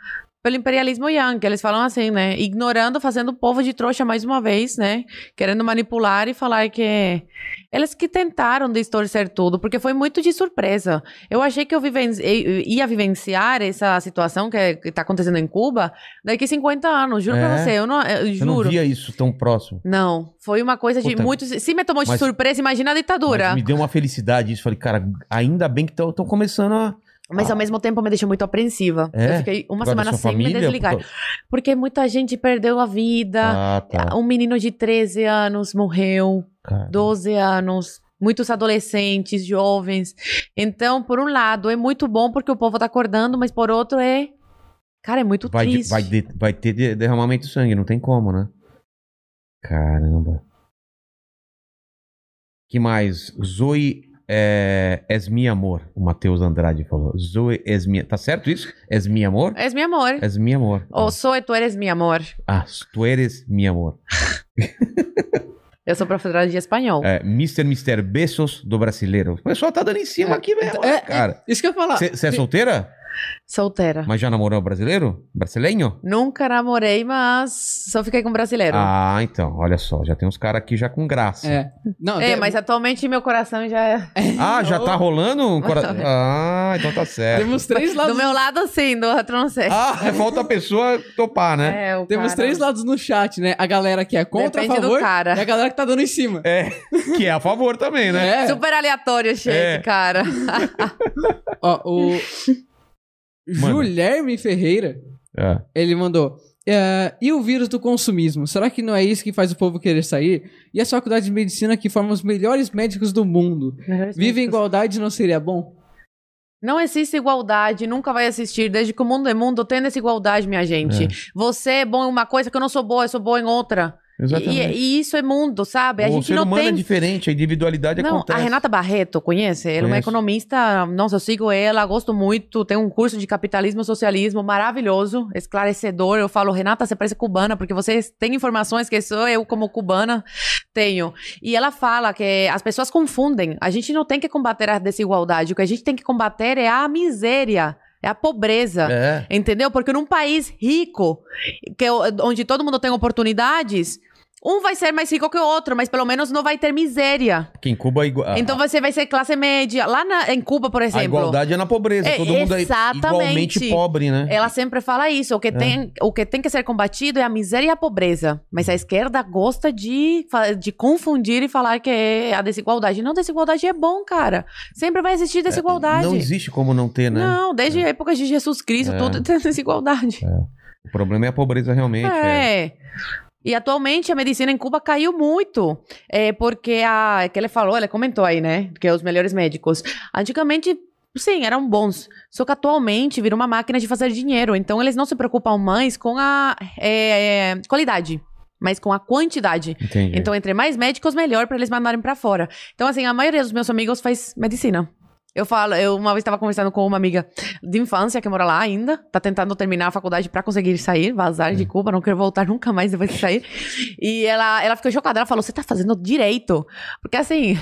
pelo imperialismo yankee. Eles falam assim, né? Ignorando, fazendo o povo de trouxa mais uma vez, né? Querendo manipular e falar que eles que tentaram distorcer tudo, porque foi muito de surpresa. Eu achei que eu ia vivenciar essa situação que, que tá acontecendo em Cuba daqui 50 anos, juro pra É? você. Eu não, eu Você não juro. via isso tão próximo. Não, foi uma coisa de Puta, muito. Se me tomou de mas- surpresa, imagina a ditadura. Me deu uma felicidade isso. Falei, cara, ainda bem que estão começando a. ao mesmo tempo me deixou muito apreensiva. É? Eu fiquei uma da semana sem me família? desligar. Por- Porque muita gente perdeu a vida. Ah, tá. Um menino de 13 anos morreu. Cara. 12 anos. Muitos adolescentes, jovens. Então, por um lado, é muito bom porque o povo tá acordando, mas por outro é. Cara, é muito Vai, de- triste. vai, de- vai ter de- derramamento de sangue, não tem como, né? Caramba. que mais? Zoe é, és mi amor, o Matheus Andrade falou. Zoe és mi... Tá certo isso? És mi amor? És mi amor. És mi amor. Ou sou tu eres mi amor. Ah, tu eres mi amor. Eu sou professora de espanhol. É, Mr. Mr. Besos do brasileiro. O pessoal tá dando em cima aqui mesmo, É, né, cara. Isso que eu ia falar. Você é solteira? Solteira. Mas já namorou brasileiro? Brasileiro? Nunca namorei, mas só fiquei com brasileiro. Ah, então, olha só, já tem uns caras aqui já com graça. É. Não, é, tem- mas atualmente meu coração já é. Ah, já tá rolando um coração. Ah, então tá certo. temos três lados. Do meu lado, sim, do outro não sei. Ah, falta a pessoa topar, né? É, o Temos cara- três lados no chat, né? A galera que é contra, Depende a favor, do cara. e a galera que tá dando em cima. É, que é a favor também, né? É. Super aleatório, gente, É. cara. Ó, o Guilherme Ferreira, É. ele mandou. é, e o vírus do consumismo? Será que não é isso que faz o povo querer sair? E as faculdades de medicina que formam os melhores médicos do mundo? Vive em igualdade não seria bom? Não existe igualdade, nunca vai existir. Desde que o mundo é mundo, tem desigualdade, minha gente. Você é bom em uma coisa que eu não sou boa, eu sou boa em outra. E, Exatamente. e isso é mundo, sabe? A o gente ser não humano tem é diferente, a individualidade Não, acontece. a Renata Barreto, conhece? Ela é uma economista, nossa, eu sigo ela, gosto muito, tem um curso de capitalismo e socialismo maravilhoso, esclarecedor. Eu falo, Renata, você parece cubana, porque você tem informações que só eu, como cubana, tenho. E ela fala que as pessoas confundem. A gente não tem que combater a desigualdade, o que a gente tem que combater é a miséria. É a pobreza. É. Entendeu? Porque num país rico, que, é onde todo mundo tem oportunidades, Um vai ser mais rico que o outro, mas pelo menos não vai ter miséria. Porque em Cuba... igu- a- Então você vai ser classe média. Lá na- em Cuba, por a exemplo. igualdade é na pobreza. É, Todo mundo é igualmente pobre, né? Ela sempre fala isso. O que, tem, o que tem que ser combatido é a miséria e a pobreza. Mas a esquerda gosta de, de confundir e falar que é a desigualdade. Não, desigualdade é bom, cara. Sempre vai existir desigualdade. Não existe como não ter, né? Não, desde a época de Jesus Cristo, É. tudo tem desigualdade. O problema é a pobreza realmente. é. E atualmente a medicina em Cuba caiu muito, é, porque a é que ele falou, ele comentou aí, né, que é os melhores médicos. Antigamente, sim, eram bons, só que atualmente virou uma máquina de fazer dinheiro. Então eles não se preocupam mais com a é, é, qualidade, mas com a quantidade. Entendi. Então, entre mais médicos, melhor para eles mandarem para fora. Então, assim, a maioria dos meus amigos faz medicina. Eu falo, eu uma vez estava conversando com uma amiga de infância que mora lá ainda, tá tentando terminar a faculdade para conseguir sair, vazar de Cuba, não quero voltar nunca mais depois de sair. E ela, ela ficou chocada, ela falou: "Você tá fazendo direito?" Porque assim,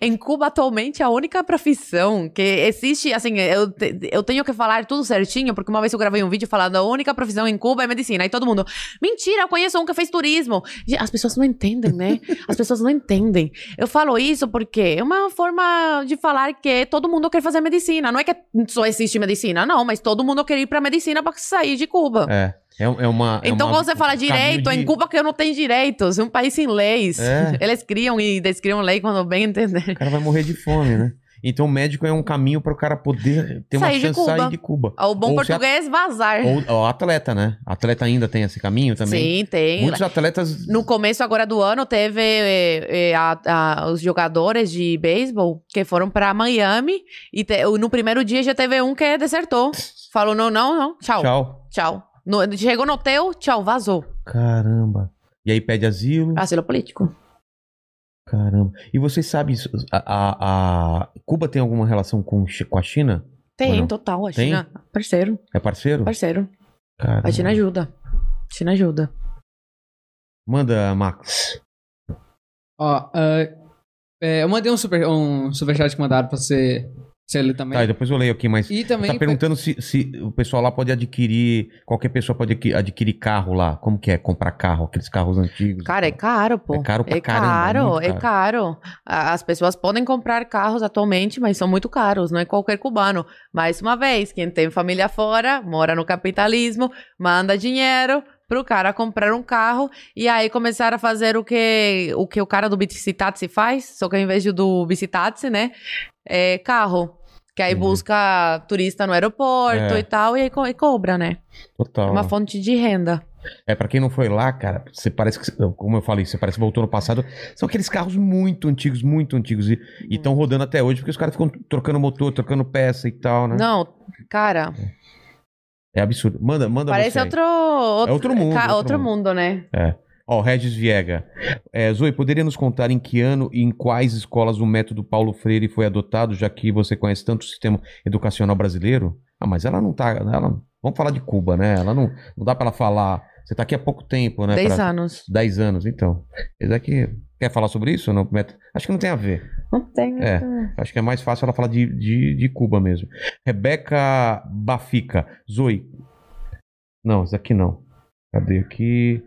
em Cuba atualmente a única profissão que existe, assim, eu, te- eu tenho que falar tudo certinho, porque uma vez eu gravei um vídeo falando a única profissão em Cuba é medicina, e todo mundo: "Mentira, eu conheço um que fez turismo". As pessoas não entendem, né? As pessoas não entendem. Eu falo isso porque é uma forma de falar que todo mundo quer fazer medicina. Não é que só existe medicina, não, mas todo mundo quer ir pra medicina pra sair de Cuba. É. É, é uma. é Então, uma- quando você fala um direito, de- em Cuba que não tem direitos, é um país sem leis. É. Eles criam e descriam lei quando bem entender. O cara vai morrer de fome, né? Então o médico é um caminho para o cara poder ter uma Sair de chance de Cuba. sair de Cuba. O bom Ou português, vazar. Ou, ou atleta, né? Atleta ainda tem esse caminho também. Sim, tem. Muitos atletas. No começo agora do ano, teve eh, eh, a- a- os jogadores de beisebol que foram pra Miami e te- no primeiro dia já teve um que desertou. Falou, não, não, não, tchau, tchau. Tchau. No- chegou no hotel, tchau, vazou. Caramba. E aí pede asilo. Asilo político. Caramba. E vocês sabem, isso, a, a- a- Cuba tem alguma relação com, com a China? Tem, total. A Tem? China, parceiro, É parceiro? parceiro. Caramba. A China ajuda. A China ajuda. Manda, Max. Ó, ah, é, eu mandei um, super, um superchat que mandaram pra você, você ler também. Tá, e depois eu leio aqui, mas. E também. Tá perguntando se, se o pessoal lá pode adquirir. Qualquer pessoa pode adqui- adquirir carro lá. Como que é comprar carro? Aqueles carros antigos. Cara, é caro, pô. É caro pra É caramba, caro, é caro. caro. A- As pessoas podem comprar carros atualmente, mas são muito caros, não é qualquer cubano. Mais uma vez, quem tem família fora, mora no capitalismo, manda dinheiro pro cara comprar um carro e aí começar a fazer o que o que o cara do Bicitaxi faz, só que ao invés de do Bicitaxi, né, é carro. Que aí Uhum. busca turista no aeroporto É. e tal, e aí co- e cobra, né? É Total. uma fonte de renda. É, pra quem não foi lá, cara, você parece que, como eu falei, você parece que voltou no passado. São aqueles carros muito antigos, muito antigos. E estão rodando até hoje, porque os caras ficam trocando motor, trocando peça e tal, né? Não, cara, É absurdo. Manda, manda Parece outro, outro, outro mundo, outro outro mundo, né? Ó, Regis Viega. É, Zoe, poderia nos contar em que ano e em quais escolas o método Paulo Freire foi adotado, já que você conhece tanto o sistema educacional brasileiro? Ah, mas ela não tá. Ela, vamos falar de Cuba, né? Ela não, não dá pra ela falar. Você tá aqui há pouco tempo, né? Dez pra- anos. 10 anos, então. Esse aqui. Quer falar sobre isso? Não? Método- Acho que não tem a ver. Não tem. É. Acho que é mais fácil ela falar de, de, de Cuba mesmo. Rebeca Bafica. Zoe. Não, isso aqui não. Cadê aqui?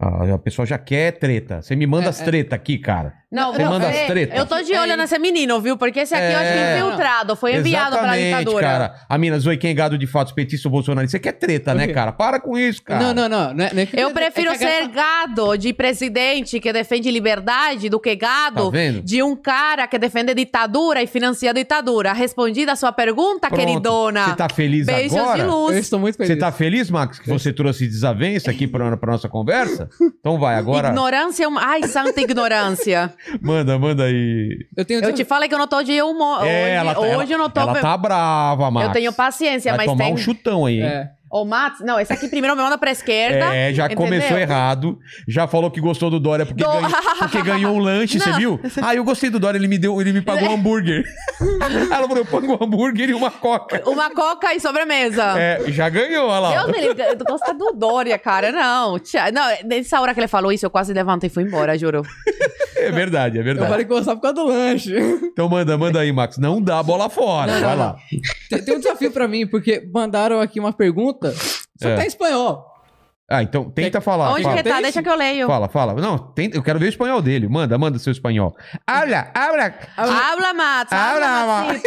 Ah, a pessoa já quer treta. Você me manda É, as é. treta aqui, cara. Não, Você não, manda as é, treta. Eu tô de olho É. nesse menino, viu? Porque esse aqui eu acho que É. é infiltrado, foi enviado pela Exatamente, ditadura. cara. A mina Zoe, quem é gado de fato, petista ou bolsonarista? Você quer treta, né, cara? Para com isso, cara. Não, não, não. não é- não é que- Eu é prefiro ser gata- gado de presidente que defende liberdade do que Tá gado vendo? de um cara que defende ditadura e financia a ditadura. Respondida a sua pergunta, Pronto. queridona. Você tá feliz Beijos agora? de luz. Eu estou muito feliz. Você tá feliz, Max, que você trouxe desavença aqui pra, pra nossa conversa? Então vai, agora. Ignorância é uma... Ai, santa ignorância. Manda, manda aí. Eu tenho Eu te falei que eu não tô de humor. É, hoje ela, tá- hoje ela, eu não tô... ela tá brava, Max. Eu tenho paciência, Vai mas tomar tem... um chutão aí, hein? É. Ô, Matos, não, esse aqui primeiro me manda pra esquerda. É, já entendeu? começou errado. Já falou que gostou do Dória porque, Do- ganhou, porque ganhou um lanche, você viu? Ah, eu gostei do Dória, ele me deu, ele me pagou um hambúrguer. Ela falou, eu pago um hambúrguer e uma coca. Uma coca e sobremesa. É, já ganhou, olha lá. Deus me livre, eu gosto do Dória, cara. Não, tia, não, nessa hora que ele falou isso, eu quase levantei e fui embora, juro. É verdade, é Eu verdade. falei que gostava por causa do lanche. Então manda, manda aí, Max. Não dá a bola fora, Não, vai não, lá. Tem, tem um desafio pra mim, porque mandaram aqui uma pergunta, só É. tá em espanhol. Ah, então tenta falar. Onde fala. que tá? Tem Deixa sim. que eu leio. Fala, fala. Não, tenta, eu quero ver o espanhol dele. Manda, manda seu espanhol. Habla, habla. Habla, Mats. Habla, Habla.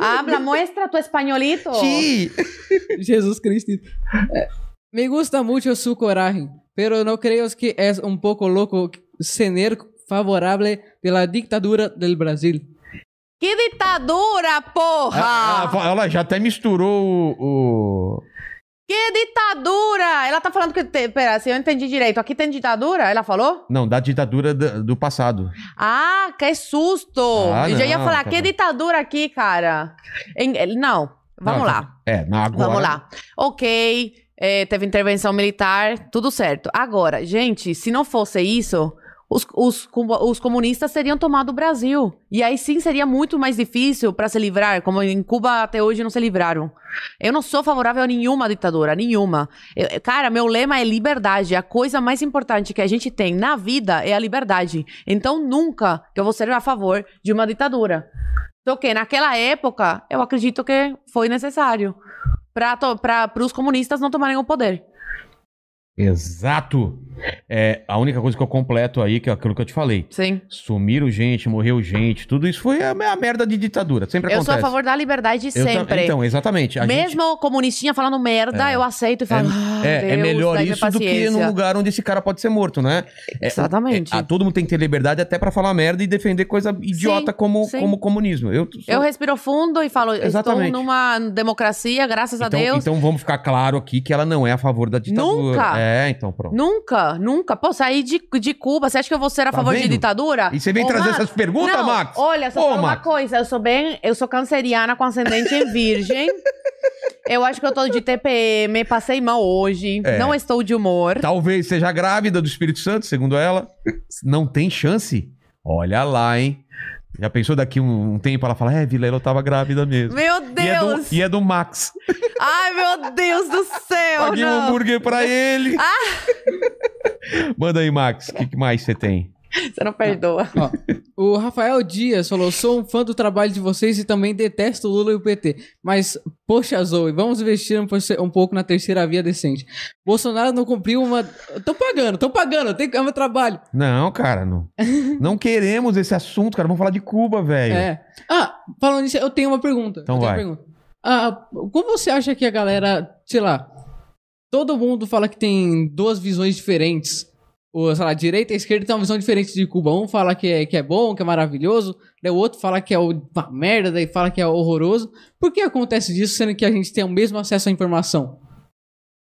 Habla, muestra tu españolito. Sí. Jesus Cristo. Me gusta mucho su coraje, pero no creo que es un poco loco ser favorable de la dictadura del Brasil. Que ditadura, porra! Ah, ah, ela já até misturou o. o- Que ditadura! Ela tá falando que. Te... Pera, se eu entendi direito. Aqui tem ditadura? Ela falou? Não, da ditadura do passado. Ah, que susto! Ah, eu já ia não, falar, tá que bom. ditadura aqui, cara? Em- Não, vamos Não, lá. É, na agora. Vamos lá. Ok, é, teve intervenção militar, tudo certo. Agora, gente, se não fosse isso, os, os, os comunistas teriam tomado o Brasil. E aí sim seria muito mais difícil para se livrar, como em Cuba até hoje não se livraram. Eu não sou favorável a nenhuma ditadura, nenhuma. Eu- cara, meu lema é liberdade. A coisa mais importante que a gente tem na vida é a liberdade. Então nunca eu vou ser a favor de uma ditadura. Só que naquela época, eu acredito que foi necessário para os comunistas não tomarem o poder. Exato. É, a única coisa que eu completo aí, que é aquilo que eu te falei. Sim. Sumiram gente, morreu gente, tudo isso foi a, a merda de ditadura. Sempre Eu acontece. sou a favor da liberdade Eu sempre. Então, exatamente. A gente- Mesmo comunistinha falando merda, eu aceito e falo. "Ah, É, é Deus, melhor dai-me isso do que paciência." num lugar onde esse cara pode ser morto, né? É, Exatamente. é, ah, todo mundo tem que ter liberdade até pra falar merda e defender coisa idiota Sim, como, sim. como comunismo. Eu, sou- Eu respiro fundo e falo, Exatamente. estou numa democracia, graças a então, Deus. então vamos ficar claro aqui que ela não é a favor da ditadura. Nunca. É, então pronto. Nunca, nunca. Pô, sair de, de Cuba, você acha que eu vou ser a Tá favor de vendo? ditadura? E você vem Ô, trazer Max, essas perguntas, não, Max? Olha, só Ô, uma Max. coisa, eu sou bem, eu sou canceriana com ascendente em virgem. eu acho que eu tô de TPM, passei mal hoje, É. não estou de humor. Talvez seja grávida do Espírito Santo, segundo ela. Não tem chance? Olha lá, hein? Já pensou daqui um, um tempo ela fala, é, Vilela, eu tava grávida mesmo. Meu E é, do, Deus! e é do Max. Ai, meu Deus do céu! Paguei um não. hambúrguer pra ele. Manda aí, Max. O que, que mais você tem? Você não perdoa. Ó, o Rafael Dias falou: sou um fã do trabalho de vocês e também detesto o Lula e o PT. Mas, poxa, Zoe, vamos investir um, um pouco na terceira via decente. Bolsonaro não cumpriu uma. Tô pagando, tô pagando, tem... é meu trabalho. Não, cara, não. não queremos esse assunto, cara. Vamos falar de Cuba, velho. É. Ah, falando nisso, eu tenho uma pergunta. Então eu tenho vai. uma pergunta. Ah, como você acha que a galera, sei lá, todo mundo fala que tem duas visões diferentes. Ou, sei lá, a direita e a esquerda tem uma visão diferente de Cuba. Um fala que é, que é bom, que é maravilhoso, daí o outro fala que é o- uma merda, daí fala que é horroroso. Por que acontece disso, sendo que a gente tem o mesmo acesso à informação?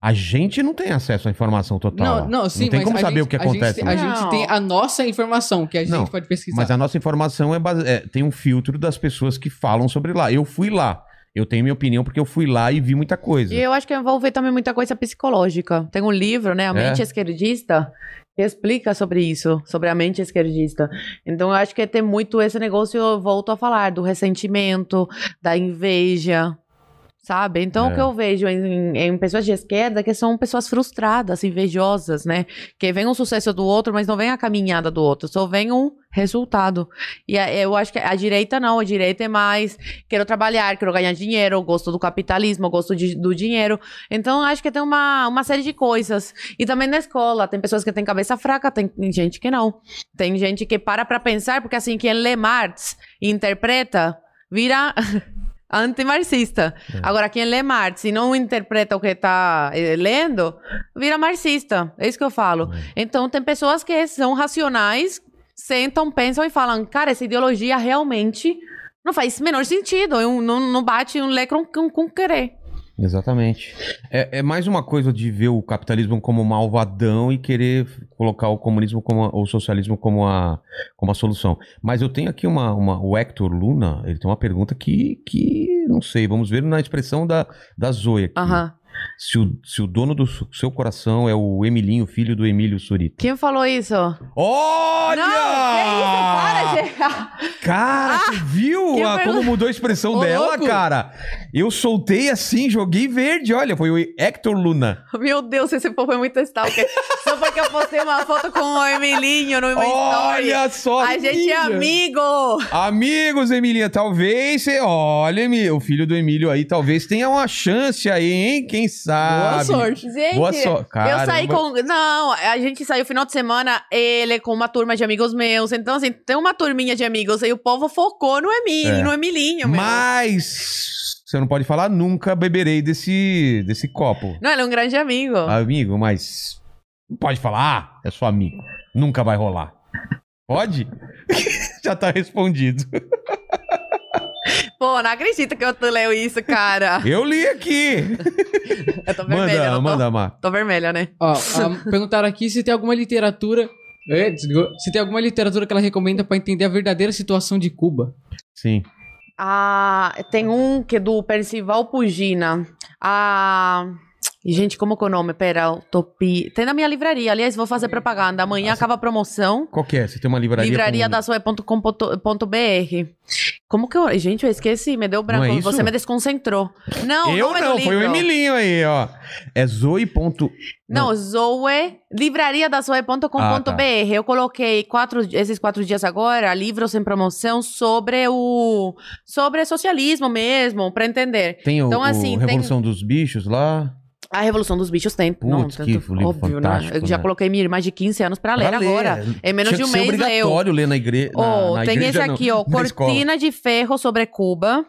A gente não tem acesso à informação total. Não, não, sim, Não tem mas como a saber gente- o que a gente acontece. tem- né? A gente tem a nossa informação, que a gente Não, pode pesquisar. Mas a nossa informação é, base- é, tem um filtro das pessoas que falam sobre lá. Eu fui lá. Eu tenho minha opinião porque eu fui lá e vi muita coisa. E eu acho que envolve também muita coisa psicológica. Tem um livro, né? A Mente É. Esquerdista, que explica sobre isso, sobre a mente esquerdista. Então eu acho que tem muito esse negócio, eu volto a falar, do ressentimento, da inveja. Sabe? Então, É. o que eu vejo em, em pessoas de esquerda que são pessoas frustradas, invejosas, né? Que vem um sucesso do outro, mas não vem a caminhada do outro, só vem um resultado. E a- eu acho que a direita não, a direita é mais quero trabalhar, quero ganhar dinheiro, gosto do capitalismo, gosto de- do dinheiro. Então, acho que tem uma, uma série de coisas. E também na escola, tem pessoas que têm cabeça fraca, tem gente que não. Tem gente que para pra pensar, porque assim, quem lê Marx e interpreta, vira antimarxista. Agora, quem lê Marx e não interpreta o que está lendo, vira marxista. É isso que eu falo. Então, tem pessoas que são racionais, sentam, pensam e falam, cara, essa ideologia realmente não faz o menor sentido. Eu- Não, não bate um lé com, com, com querer. Exatamente. É, é mais uma coisa de ver o capitalismo como malvadão e querer colocar o comunismo como ou o socialismo como a, como a solução. Mas eu tenho aqui uma, uma- O Hector Luna, ele tem uma pergunta que, que não sei, vamos ver na expressão da, da Zoe aqui. Aham. Se, o, se o dono do su- seu coração é o Emilinho, filho do Emílio Surita. Quem falou isso? Olha! Não, que isso? Para. Cara, você viu que a- pergun- como mudou a expressão Ô, dela, louco. cara? Eu soltei assim, joguei verde. Olha, foi o Hector Luna. Meu Deus, esse povo é muito stalker. Só porque eu postei uma foto com o Emilinho no meu story. Olha só, A gente é amigo. Amigos, Emilinha, talvez você. Olha, Emi- o filho do Emílio aí, talvez tenha uma chance aí, hein? Quem sabe? Boa sorte. Gente, Boa sorte. eu saí Caramba. com. Não, a gente saiu final de semana, ele com uma turma de amigos meus. Então, assim, tem uma turminha de amigos aí, o povo focou no Emílio, É. no Emilinho, meu. Mas você não pode falar nunca beberei desse, desse copo. Não, ele é um grande amigo. Amigo, mas. Não pode falar, ah, é só amigo. Nunca vai rolar. Pode? Já tá respondido. Pô, não acredito que eu tu leu isso, cara. Eu li aqui. Eu tô vermelha, manda, não tô? manda, Mar. Tô vermelha, né? Ó, a- perguntaram aqui se tem alguma literatura. É. Se tem alguma literatura que ela recomenda pra entender a verdadeira situação de Cuba. Sim. Ah, tem um que é do Percival Pugina. Ah. Gente, como que é o nome? Pera, Utopia. Tem na minha livraria. Aliás, vou fazer propaganda. Amanhã acaba a promoção. Qual que é? Você tem uma livraria. Livraria com- da sua.com.br. Como que eu. Gente, eu esqueci, me deu branco. Não é? Você me desconcentrou. Não, Eu nome do não, foi o. Emilinho aí, ó. É Zoe. ponto- Não, Zoe, livraria da Zoe.com.br. Ah, tá. Eu coloquei quatro, esses quatro dias agora, livros em promoção sobre o. sobre socialismo mesmo, pra entender. Tem o, Então, o assim, tem- Revolução dos Bichos lá. A Revolução dos Bichos tem. Putz, não, que tanto- livro óbvio, né? Eu já né? coloquei minha irmã de 15 anos pra ler Pra ler. agora. Em menos Tinha de um que mês leu. obrigatório ler na igreja. Oh, tem esse aqui, ó, na. Cortina de Ferro sobre Cuba,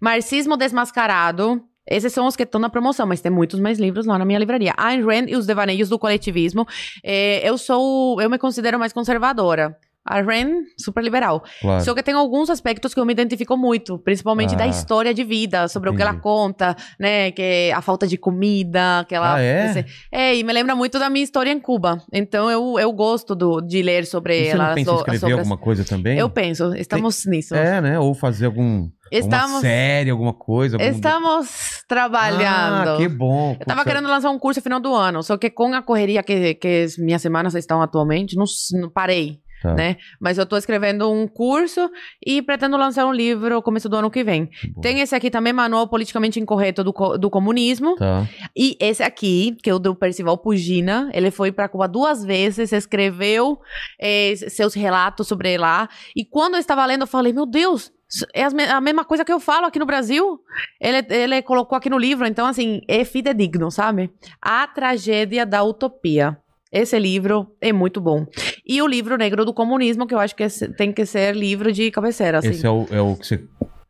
Marxismo Desmascarado. Esses são os que estão na promoção, mas tem muitos mais livros lá na minha livraria. Ayn Rand e os Devaneios do Coletivismo. É, eu sou, eu me considero mais conservadora. A Rand, super liberal. Claro. Só que tem alguns aspectos que eu me identifico muito, principalmente da Ah. história de vida, sobre o que ela Entendi. conta, né? Que a falta de comida, que ela. Ah, é? esse- é, e me lembra muito da minha história em Cuba. Então eu, eu gosto do, de ler sobre E você ela. não pensa escrever sobre alguma coisa também? Eu penso, estamos nisso. É, né? Ou fazer algum, alguma Estamos, série, alguma coisa. algum- estamos trabalhando. Ah, que bom. Eu tava querendo lançar um curso no final do ano, só que com a correria que, que as minhas semanas estão atualmente, não, não parei, Tá. né? Mas eu tô escrevendo um curso e pretendo lançar um livro no começo do ano que vem. Bom. Tem esse aqui também, Manual Politicamente Incorreto do, co- do Comunismo. Tá. E esse aqui, que é o do Percival Pugina, ele foi para Cuba duas vezes, escreveu eh, seus relatos sobre lá. E quando eu estava lendo, eu falei, meu Deus, é a mesma coisa que eu falo aqui no Brasil. Ele, ele colocou aqui no livro, então, assim, é fidedigno, sabe? A Tragédia da Utopia. Esse livro é muito bom. E o livro Negro do Comunismo, que eu acho que esse- tem que ser livro de cabeceira, assim. Esse é o, é o que você.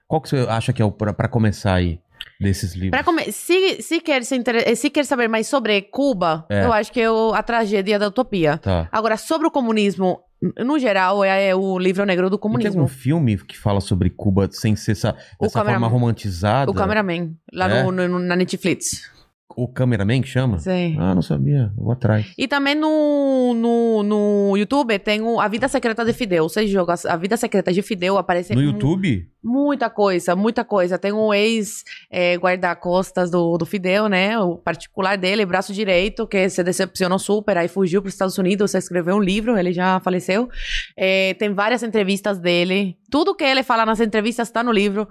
Qual que você acha que é o pra, pra começar aí? Desses livros? Come... se, se, quer se, inter... se quer saber mais sobre Cuba, É. eu acho que é o... a tragédia da utopia. Tá. Agora, sobre o comunismo, no geral, é, é o livro negro do E tem comunismo. algum filme que fala sobre Cuba sem ser essa, O dessa forma romantizada? O cameraman, lá É? no, no- na Netflix. O cameraman que chama? Sim. Ah, não sabia. Vou atrás. E também no, no, no YouTube tem o A Vida Secreta de Fidel. Você joga A Vida Secreta de Fidel, aparece No YouTube? Muita coisa, muita coisa. Tem um ex-guarda-costas do, do Fidel, né? O particular dele, braço direito, que se decepcionou super, aí fugiu para os Estados Unidos, escreveu um livro, ele já faleceu. É, tem várias entrevistas dele. Tudo que ele fala nas entrevistas está no livro.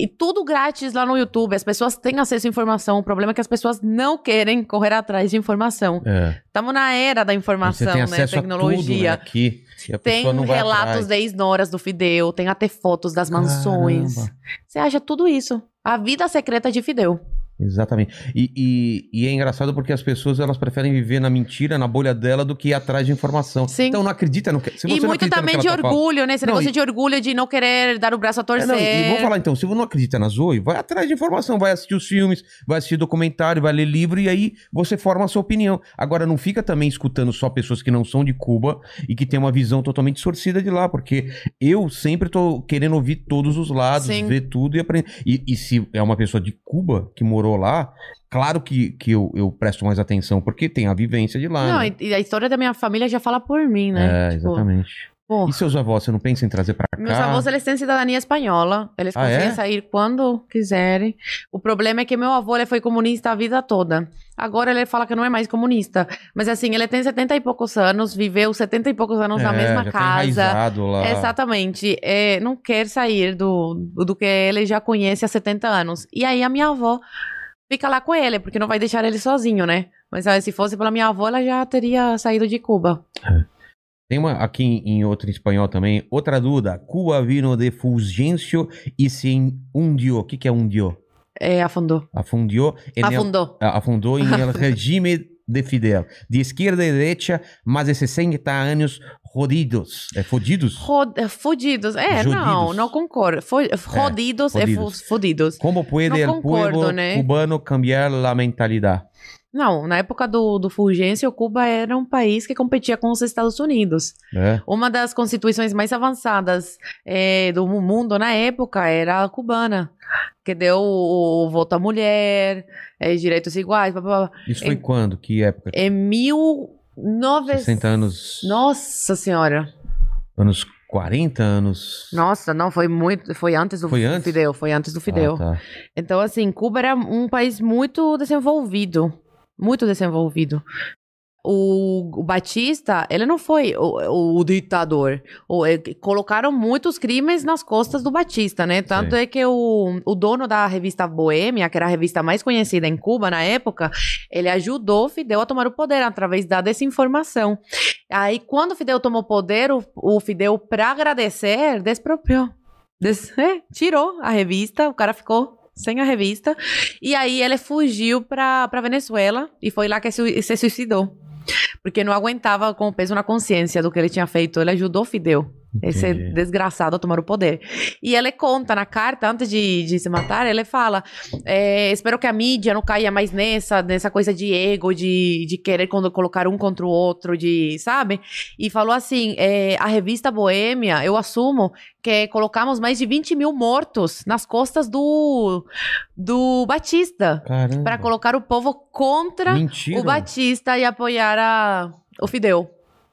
E tudo grátis lá no YouTube. As pessoas têm acesso à informação. O problema é que as pessoas não querem correr atrás de informação. É. Estamos na era da Você informação, tem né? acesso a tudo, né, Tecnologia. aqui. E Tem relatos de ex-noras do Fidel, tem até fotos das mansões. Caramba. Você acha tudo isso. A vida secreta de Fidel. Exatamente. E, e- e é engraçado porque as pessoas elas preferem viver na mentira, na bolha dela, do que ir atrás de informação. Sim. Então não acredita no que. Se você e não muito também de ela tá orgulho, né? Esse Não, negócio e- de orgulho de não querer dar o braço a É, torcer. não, e vou falar então, se você não acredita na Zoe, vai atrás de informação, vai assistir os filmes, vai assistir documentário, vai ler livro e aí você forma a sua opinião. Agora, não fica também escutando só pessoas que não são de Cuba e que têm uma visão totalmente distorcida de lá, porque eu sempre tô querendo ouvir todos os lados, Sim. ver tudo e aprender. E, e se é uma pessoa de Cuba que morou lá, claro que, que eu, eu presto mais atenção, porque tem a vivência de lá. Não, né? e, a história da minha família já fala por mim, né? É, Tipo, exatamente. Pô, E seus avós, você não pensa em trazer pra cá? Meus avós, eles têm cidadania espanhola. Eles Ah, conseguem é? sair quando quiserem. O problema é que meu avô, ele foi comunista a vida toda. Agora ele fala que não é mais comunista. Mas assim, ele tem 70 e poucos anos, viveu 70 e poucos anos na É, mesma já tá casa. lá. Exatamente. É, não quer sair do, do que ele já conhece há 70 anos. E aí a minha avó fica lá com ele, porque não vai deixar ele sozinho, né? Mas ah, se fosse pela minha avó, ela já teria saído de Cuba. Tem uma aqui em, outro espanhol também. Outra dúvida. Cuba vino de Fulgêncio e se hundió. O que, que é hundió? É, afundou. El- Afundou. ah, afundou em regime de Fidel. De esquerda e direita, mais de 60 anos rodidos. É fodidos? Rod- Fudidos. É, não, Jodidos. não concordo. Fo- Rodidos é, rodidos. fu- fudidos. Como pode concordo, pueblo né? cubano cambiar a mentalidade? Não, na época do, do Fulgêncio, Cuba era um país que competia com os Estados Unidos. É. Uma das constituições mais avançadas eh, do mundo na época era a cubana, que deu o, o voto à mulher, eh, direitos iguais, blá, blá, blá. Isso foi Em- quando? Que época? Em mil... nove- 60 anos. Nossa Senhora. Anos 40 anos. Nossa, não, foi muito... Foi antes do Foi antes? Fidel, foi antes do Fidel. Ah, tá. Então, assim, Cuba era um país muito desenvolvido. Muito desenvolvido. O, o Batista, ele não foi o, o ditador. O- é colocaram muitos crimes nas costas do Batista, né? Tanto Sim. é que o, o dono da revista Boêmia, que era a revista mais conhecida em Cuba na época, ele ajudou Fidel a tomar o poder através da desinformação. Aí, quando Fidel tomou poder, o, o Fidel, para agradecer, despropriou. Des- é, tirou a revista, o cara ficou sem a revista. E aí ele fugiu pra Venezuela e foi lá que se, se suicidou. Porque não aguentava com o peso na consciência do que ele tinha feito. Ele ajudou Fidel, esse Entendi. desgraçado, a tomar o poder. E ele conta na carta, antes de, de se matar, ele fala: é, Espero que a mídia não caia mais nessa, nessa coisa de ego, de, de querer quando colocar um contra o outro, de. Sabe? E falou assim: é, A revista Boêmia, eu assumo que colocamos mais de 20 mil mortos nas costas do, do Batista. Para colocar o povo contra Mentira. o Batista e apoiar a, o Fidel.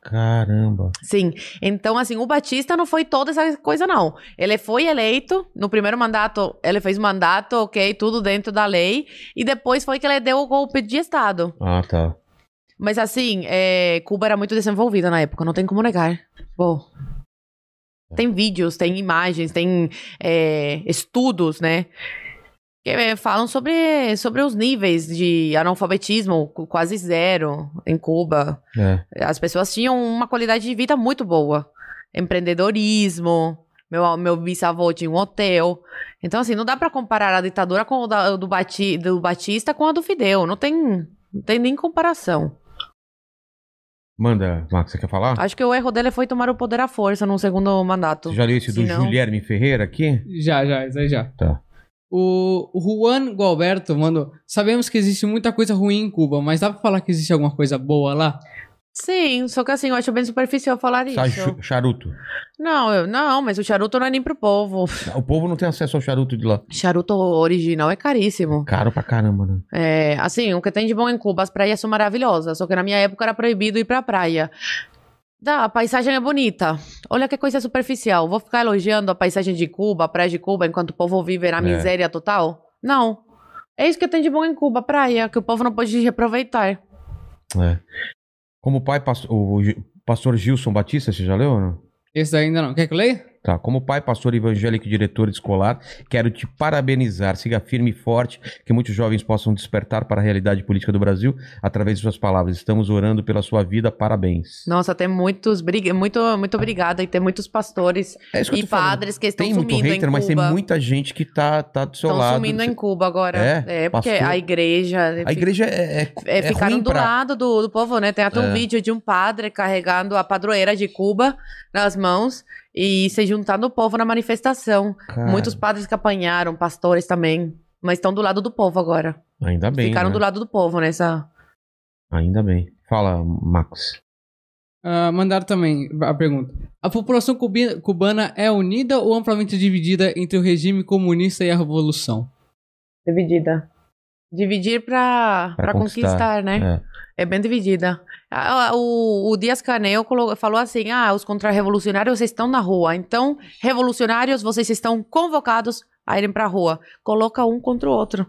Caramba. Sim. Então, assim, o Batista não foi toda essa coisa, não. Ele foi eleito, no primeiro mandato, ele fez mandato, ok, tudo dentro da lei, e depois foi que ele deu o golpe de Estado. Ah, tá. Mas, assim, é, Cuba era muito desenvolvida na época, não tem como negar. Pô. Tem vídeos, tem imagens, tem é, estudos, né? Que é, falam sobre, sobre os níveis de analfabetismo, quase zero em Cuba. É. As pessoas tinham uma qualidade de vida muito boa. Empreendedorismo. Meu, meu bisavô tinha um hotel. Então, assim, não dá pra comparar a ditadura com o da- do, Bati, do Batista com a do Fidel. Não tem, não tem nem comparação. Manda, Max, você quer falar? Acho que o erro dele foi tomar o poder à força no segundo mandato. Você já leu esse do não- Guilherme Ferreira aqui? Já, já, isso aí já. Tá. O Juan Gualberto mandou. Sabemos que existe muita coisa ruim em Cuba, mas dá pra falar que existe alguma coisa boa lá? Sim, só que assim, eu acho bem superficial falar Sai isso. charuto. Não, eu, não, mas o charuto não é nem pro povo. O povo não tem acesso ao charuto de lá. Charuto original é caríssimo. Caro pra caramba, né? É, assim, o que tem de bom em Cuba, as praias são maravilhosas, só que na minha época era proibido ir pra praia. Dá, a paisagem é bonita. Olha que coisa superficial. Vou ficar elogiando a paisagem de Cuba, a praia de Cuba, enquanto o povo vive na É. miséria total? Não. É isso que tem de bom em Cuba, praia, que o povo não pode reaproveitar. É. Como pai, pastor, o pastor Gilson Batista, você já leu ou não? Esse ainda não. Quer que eu leia? Tá. Como pai, pastor evangélico e diretor escolar, quero te parabenizar. Siga firme e forte, que muitos jovens possam despertar para a realidade política do Brasil através de suas palavras. Estamos orando pela sua vida. Parabéns. Nossa, tem muitos. Muito, muito obrigada. E tem muitos pastores É e falando. padres que estão Tem muito sumindo hater, em mas tem Cuba. muita gente que tá, tá do seu Estão lado. sumindo em Cuba agora. É? porque Pastor? a igreja. A igreja é, é, É, é ficaram do pra... lado do, do povo, né? Tem até É. um vídeo de um padre carregando a padroeira de Cuba nas mãos e se juntando ao povo na manifestação. Cara, Muitos padres que apanharam, pastores também. Mas estão do lado do povo agora. Ainda bem, Ficaram né? do lado do povo nessa. Ainda bem. Fala, Max. Ah, mandaram também a pergunta. A população cubana é unida ou amplamente dividida entre o regime comunista e a revolução? Dividida. Dividir pra conquistar, conquistar, né? É. É bem dividida. Ah, O, o Dias Canel falou assim: ah, os contra-revolucionários estão na rua. Então, revolucionários, vocês estão convocados a irem pra rua. Coloca um contra o outro.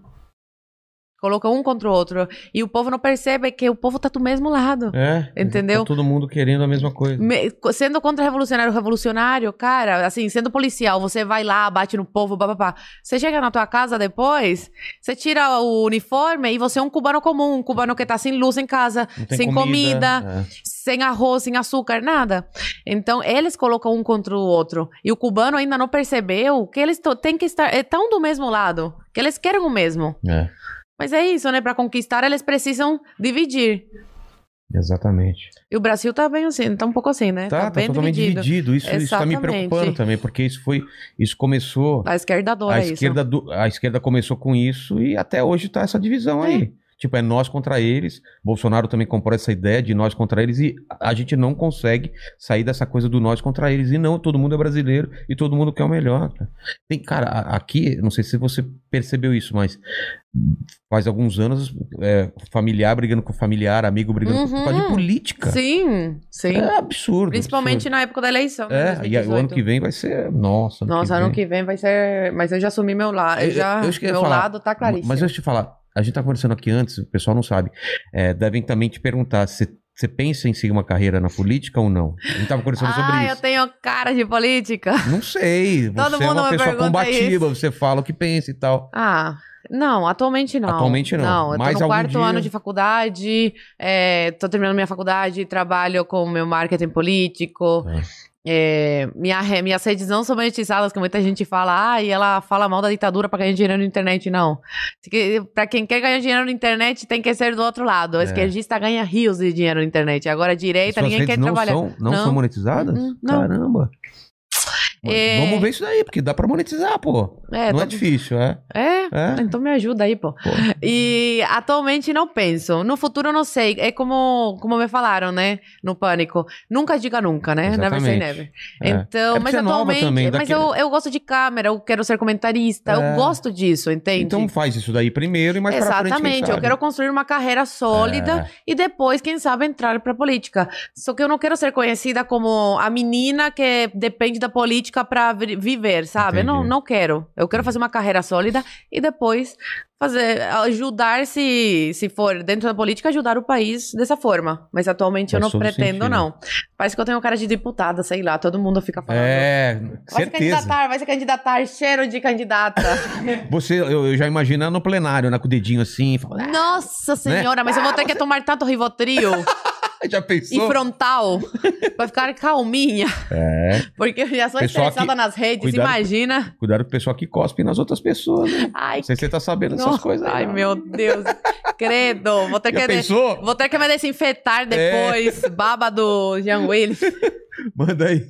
Coloca um contra o outro. E o povo não percebe que o povo tá do mesmo lado. É. Entendeu? Tá todo mundo querendo a mesma coisa. Me- sendo contra-revolucionário, revolucionário, cara, assim, sendo policial, você vai lá, bate no povo, papapá. Você chega na tua casa depois, você tira o uniforme e você é um cubano comum, um cubano que tá sem luz em casa, sem comida, É. sem arroz, sem açúcar, nada. Então, eles colocam um contra o outro. E o cubano ainda não percebeu que eles têm que estar, é, tão do mesmo lado, que eles querem o mesmo. É. Mas é isso, né? Pra conquistar, eles precisam dividir. Exatamente. E o Brasil tá bem assim, tá um pouco assim, né? Tá, tá, bem totalmente dividido. Isso, isso tá me preocupando também, porque isso foi. Isso começou. A esquerda adora A isso. esquerda, do- a esquerda começou com isso e até hoje tá essa divisão aí. Tipo, é nós contra eles. Bolsonaro também comprou essa ideia de nós contra eles e a gente não consegue sair dessa coisa do nós contra eles. E não, todo mundo é brasileiro e todo mundo quer o melhor. cara. Tem, cara, aqui, não sei se você percebeu isso, mas faz alguns anos, é, familiar brigando com familiar, amigo brigando com por de Uhum. política. Sim, sim. É absurdo. Principalmente absurdo. na época da eleição. né, É, e aí, o ano 2018. que vem vai ser. Nossa, Nossa, ano que vem vai ser. Mas eu já assumi meu lado. Eu- eu que eu meu falar, lado tá claríssimo. Mas deixa eu te falar, a gente tá conversando aqui antes, o pessoal não sabe. É, devem também te perguntar se você pensa em seguir uma carreira na política ou não. A gente tava conversando sobre ah, isso. eu tenho cara de política. Não sei. Todo você é mundo uma me pessoa combativa, você fala o que pensa e tal. Ah, não, atualmente não. Atualmente não. Não, eu tô no quarto dia- ano de faculdade, é, tô terminando minha faculdade, trabalho com meu marketing político. É. É, minha, minhas redes não são monetizadas, que muita gente fala, ah, e ela fala mal da ditadura pra ganhar dinheiro na internet. Não. Pra quem quer ganhar dinheiro na internet, tem que ser do outro lado. O É. esquerdista ganha rios de dinheiro na internet. Agora, a direita, ninguém quer não trabalhar. São, não, Não. são monetizadas? Uhum, não. Caramba. É. Vamos ver isso daí, porque dá pra monetizar, pô. É, não tô- é difícil, é? É, É. então me ajuda aí, pô. Pô. E atualmente não penso. No futuro eu não sei. É como, como me falaram, né? No pânico. Nunca diga nunca, né? Never say Exatamente. never. É. Então, É mas é atualmente. também, mas eu, eu gosto de câmera, eu quero ser comentarista, É. eu gosto disso, entende? Então faz isso daí primeiro e mais pra frente, Exatamente, eu quero construir uma carreira sólida É. e depois, quem sabe, entrar pra política. Só que eu não quero ser conhecida como a menina que depende da política pra vi- viver, sabe? Não, não quero. Eu quero fazer uma carreira sólida e depois fazer ajudar se se for dentro da política ajudar o país dessa forma. Mas atualmente eu não pretendo sentido. não. Parece que eu tenho cara de deputada, sei lá, todo mundo fica falando. É, Vai se certeza. candidatar, vai se candidatar, cheiro de candidata. Você, eu, eu já imagino no plenário, né, com o dedinho assim, fala, Nossa senhora, mas eu vou ter que tomar tanto Rivotril. "Ah, já e pensou? frontal pra ficar calminha. É, Porque eu já sou Pessoal estressada que- nas redes, cuidado imagina. cuidado com o pessoal que cospe nas outras pessoas, né? Ai, Não sei se você tá sabendo dessas nossa, coisas ai não. meu Deus. Credo, vou ter Já que pensou? É. vou ter que me desinfetar depois. Baba do Jean Willis. Manda aí.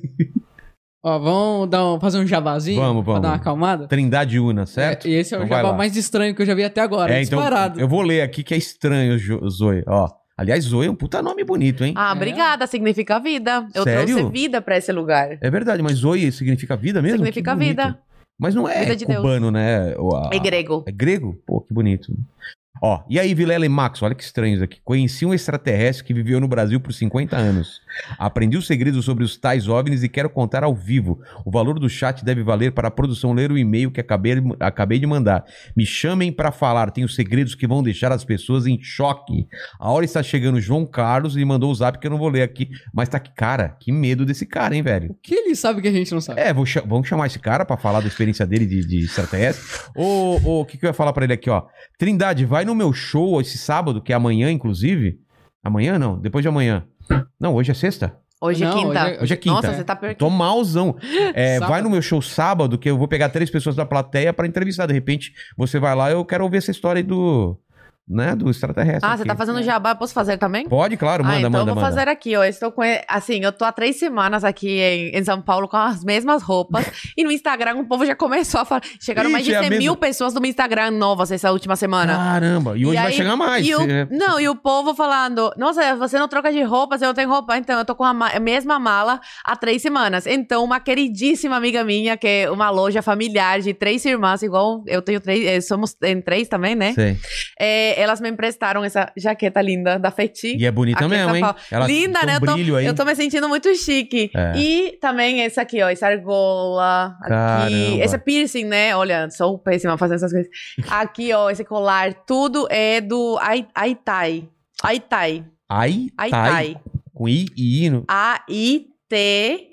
Ó, vamos dar um- fazer um jabazinho? Vamos, Pra vamos. dar uma acalmada? Trindade Una, certo? É, e esse é o Então vai jabá lá. mais estranho que eu já vi até agora. É, então, disparado. eu vou ler aqui que é estranho, Zoe. Ó, aliás, Zoe é um puta nome bonito, hein? Ah, É. obrigada, significa vida. Eu Sério? trouxe vida pra esse lugar. É verdade, mas Zoe significa vida mesmo? Significa vida. Mas não é Vida de Deus. cubano, né? O- a- É grego. É grego? Pô, que bonito. Ó, e aí, Vilela e Max, olha que estranho isso aqui. Conheci um extraterrestre que viveu no Brasil por 50 anos. Aprendi os segredos sobre os tais OVNIs e quero contar ao vivo. O valor do chat deve valer para a produção ler o e-mail que acabei, acabei de mandar. Me chamem para falar, tenho segredos que vão deixar as pessoas em choque. A hora está chegando João Carlos e mandou o zap que eu não vou ler aqui. Mas tá que, cara, que medo desse cara, hein, velho? O que ele sabe que a gente não sabe? É, cha- vamos chamar esse cara pra falar da experiência dele de, de extraterrestre. Ô, o que, que eu ia falar pra ele aqui, ó? Trindade, vai no meu show esse sábado, que é amanhã, inclusive. Amanhã não, depois de amanhã. Não, hoje é sexta? Hoje Não, é quinta. hoje Hoje é quinta. Nossa, você tá per... Tô malzão. É, vai no meu show sábado, que eu vou pegar três pessoas da plateia pra entrevistar. De repente, você vai lá, eu quero ouvir essa história aí do. Né, do extraterrestre. Ah, você aqui. tá fazendo jabá, posso fazer também? Pode, claro, manda, ah, então manda, eu vou manda. fazer aqui, ó. Estou com, assim, eu tô há três semanas aqui em, em São Paulo com as mesmas roupas. e no Instagram o povo já começou a falar. Chegaram mais de Ixi, é a 100 mesma- mil pessoas no meu Instagram novas essa última semana. Caramba, e hoje vai aí- chegar mais. e o- é. Não, e o povo falando, nossa, você não troca de roupa, você não tem roupa. Então, eu tô com a, ma- mesma mala há três semanas. Então, uma queridíssima amiga minha, que é uma loja familiar de três irmãs, igual eu tenho três, eh, somos em três também, né? Sei. Eh, elas me emprestaram essa jaqueta linda da Feti. E é bonita mesmo, hein? Ela Linda, né? um Eu tô, brilho aí. eu tô me sentindo muito chique. É. E também esse aqui, ó, essa argola. Aqui. Esse piercing, né? Olha, sou péssima fazendo essas coisas. Aqui, ó, esse colar, tudo é do Ai- Aitai. Aitai. Ai, tai. Aitai. Com I e I no A-I-T.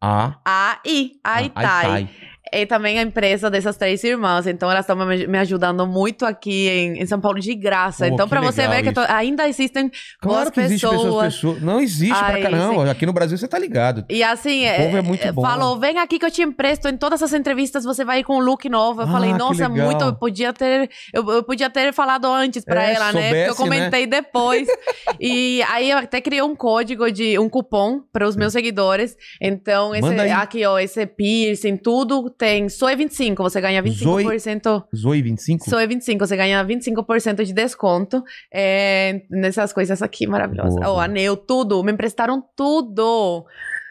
A. A-I. Aitai. E também a empresa dessas três irmãs. Então, elas estão me ajudando muito aqui em, em São Paulo de graça. Pô, então, pra você ver que to- ainda existem Claro boas que existe pessoas, pessoas. pessoas. Não existe pra Ai, caramba. Aqui no Brasil você tá ligado. E assim, O povo é muito é, bom. falou, vem aqui que eu te empresto. Em todas as entrevistas você vai ir com um look novo. Eu Ah, falei, nossa, legal. muito. Eu podia ter, eu, eu podia ter falado antes pra É, ela, né? Porque eu soubesse, né? comentei depois. e aí eu até criei um código de um cupom para os meus seguidores. Então, esse, aqui, ó, esse piercing, tudo tem Soe 25. Você ganha 25%. Zoe 25? Soe 25, você ganha 25% de desconto é, nessas coisas aqui maravilhosas. Boa, O boa. anel, tudo. Me emprestaram tudo.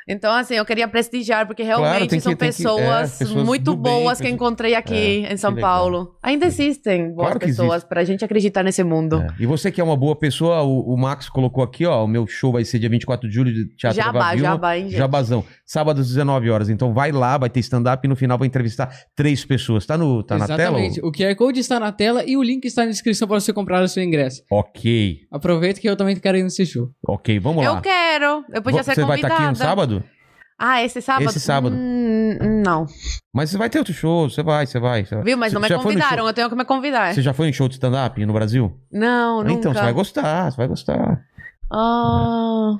Então, assim, eu queria prestigiar, porque realmente que- são tem que- pessoas, é, pessoas muito bem, boas que pessoas- encontrei aqui É, em São. Paulo. Ainda existem boas Claro pessoas pra gente acreditar nesse mundo. É. E você que é uma boa pessoa, o, o Max colocou aqui, ó, o meu show vai ser dia 24 de julho de Teatro Jabá, Gaviões. jabá, hein, gente? Jabazão. Sábado às 19 horas. Então vai lá, vai ter stand-up e no final vai entrevistar três pessoas. Tá, no, tá na tela? Exatamente. O QR Code está na tela e o link está na descrição para você comprar o seu ingresso. Ok, Aproveita que eu também quero ir nesse show. ok, vamos lá. Eu quero. Eu podia ser Você vai convidada. estar aqui no sábado? Ah, esse sábado? Esse sábado. Hum, não. Mas você vai ter outro show, você vai, você vai. Você vai. Viu? Mas Você- não me convidaram. Eu tenho que me convidar. Você já foi em show de stand-up no Brasil? Não, nunca. Então, você vai gostar, você vai gostar. Ah,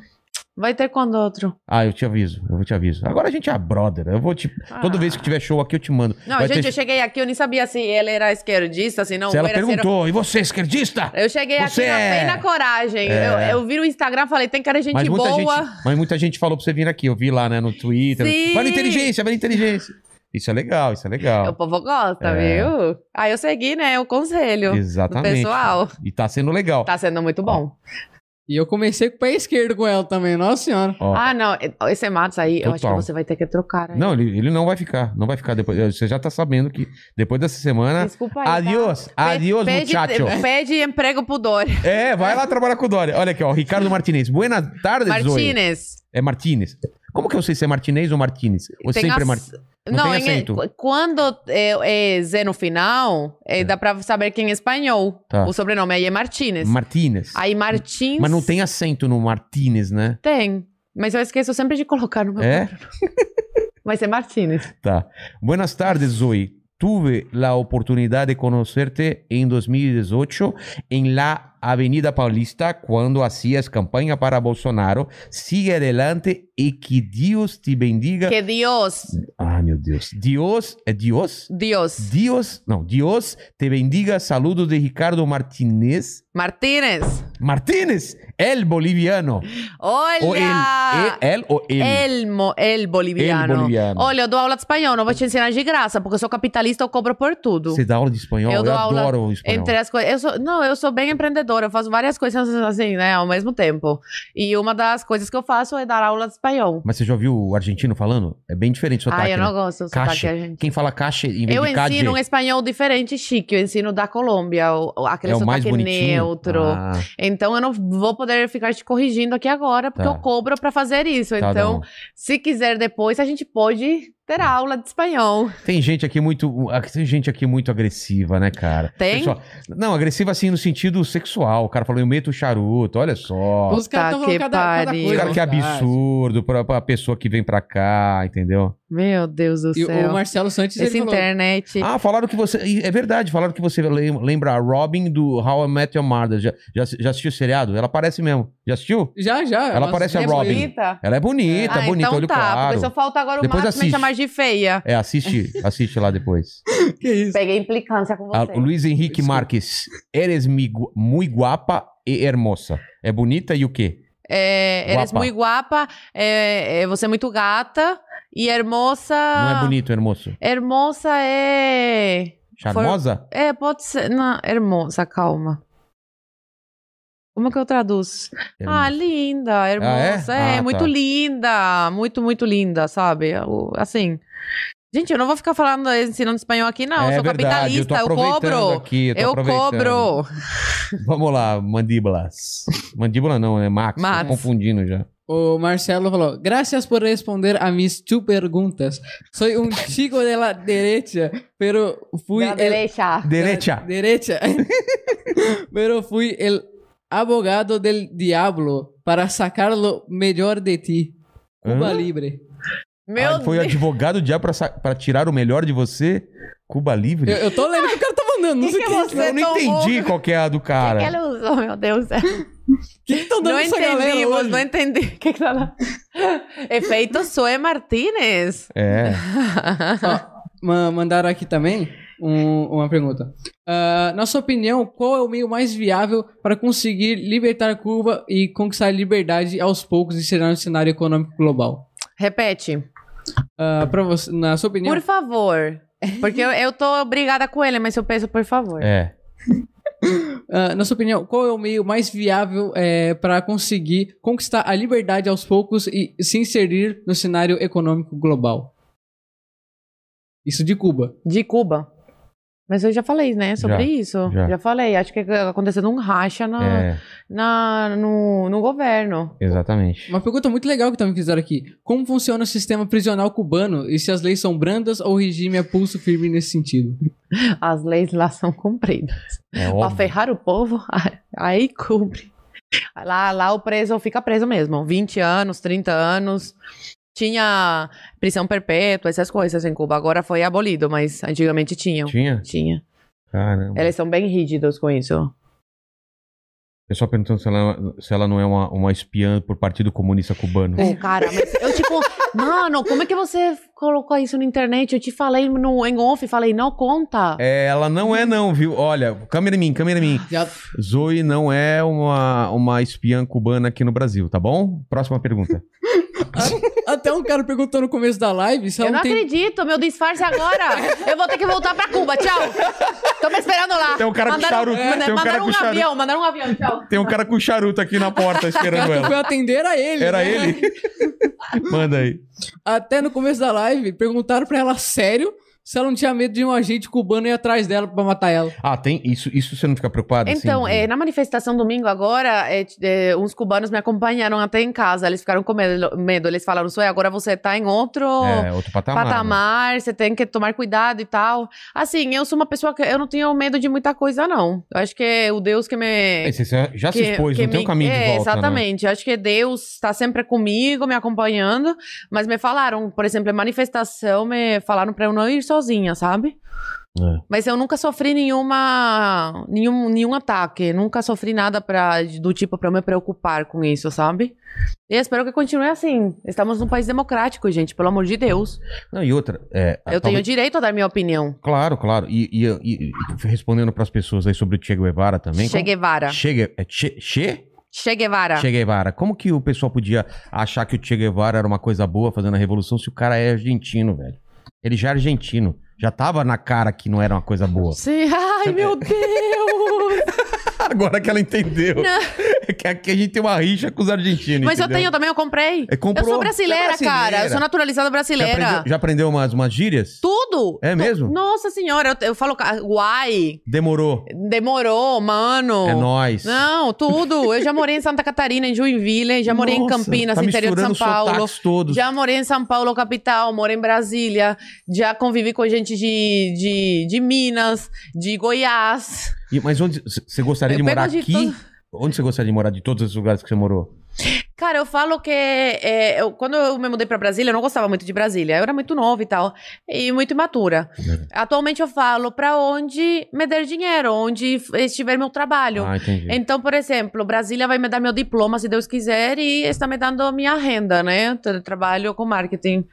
vai ter quando outro? Ah, eu te aviso, eu vou te aviso. Agora a gente é brother, eu vou te... Toda Ah. vez que tiver show aqui eu te mando. Não, Vai gente, ter- eu cheguei aqui, eu nem sabia se ele era esquerdista, se não Se ela perguntou, e você é esquerdista? Eu cheguei Você aqui é- e na coragem. É. Eu, eu vi o Instagram falei, tem cara de gente Mas boa. gente, mas muita gente falou pra você vir aqui. Eu vi lá, né, no Twitter. Sim. Vai na inteligência, vai na inteligência. Isso é legal, isso é legal. O povo gosta, É. viu? Aí eu segui, né, o conselho Exatamente. do pessoal. E tá sendo legal. Tá sendo muito bom. E eu comecei com o pé esquerdo com ela também, nossa senhora. Ó, Ah, não, esse Matos aí, eu acho que Total. você vai ter que trocar. aí. Não, ele, ele não vai ficar. Não vai ficar depois. Você já tá sabendo que depois dessa semana. Desculpa aí. tá? Adiós, Pe- adiós, pede, muchacho. Pede emprego pro Dori. É, vai lá trabalhar com o Dória. Olha aqui, ó. Ricardo Martinez. Buenas tardes, Zoe. Martínez. É Martinez. Como que eu sei se é Martinez ou Martinez? Ou Tem sempre é ac- Martinez? Não tem em- acento. qu- quando é, é Z no final, é, dá pra saber quem é espanhol. Tá. O sobrenome aí é Martínez. Martinez. Aí Martins. Mas não tem acento no Martinez, né? Tem. Mas eu esqueço sempre de colocar no meu. É? Mas é Martínez. Tá. Buenas tardes, Zoe. Tuve la oportunidad de conocerte en 2018 en la Avenida Paulista cuando hacías campaña para Bolsonaro. Sigue adelante y que Dios te bendiga. Que Dios. Ay, meu Dios. Dios, ¿es Dios? Dios. Dios, no, Dios te bendiga. Saludos de Ricardo Martínez. Martínez. Martínez, el boliviano. Olha! O el, e- el o el. Elmo, el boliviano. El boliviano. Olha, eu dou aula de espanhol, não vou te ensinar de graça, porque eu sou capitalista, eu cobro por tudo. Você dá aula de espanhol? Eu Eu, dou aula adoro o espanhol. Entre as coisas. Eu sou, não, eu sou bem eu faço várias coisas assim, né, ao mesmo tempo. E uma das coisas que eu faço é dar aula de espanhol. Mas você já ouviu o argentino falando? É bem diferente o sotaque. Ai, eu né? não gosto do sotaque argentino. Quem fala caixa em vez Eu de ensino um espanhol diferente chique, eu ensino da Colômbia, o, aquele é o mais sotaque neutro. Ah, Então eu não vou poder ficar te corrigindo aqui agora, porque Tá. eu cobro pra fazer isso. tá então, bom. se quiser depois, a gente pode ter aula de espanhol. Tem gente aqui muito. Tem gente aqui muito agressiva, né, cara? Tem? Pessoal- não, agressiva assim no sentido sexual. O cara falou, eu meto o charuto, olha só. Os caras estão falando cada, coisa. Cara, que cara. absurdo pra, pra pessoa que vem pra cá, entendeu? Meu Deus do E céu. o Marcelo Santos, Essa ele falou... internet. Ah, falaram que você. É verdade, falaram que você lem- lembra a Robin do How I Met Your Mother. Já, já, já assistiu o seriado? Ela aparece mesmo. Já assistiu? Já, já. Ela parece a é Robin. bonita. Bonita. Ela é bonita, ah, bonita, então olho tá, claro. porque só falta agora o Depois Max me assiste. chamar de feia. É, assiste, assiste lá depois. Que isso? Peguei implicância com você. o Luiz Henrique. Marques. Eres mi gu- muy guapa e hermosa. É bonita e o quê? É, eres Guapa. muito guapa, é, é, você é muito gata. E hermosa. Não é bonito, hermoso. Hermosa é. Charmosa? É, pode ser. Não, hermosa, calma. Como que eu traduzo? Ah, linda, hermosa. é? é, Ah, muito tá. linda. Muito, muito linda, sabe? Assim. Gente, eu não vou ficar falando, ensinando espanhol aqui, não. eu é sou verdade, eu tô capitalista, eu, aproveitando cobro. aqui, eu tô Eu cobro. Vamos lá, mandíbulas. Mandíbula não, é Max. Max. Tô confundindo já. O Marcelo falou: Gracias por responder a mis tu perguntas. Soy un chico de la derecha, pero fui. Da el- derecha. Derecha. Derecha. pero fui el abogado del diablo para sacar lo mejor de ti. Cuba Hã? libre. Meu Ah, ele foi Deus. advogado já pra, pra tirar o melhor de você? Cuba Livre? Eu, eu tô lendo o que o cara tá mandando. Não Que sei o que que, você- que, eu não entendi qual que é a do cara. O que, que ele usou, meu Deus? que, que tá dando Não essa galera hoje? não entendi. O que que tá dando? Efeito Zoe Martinez. É. Ó, ma- mandaram aqui também um- uma pergunta. Ah, na sua opinião, qual é o meio mais viável para conseguir libertar Cuba e conquistar liberdade aos poucos e ser no cenário econômico global? Repete. Pra você, na sua opinião, Por favor. Porque eu, eu tô brigada com ele, mas eu peço por favor. É. ah, na sua opinião, qual é o meio mais viável eh, para conseguir conquistar a liberdade aos poucos e se inserir no cenário econômico global? Isso de Cuba. De Cuba. Mas eu já falei, né, sobre Já, isso. já. Já. falei. Acho que acontecendo um racha na, É, na, no, no governo. exatamente. Uma pergunta muito legal que também fizeram aqui. Como funciona o sistema prisional cubano e se as leis são brandas ou o regime é pulso firme nesse sentido? As leis lá são cumpridas. É Pra ferrar o povo, aí cumpre. Lá, lá o preso fica preso mesmo. 20 anos, 30 anos. Tinha prisão perpétua, essas coisas em Cuba. Agora foi abolido, mas antigamente tinham. Tinha? Tinha. Caramba. Eles são bem rígidos com isso. Pessoal perguntando se ela, se ela não é uma, uma espiã por Partido Comunista Cubano. Pô, cara, mas eu tipo, mano, como é que você colocou isso na internet? Eu te falei no, em off, falei, não conta. É, ela não é não, viu? Olha, câmera em mim, câmera em mim. Já- Zoe não é uma, uma espiã cubana aqui no Brasil, tá bom? Próxima pergunta. Até um cara perguntou no começo da live se Eu ela não tem. acredito, meu disfarce agora. Eu vou ter que voltar pra Cuba, tchau. Tô me esperando lá. Tem um cara com mandaram, charuto, manda- tem um cara mandaram com um charuto. avião, mandaram um avião, tchau. Tem um cara com charuto aqui na porta O esperando cara que foi ela. atender era ele. Era né? ele? Manda aí. Até no começo da live perguntaram pra ela sério se ela não tinha medo de um agente cubano ir atrás dela pra matar ela. Ah, tem isso, isso você não fica preocupado? Então, assim, é, na manifestação domingo agora, é, é, uns cubanos me acompanharam até em casa. Eles ficaram com medo. medo. Eles falaram, Sué, agora você tá em outro É, outro patamar. né? patamar, você tem que tomar cuidado e tal. Assim, eu sou uma pessoa que eu não tenho medo de muita coisa, não. Eu acho que é o Deus que me... É, você já- já se expôs, não tem um me- caminho é, de volta, né? Exatamente. Eu acho que Deus está sempre comigo, me acompanhando. Mas me falaram, por exemplo, em manifestação, me falaram pra eu não ir sozinha, sabe? É. Mas eu nunca sofri nenhuma, nenhum, nenhum ataque. Nunca sofri nada pra, do tipo pra me preocupar com isso, sabe? E eu espero que continue assim. Estamos num país democrático, gente, pelo amor de Deus. Não, e outra... É, Eu tenho talvez- direito a dar minha opinião. Claro, claro. E, e- e- e respondendo pras pessoas aí sobre o Che Guevara também. Che Guevara. Como... Che, é che, che? Che Guevara. Che Guevara. Como que o pessoal podia achar que o Che Guevara era uma coisa boa fazendo a revolução se o cara é argentino, velho? Ele já é argentino. Já tava na cara que não era uma coisa boa. Sim, ai meu Deus! Agora que ela entendeu. É que aqui a gente tem uma rixa com os argentinos. Mas eu entendeu? tenho também, eu comprei. É, comprou. Eu sou brasileira, é cara. brasileira. Eu sou naturalizada Já brasileira. aprendeu, já aprendeu umas, umas gírias? Tudo. É mesmo? Nossa senhora, eu, eu falo uai, Demorou. demorou, mano. É nóis. Não, tudo. Eu já morei em Santa Catarina, em Joinville, já morei em Nossa, Campinas, tá interior de São Paulo. todos. Já morei em São Paulo, capital, morei em Brasília, já convivi com gente de, de, de Minas, de Goiás. E- mas onde você gostaria Eu de morar de aqui? todo- Onde você gostaria de morar de todos esses lugares que você morou? Cara, eu falo que é, eu- quando eu me mudei pra Brasília, eu não gostava muito de Brasília. Eu era muito nova e tal, e muito imatura. Atualmente eu falo pra onde me der dinheiro, onde estiver meu trabalho. Ah. Então, por exemplo, Brasília vai me dar meu diploma, se Deus quiser, e está me dando minha renda, né? Eu trabalho com marketing.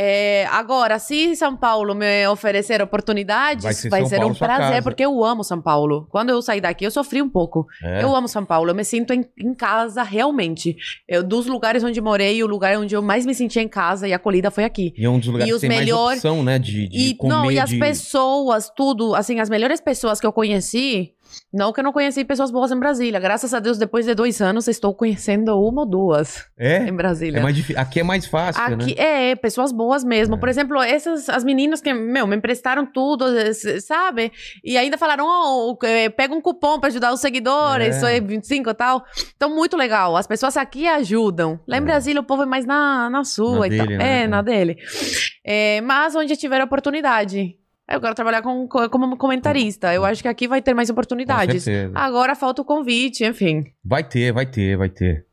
É, agora, se São Paulo me oferecer oportunidades, Vai vai ser ser, São Paulo um prazer, porque eu amo São Paulo. Quando eu saí daqui, eu sofri um pouco. É. Eu amo São Paulo, eu me sinto em, em casa realmente. Eu, dos lugares onde morei, o lugar onde eu mais me senti em casa e acolhida foi aqui. E é um dos lugares E que os tem melhor- mais opção, né? De, de E comer, não, e as de... pessoas, tudo, assim, as melhores pessoas que eu conheci, não que eu não conheci pessoas boas em Brasília. Graças a Deus, depois de dois anos, estou conhecendo uma ou duas É? em Brasília. É mais. Aqui é mais fácil, Aqui, né? é, pessoas boas mesmo. É. Por exemplo, essas, as meninas que, meu, me emprestaram tudo, eh, sabe? E ainda falaram, oh, eh, pega um cupom pra ajudar os seguidores, É. sou 25 e tal. Então, muito legal. As pessoas aqui ajudam. Lá em É. Brasília, o povo é mais na, na sua Na e tal. dele, né? É, na dele. É, mas onde tiver oportunidade. Eu quero trabalhar com, co- como comentarista. Eu acho que aqui vai ter mais oportunidades. Agora falta o convite, enfim. Vai ter, vai ter, vai ter.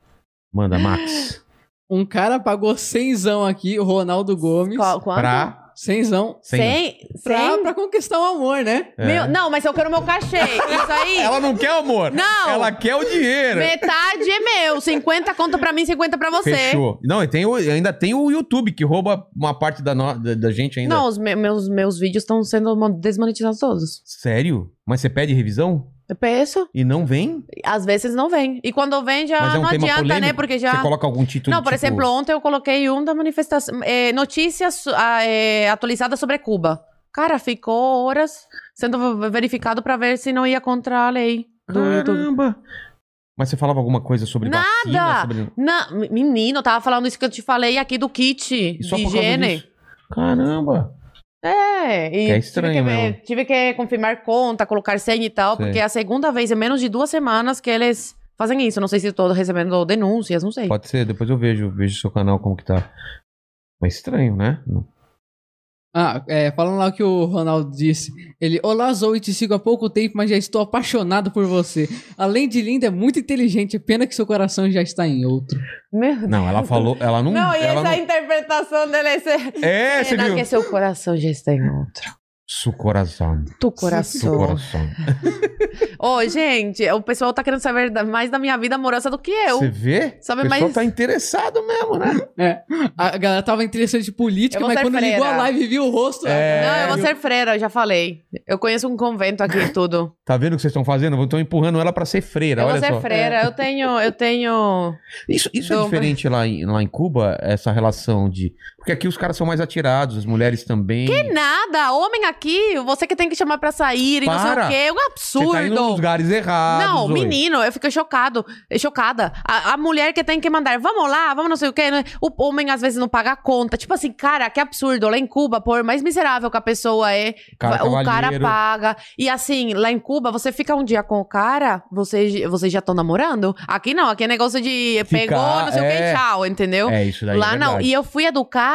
Manda, Max. Um cara pagou cenzão aqui, o Ronaldo Gomes. Qual, quanto? Pra... Cenzão. Sem- Cem? Pra, pra conquistar o amor, né? É. Meu, não, mas eu quero meu cachê. Isso aí. Ela não quer amor. Não. Ela quer o dinheiro. Metade é meu. 50 conta pra mim, 50 pra você. Fechou. Não, e tem o- ainda tem o YouTube que rouba uma parte da, no- da, da gente ainda. Não, os me- meus, meus vídeos estão sendo mon- desmonetizados todos. Sério? Mas você pede revisão? Eu peço. E não vem? Às vezes não vem. E quando vem, já Mas é um não tema adianta, polêmico? né? Porque já. Você coloca algum título Não, por tipo, exemplo, ontem eu coloquei um da manifestação. É, notícias ah, é, atualizadas sobre Cuba. Cara, ficou horas sendo verificado pra ver se não ia contra a lei do. Caramba! Mas você falava alguma coisa sobre Nada! vacina? Sobre... Na, menino, eu tava falando isso que eu te falei aqui do kit E de higiene. Caramba! É, e Que é estranho tive que, mesmo. tive que confirmar conta, colocar senha e tal, Sei. porque é a segunda vez em menos de duas semanas que eles fazem isso. Não sei se tô recebendo denúncias, não sei. Pode ser, depois eu vejo, vejo seu canal como que tá. Mas estranho, né? Ah, é, falando lá o que o Ronaldo disse. Ele, Olá, Zoe, te sigo há pouco tempo, mas já estou apaixonado por você. Além de linda, é muito inteligente. Pena que seu coração já está em outro. Meu Não, ela falou, ela não. Não, e ela essa não... interpretação dele é ser... É, você Pena viu? que seu coração já está em outro. Su coração. Tu Su coração. Ô, gente, o pessoal tá querendo saber mais da minha vida amorosa do que eu. Você vê? Sabe o pessoal mais- tá interessado mesmo, né? A galera tava interessante de política, vou mas ser quando ligou a freira. live e viu o rosto. É. Não, eu vou ser freira, eu já falei. Eu conheço um convento aqui e tudo. Tá vendo o que vocês estão fazendo? Estão empurrando ela pra ser freira, eu vou olha ser só. freira, eu tenho, eu tenho... Isso, isso é Dom- diferente lá em, lá em Cuba, essa relação de. Porque aqui os caras são mais atirados, as mulheres também. Que nada, homem aqui, você que tem que chamar pra sair e não sei o quê, é um Você tá indo nos absurdo. lugares errados. Não, menino, eu fico chocado, chocada. A, a mulher que tem que mandar, vamos lá, vamos não sei o quê. né? O homem às vezes não paga a conta. Tipo assim, cara, que absurdo. Lá em Cuba, por mais miserável que a pessoa é, Cara o cara cavalheiro. paga. E assim, lá em Cuba, você fica um dia com o cara, vocês, vocês já estão namorando? Aqui não, aqui é negócio de Ficar, pegou, não sei o é. que, tchau, entendeu? É isso daí. Lá é não. E eu fui educada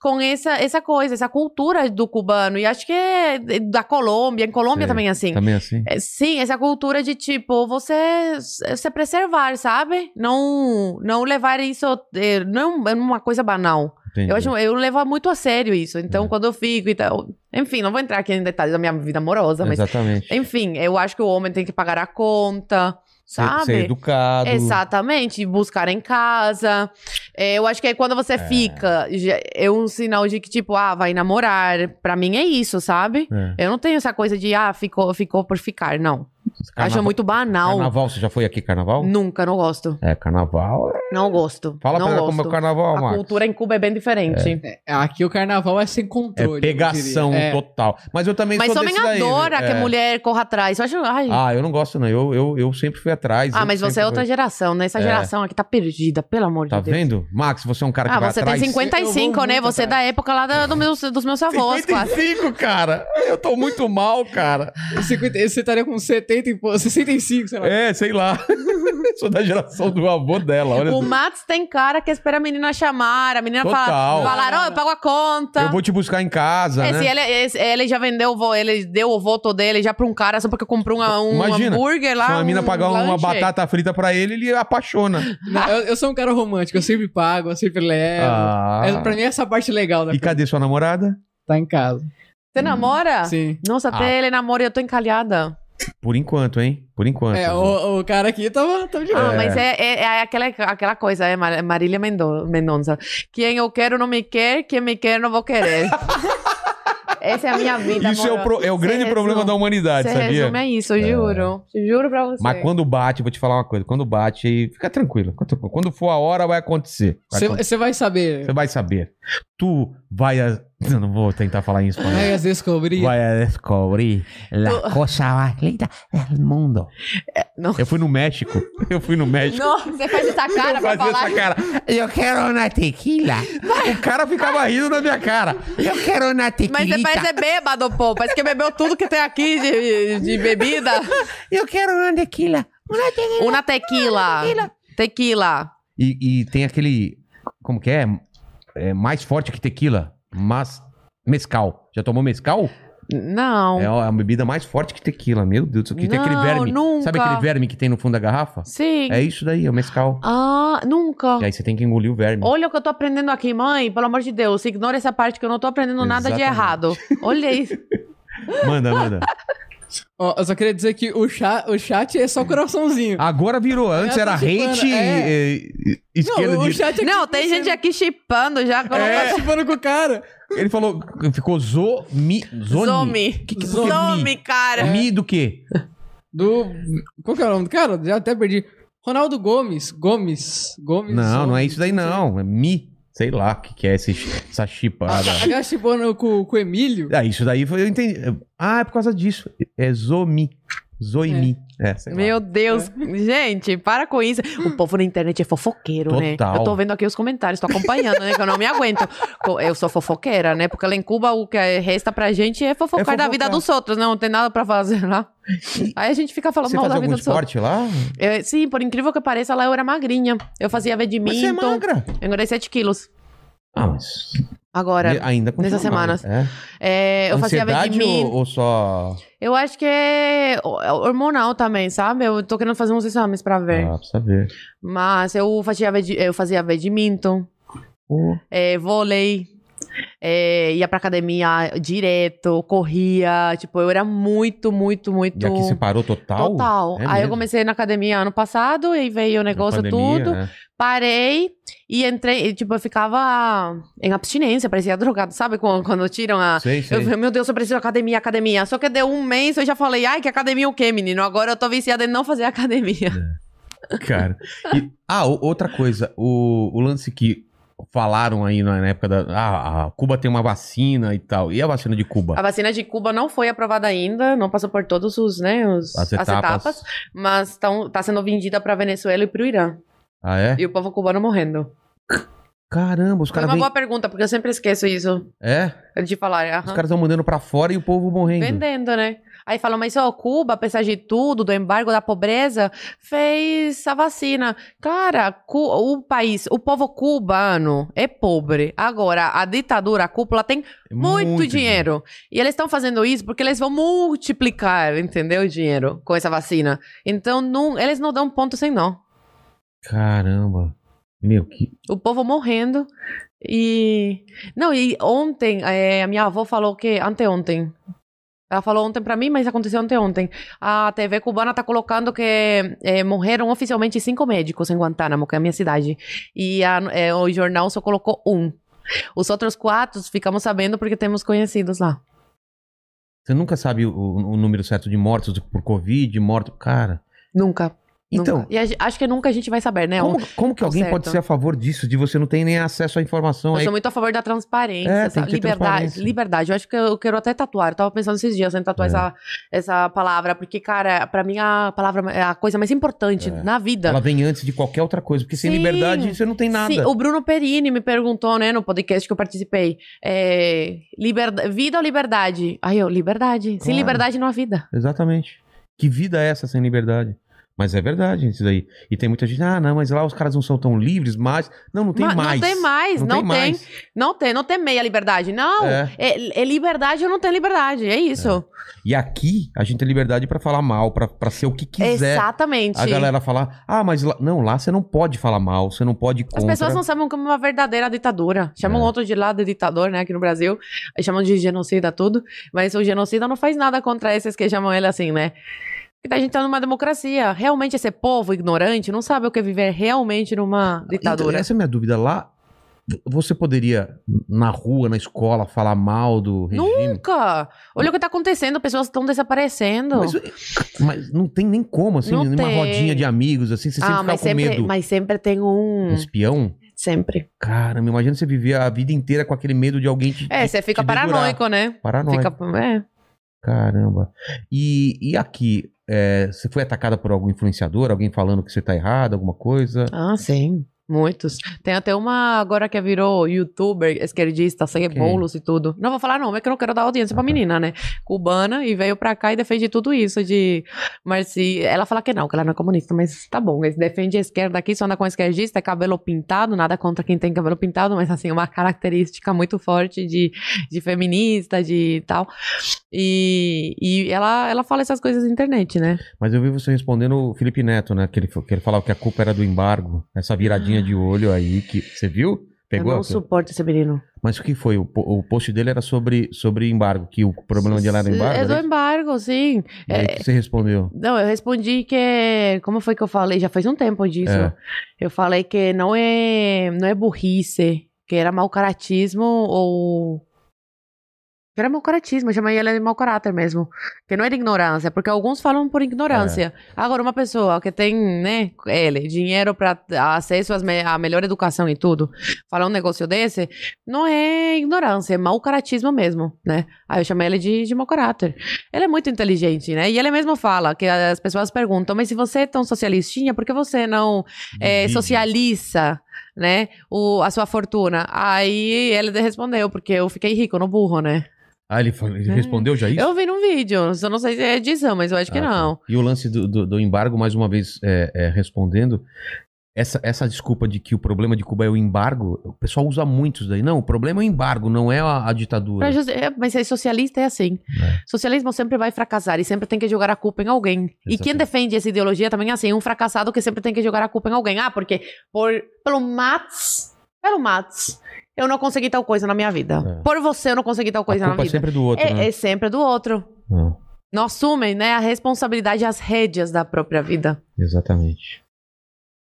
com essa, essa coisa, essa cultura do cubano. E acho que é da Colômbia. Em Colômbia Sei. também é assim. Também assim. É, Sim, essa cultura de tipo, você se preservar, sabe? Não não levar isso. eh, Não é uma coisa banal. Entendi. Eu, acho, eu levo muito a sério isso. Então, É. quando eu fico e tal. Enfim, não vou entrar aqui em detalhes da minha vida amorosa, mas. Exatamente. Enfim, eu acho que o homem tem que pagar a conta, sabe? ser educado. Exatamente, buscar em casa. É, eu acho que aí quando você fica, já- é um sinal de que, tipo, ah, vai namorar. Pra mim é isso, sabe? É. Eu não tenho essa coisa de, ah, ficou, ficou por ficar, não. Acho Carnaval- muito banal. Carnaval, você já foi aqui carnaval? Nunca, não gosto. É, carnaval. é- Não gosto. Fala não pra ela gosto. como é o carnaval, A Max. cultura em Cuba é bem diferente. Aqui o carnaval é sem É controle. eu pegação. É. total. Mas eu também Mas sou homem desse daí, adora que a É. mulher corra atrás. Eu acho. Ai. Ah, Ah, eu não gosto, não. Eu, eu, eu sempre fui atrás. eu mas você é outra fui- geração, né? Essa geração aqui tá perdida, pelo amor Tá de Deus. vendo? Max, você é um cara que Ah, vai você atrás. tem 55, Eu vou né? muito Você é da época lá da- do meus, dos meus avós, quase. 55, cara. Eu tô muito mal, cara. 50 você estaria com 70 e pô, 65, sei lá. É, sei lá. Sou da geração do avô dela, olha. O Mats tem cara que espera a menina chamar, a menina Total. fala, falar, ó, eu pago a conta. Eu vou te buscar em casa, É, né? ele, esse- ele já vendeu, ele deu o voto dele já pra um cara só porque comprou uma- um Imagina, hambúrguer lá. Se uma um pagar uma batata frita pra ele, ele apaixona. Não, eu, eu sou um cara romântico, eu sempre pago, eu sempre levo. Ah. É, pra mim, essa é a parte legal da E coisa. cadê sua namorada? Tá em casa. Você namora? Sim. Nossa, até Ah. ele namora e eu tô encalhada. Por enquanto, hein? Por enquanto. É, o, o cara aqui tava, tava de Ah, boa. mas é, é, é aquela, aquela coisa, é Mar- Marília Mendo- Mendonça. Quem eu quero não me quer, quem me quer não vou querer. Essa é a minha vida, Isso é o, amor. pro- é o grande problema resume- da humanidade, Você sabia? resume a isso, eu juro. Juro pra você. Mas quando bate, vou te falar uma coisa. Quando bate, fica tranquilo. Quando- for a hora, vai acontecer. Vai Você acontecer. você vai saber. Você vai saber. Tu vai a... Eu não vou tentar falar em espanhol. Vai descobrir. Vai a descobrir la cosa más linda del mundo. Não. Eu fui no México. Eu fui no México. Não, você faz essa cara eu pra falar. essa cara. Eu quero uma tequila. O cara ficava rindo na minha cara. Eu quero uma tequila. Mas você parece bêbado, pô. Parece que bebeu tudo que tem aqui de, de bebida. Eu quero uma tequila. Uma tequila. Uma tequila. Tequila. E, e tem aquele. Como que é? É mais forte que tequila. Mas. Mescal. Já tomou mescal? Não. É uma bebida mais forte que tequila. Meu Deus do céu. Que tem aquele Não, verme. nunca. Sabe aquele verme que tem no fundo da garrafa? Sim. É isso daí, é o mescal. Ah, nunca. E aí você tem que engolir o verme. Olha o que eu tô aprendendo aqui, mãe. Pelo amor de Deus, ignora essa parte que eu não tô aprendendo nada de Exatamente. errado. Olha isso. Manda, manda. Ó, eu só queria dizer que o chat, o chat é só coraçãozinho. Agora virou. Antes É, era tá chipando, hate, é. eh, esquerda, não, o chat aqui Não, tem gente aqui chipando já. Como É. tá chipando com o cara. Ele falou, ficou zomi. Zoni. Zomi. Que que por que Zomi, cara. Mi do quê? Do. Qual que é o nome do cara? Já até perdi. Ronaldo Gomes. Gomes. Gomes. Não, não é isso daí não. É mi. Sei lá o que, que é esse, essa chipada. A cara chipando com, com o Emílio. Ah, isso daí foi, eu entendi. Ah, é por causa disso. É zomi. Zoimi. É, lá. Meu Deus. Gente, para com isso. O povo na internet é fofoqueiro, né? Total. Eu tô vendo aqui os comentários, tô acompanhando, né? Que eu não me aguento. Eu sou fofoqueira, né? Porque lá em Cuba o que resta pra gente é fofocar, É da fofocar. vida dos outros, né? Não tem nada pra fazer lá. Aí a gente fica falando Você mal da algum vida dos outros. esporte lá? Eu- sim, por incrível que pareça, lá eu era magrinha. Eu fazia Mas você é magra. Eu engordei 7 quilos. Ah, mas... Agora, ainda continua nessas semanas. é, É. eu fazia Ansiedade badminton. ou, ou só... Eu acho que é é hormonal também, sabe? Eu tô querendo fazer uns exames pra ver. Ah, precisa ver. Mas eu fazia, eu fazia badminton, Pô, é, vôlei, é, ia pra academia direto, corria. Tipo, eu era muito, muito, muito. E aqui você parou total? Total. É Aí eu mesmo? comecei na academia ano passado, e veio o negócio pandemia, tudo. né? Parei e entrei, e, tipo, eu ficava em abstinência, parecia drogado, sabe? Quando, quando tiram a. Sei, sei. Eu falei, meu Deus, eu preciso de academia, academia. Só que deu um mês, eu já falei, ai, que academia o quê, menino? Agora eu tô viciada em não fazer academia. Cara. E- ah, o- outra coisa. O, o lance que falaram aí na época da... Ah, a Cuba tem uma vacina e tal. E a vacina de Cuba? A vacina de Cuba não foi aprovada ainda, não passou por todos os, né, os, As as, etapas. etapas. mas tão, tá sendo vendida pra Venezuela e pro Irã. Ah, é? E o povo cubano morrendo. Caramba, os caras uma vêm... boa pergunta, porque eu sempre esqueço isso É? de falar. Os aham. caras estão mandando pra fora e o povo morrendo. Vendendo, né? Aí falam, mas ó, Cuba, apesar de tudo, do embargo da pobreza, fez a vacina. Cara, o país, o povo cubano é pobre. Agora, a ditadura, a cúpula tem É muito, dinheiro. E eles estão fazendo isso porque eles vão multiplicar, entendeu? O dinheiro com essa vacina. Então, não, eles não dão ponto sem nó. Caramba. Meu, que... O povo morrendo. E. Não, e ontem, é, a minha avó falou que. Anteontem. Ela falou ontem pra mim, mas aconteceu anteontem. A TV cubana tá colocando que é, morreram oficialmente cinco médicos em Guantánamo, que é a minha cidade. E a- é, o jornal só colocou um. Os outros quatro ficamos sabendo porque temos conhecidos lá. Você nunca sabe o, o número certo de mortos por Covid, mortos... Cara... Nunca. Então, nunca. E acho que nunca a gente vai saber, né? como, como que alguém certo. pode ser a favor disso, de você não ter nem acesso à informação? Eu Aí, sou muito a favor da transparência, É, ter liberdade, transparência. liberdade. Eu acho que eu quero até tatuar. Eu tava pensando esses dias em tatuar É. essa, essa palavra, porque, cara, pra mim a palavra é a coisa mais importante É. na vida. Ela vem antes de qualquer outra coisa, porque sem Sim. liberdade você não tem nada. Sim, o Bruno Perini me perguntou, né, no podcast que eu participei. É, liberda- vida ou liberdade? Aí eu, liberdade. Sem Claro. liberdade não há vida. Exatamente. Que vida é essa sem liberdade? Mas é verdade isso daí. E tem muita gente, ah, não, mas lá os caras não são tão livres, mas. Não, não tem Mas mais. Não tem mais, não, tem. mais. Não tem, não tem meia liberdade. Não, É. é, é liberdade ou não tem liberdade, é isso. E aqui a gente tem liberdade pra falar mal, pra pra ser o que quiser. Exatamente. A galera falar, ah, mas lá, não, lá você não pode falar mal, você não pode ir As contra. pessoas não sabem como uma verdadeira ditadura. Chamam É. outro de lá de ditador, né, aqui no Brasil. Chamam de genocida tudo. Mas o genocida não faz nada contra esses que chamam ele assim, né? Porque a gente tá numa democracia. Realmente esse povo ignorante não sabe o que é viver realmente numa ditadura. Então, essa é a minha dúvida. Lá, você poderia, na rua, na escola, falar mal do regime? Nunca! Olha o que tá acontecendo, pessoas estão desaparecendo. Mas, mas não tem nem como, assim, Não numa tem. rodinha de amigos, assim, você sempre ah, fica mas com sempre, medo. mas sempre tem um. Um espião? Sempre. Caramba, imagina você viver a vida inteira com aquele medo de alguém te. É, você fica paranoico, né? Paranoico. Fica. É. Caramba. E, e aqui, é, você foi atacada por algum influenciador? Alguém falando que você tá errado, alguma coisa? Ah, sim. Muitos. Tem até uma agora que virou youtuber esquerdista, Quem? bolos e tudo. Não vou falar não, é que eu não quero dar audiência pra menina, né? Cubana e veio pra cá e defende tudo isso de... Mas se... Ela fala que não, que ela não é comunista, mas tá bom. Defende a esquerda aqui, só anda com esquerdista, é cabelo pintado, nada contra quem tem cabelo pintado, mas assim, uma característica muito forte de, de feminista, de tal. E, e ela, ela fala essas coisas na internet, né? Mas eu vi você respondendo o Felipe Neto, né? Que ele, que ele falava que a culpa era do embargo. Essa viradinha de olho aí que. Você viu? Pegou? eu não suporto esse menino. Mas o que foi? O, o post dele era sobre, sobre embargo, que o problema de lá era embargo. É do embargo, sim. E aí, o que você respondeu? Não, eu respondi que. Como foi que eu falei? Já faz um tempo disso. É. Eu falei que não é, não é burrice, que era mau caratismo ou. Que era mau caratismo, eu chamei ele de mau caráter mesmo. Que não era ignorância, porque alguns falam por ignorância. Agora, uma pessoa que tem, né, ele, dinheiro para acesso me- à melhor educação e tudo, falar um negócio desse, não é ignorância, é mau caratismo mesmo, né? Aí eu chamei ele de, de mau caráter. Ele é muito inteligente, né? E ele mesmo fala que as pessoas perguntam, mas se você é tão socialistinha, por que você não é, socializa, né, o, a sua fortuna? Aí ele respondeu, porque eu fiquei rico no burro, né? Ah, ele, falou- ele É. respondeu já isso? Eu vi num vídeo, só não sei se é edição, mas eu acho que Ah, tá. não. E o lance do, do, do embargo, mais uma vez é, é, respondendo, essa, essa desculpa de que o problema de Cuba é o embargo, o pessoal usa muito isso daí. Não, o problema é o embargo, não é a, a ditadura. É, mas ser socialista é assim. É. Socialismo sempre vai fracassar e sempre tem que jogar a culpa em alguém. E quem Exatamente. defende essa ideologia também é assim, um fracassado que sempre tem que jogar a culpa em alguém. Ah, porque por, pelo Mats, pelo Mats, eu não consegui tal coisa na minha vida. É. Por você eu não consegui tal a coisa na culpa é vida. sempre do outro, é, né? é sempre do outro. Ah, Não assumem, né, a responsabilidade e as rédeas da própria vida. exatamente.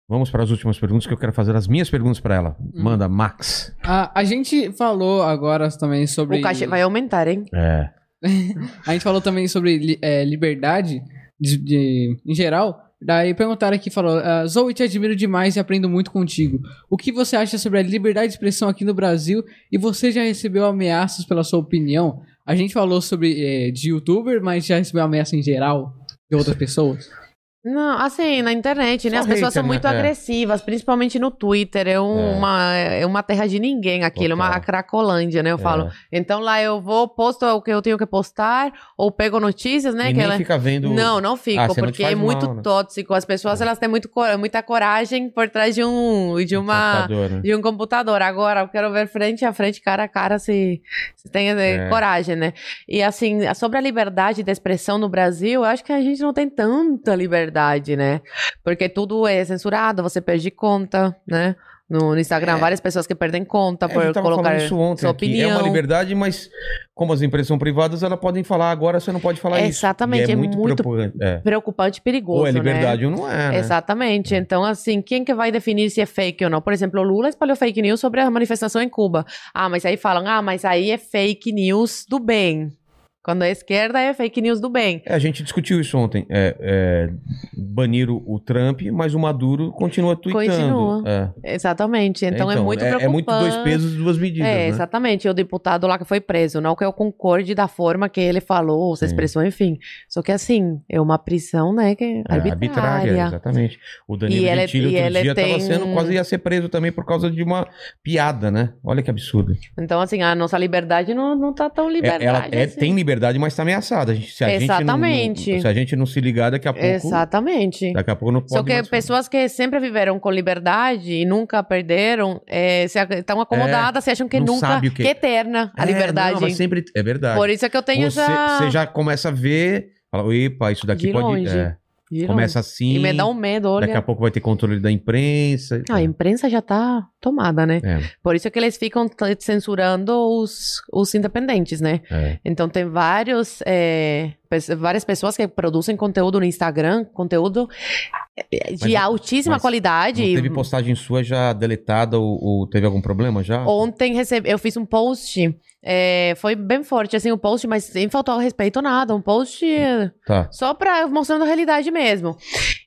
Vamos para as últimas perguntas que eu quero fazer as minhas perguntas para ela. Hum. Manda, Max. A, a gente falou agora também sobre. O cachê vai aumentar, hein? É. A gente falou também sobre é, liberdade de, de- em geral. Daí perguntaram aqui, falou, ah, Zoe, te admiro demais e aprendo muito contigo. O que você acha sobre a liberdade de expressão aqui no Brasil e você já recebeu ameaças pela sua opinião? A gente falou sobre eh, de youtuber, mas já recebeu ameaça em geral de outras pessoas? Não, assim, na internet, né? Só As pessoas hater, são muito né? É. agressivas, principalmente no Twitter. É, um- É. uma, é uma terra de ninguém aquilo, uma Total. cracolândia, né? Eu falo. Então lá eu vou, posto o que eu tenho que postar, ou pego notícias, né? e que nem ela... fica vendo... Não, não fico, Ah, você não porque é muito mal, né? tóxico. As pessoas, elas têm muito, muita coragem por trás de um, de uma, computador, né? de um computador. Agora, eu quero ver frente a frente, cara a cara, se, se tem eh, É. coragem, né? E assim, sobre a liberdade de expressão no Brasil, eu acho que a gente não tem tanta liberdade, né? Porque tudo é censurado, você perde conta, né? No, no Instagram, várias pessoas que perdem conta É, por colocar isso ontem sua aqui. opinião. É uma liberdade, mas como as empresas são privadas, elas podem falar agora, você não pode falar É, isso. exatamente, é é muito, muito preocupante. É. Preocupante perigoso, Ou é né? liberdade ou não é, né? Exatamente. Então, assim, quem que vai definir se é fake ou não? Por exemplo, o Lula espalhou fake news sobre a manifestação em Cuba. Ah, mas aí falam, ah, mas aí é fake news do bem. Quando é esquerda, é fake news do bem. É, a gente discutiu isso ontem. É, é, baniram o Trump, mas o Maduro continua tweetando. Continua. É. Exatamente. Então, é muito preocupante. É muito dois pesos e duas medidas, É, né? exatamente. O deputado lá que foi preso. Não que eu concorde da forma que ele falou, se expressou, enfim. Só que assim, é uma prisão, né? Que é É, arbitrária. exatamente. O Danilo E ele- Gentili e outro ele dia tem- sendo, quase ia ser preso também por causa de uma piada, né? Olha que absurdo. Então, assim, a nossa liberdade não, não tá tão É, liberdade. ela é- assim. tem liberdade, liberdade, mas tá ameaçada. A gente- Se a gente não- Exatamente. não, se a gente não se ligar, daqui a pouco. Exatamente. Daqui a pouco não pode. Só que pessoas que sempre viveram com liberdade e nunca perderam, é, estão acomodadas, se acham que nunca que- que é eterna a É, liberdade. não, sempre. É verdade. Por isso é que eu tenho você, essa. você já começa a ver. Fala, epa, isso daqui De pode. longe. é, começa assim. E me dá um medo, olha. Daqui a pouco vai ter controle da imprensa. Ah, a imprensa já tá tomada, né? É, Por isso é que eles ficam censurando os, os independentes, né? é. Então tem vários, é, pe- várias pessoas que produzem conteúdo no Instagram, conteúdo é, de Mas- altíssima mas qualidade. Teve postagem sua já deletada ou, ou teve algum problema já? Ontem recebi, eu fiz um post, é, foi bem forte assim o post, mas sem faltar respeito nada, um post Tá. só pra mostrando a realidade mesmo.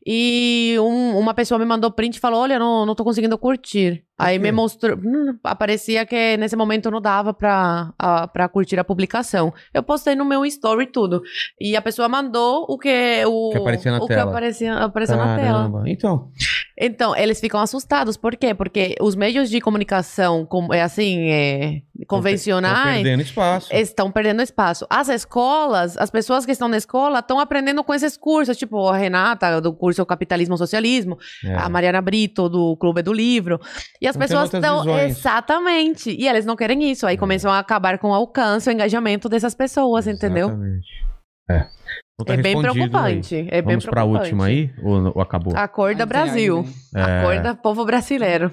E um- uma pessoa me mandou print e falou: Olha, não, não tô conseguindo curtir. Aí me mostrou. hum, Aparecia que nesse momento não dava pra, a, pra curtir a publicação. Eu postei no meu story e tudo. E a pessoa mandou o que. O Que aparecia na o tela. que aparecia, apareceu na tela. Então, Então, eles ficam assustados. Por quê? Porque os meios de comunicação, como, é assim, é, Estão convencionais, perdendo espaço. estão perdendo espaço. As escolas, as pessoas que estão na escola estão aprendendo com esses cursos, tipo a Renata, do curso Capitalismo Socialismo, É. a Mariana Brito, do Clube do Livro. E as Não pessoas estão. Exatamente. E eles não querem isso. Aí começam a acabar com o alcance, o engajamento dessas pessoas, entendeu? Exatamente. É. Tá é bem respondido aí. preocupante. É bem Vamos pra preocupante. última aí? Ou, ou acabou? Acorda tem aí, Brasil. né? É. Acorda povo brasileiro.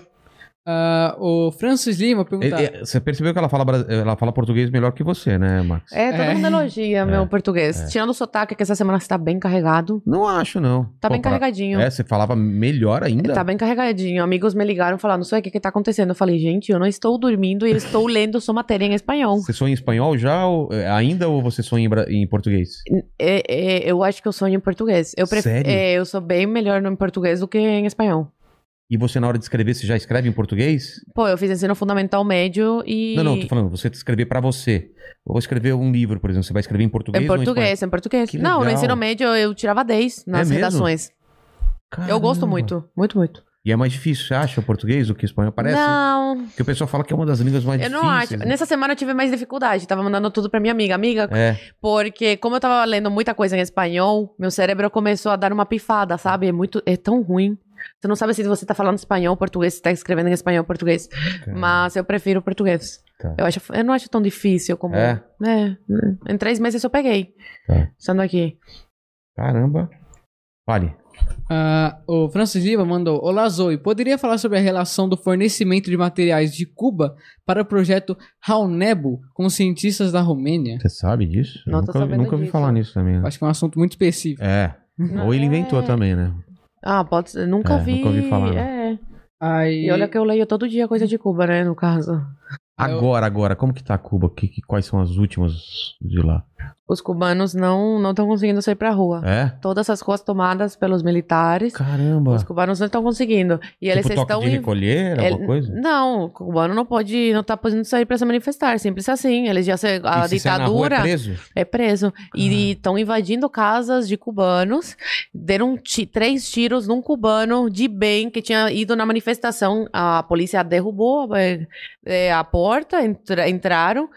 Ah, o Francis Lima pergunta. É, é, Você percebeu que ela fala, ela fala português melhor que você, né, Max? É, todo É. mundo elogia meu português. Tirando o sotaque, que essa semana está bem carregado. Não acho, não. Tá Pô, bem pra- carregadinho. É, você falava melhor ainda? Tá bem carregadinho. Amigos me ligaram falando, não sei o que que tá acontecendo. Eu falei, gente, eu não estou dormindo e estou lendo sua matéria em espanhol. Você sonha em espanhol já, ou, é, ainda, ou você sonha em, em português? É, é, eu acho que eu sonho em português. Eu, pref- Sério? é, eu sou bem melhor no em português do que em espanhol. E você, na hora de escrever, você já escreve em português? Pô, eu fiz ensino fundamental médio e. Não, não, tô falando, você escrever pra você. Eu vou escrever um livro, por exemplo, você vai escrever em português Em ou em português, em português. Que não, no legal. ensino médio eu tirava 10 nas É redações. espanhol? Eu gosto Caramba. muito, muito, muito. E é mais difícil, você acha, o português do que o espanhol? Parece Não, que o pessoal fala que é uma das línguas mais eu difíceis. não acho. né? Nessa semana eu tive mais dificuldade. Tava mandando tudo pra minha amiga. Amiga, É, Porque, como eu tava lendo muita coisa em espanhol, meu cérebro começou a dar uma pifada, sabe? É muito. É tão ruim. Você não sabe se você tá falando espanhol ou português, se tá escrevendo em espanhol ou português. Mas eu prefiro o português. Tá. Eu, acho, eu não acho tão difícil como. É? É, Em três meses eu peguei. Tá. Estando aqui. Caramba. Fale. Ah, o Francis Lima mandou: Olá, Zoe. Poderia falar sobre a relação do fornecimento de materiais de Cuba para o projeto Raunebo com cientistas da Romênia? Você sabe disso? Eu Não tô nunca, nunca ouvi falar nisso também. né? Acho que é um assunto muito específico. É. Ou ele inventou É. também, né? Ah, pode ser. Nunca É, vi. nunca ouvi falar. É. Aí, E olha que eu leio todo dia coisa de Cuba, né? No caso. Agora, agora, como que tá Cuba? Que, que- quais são as últimas de lá? Os cubanos não estão conseguindo sair pra rua. É? Todas as ruas tomadas pelos militares. Caramba. Os cubanos não estão conseguindo. E eles tipo, toque estão. de recolher, alguma Ele- coisa? Não, o cubano não pode, não tá podendo sair pra se manifestar, simples assim. Eles já se, a E se rua, ditadura é preso? é preso e estão invadindo casas de cubanos. Deram três tiros num cubano de bem que tinha ido na manifestação. A polícia derrubou é, é, a porta, entra- entraram,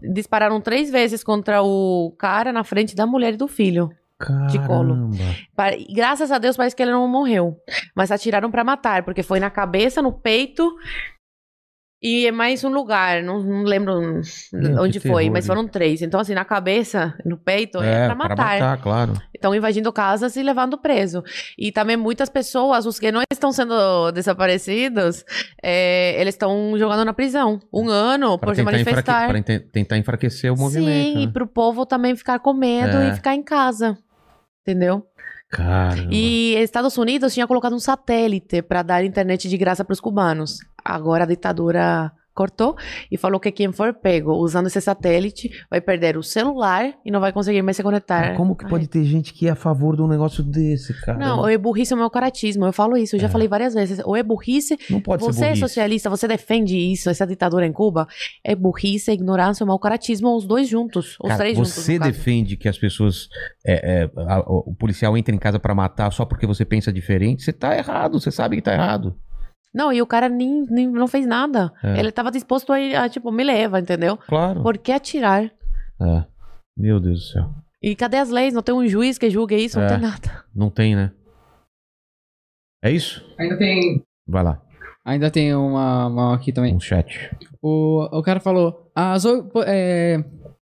dispararam três vezes contra o cara na frente da mulher e do filho. De colo. Caramba. Pa- e Graças a Deus parece que ele não morreu. Mas atiraram pra matar, porque foi na cabeça, no peito e é mais um lugar. Não, não lembro Meu, onde que foi, terror, mas foram três. Então, assim, na cabeça, no peito, é, pra matar. claro. Estão invadindo casas e levando preso. E também muitas pessoas, os que não estão sendo desaparecidos, é, eles estão jogando na prisão. Um ano Pra por se enfraque... manifestar. pra ente- tentar enfraquecer o movimento. Sim, e né? pro povo também ficar com medo É. e ficar em casa. Entendeu? E Estados Unidos tinha colocado um satélite para dar internet de graça para os cubanos. Agora a ditadura cortou e falou que quem for pego usando esse satélite vai perder o celular e não vai conseguir mais se conectar. Mas como que Ai. pode ter gente que é a favor de um negócio desse, cara? Não, ou é burrice ou meu caratismo. Eu falo isso, eu já É. falei várias vezes. Ou é burrice, Não pode você ser é burrice. socialista, você defende isso, essa ditadura em Cuba. É burrice, ignorância ou mau caratismo, os dois juntos. Os Cara, três juntos. você defende que as pessoas. é, é, a- o policial entra em casa pra matar só porque você pensa diferente? Você tá errado, você sabe que tá errado. Não, e o cara nem, nem não fez nada. É. Ele tava disposto a, ir, a, tipo, me leva, entendeu? Claro. Por que atirar? É. Meu Deus do céu. E cadê as leis? Não tem um juiz que julgue isso? Não É. tem nada. Não tem, né? É isso? Ainda tem. Vai lá, Ainda tem uma, uma aqui também. um chat. O, o cara falou. A Zoe. É...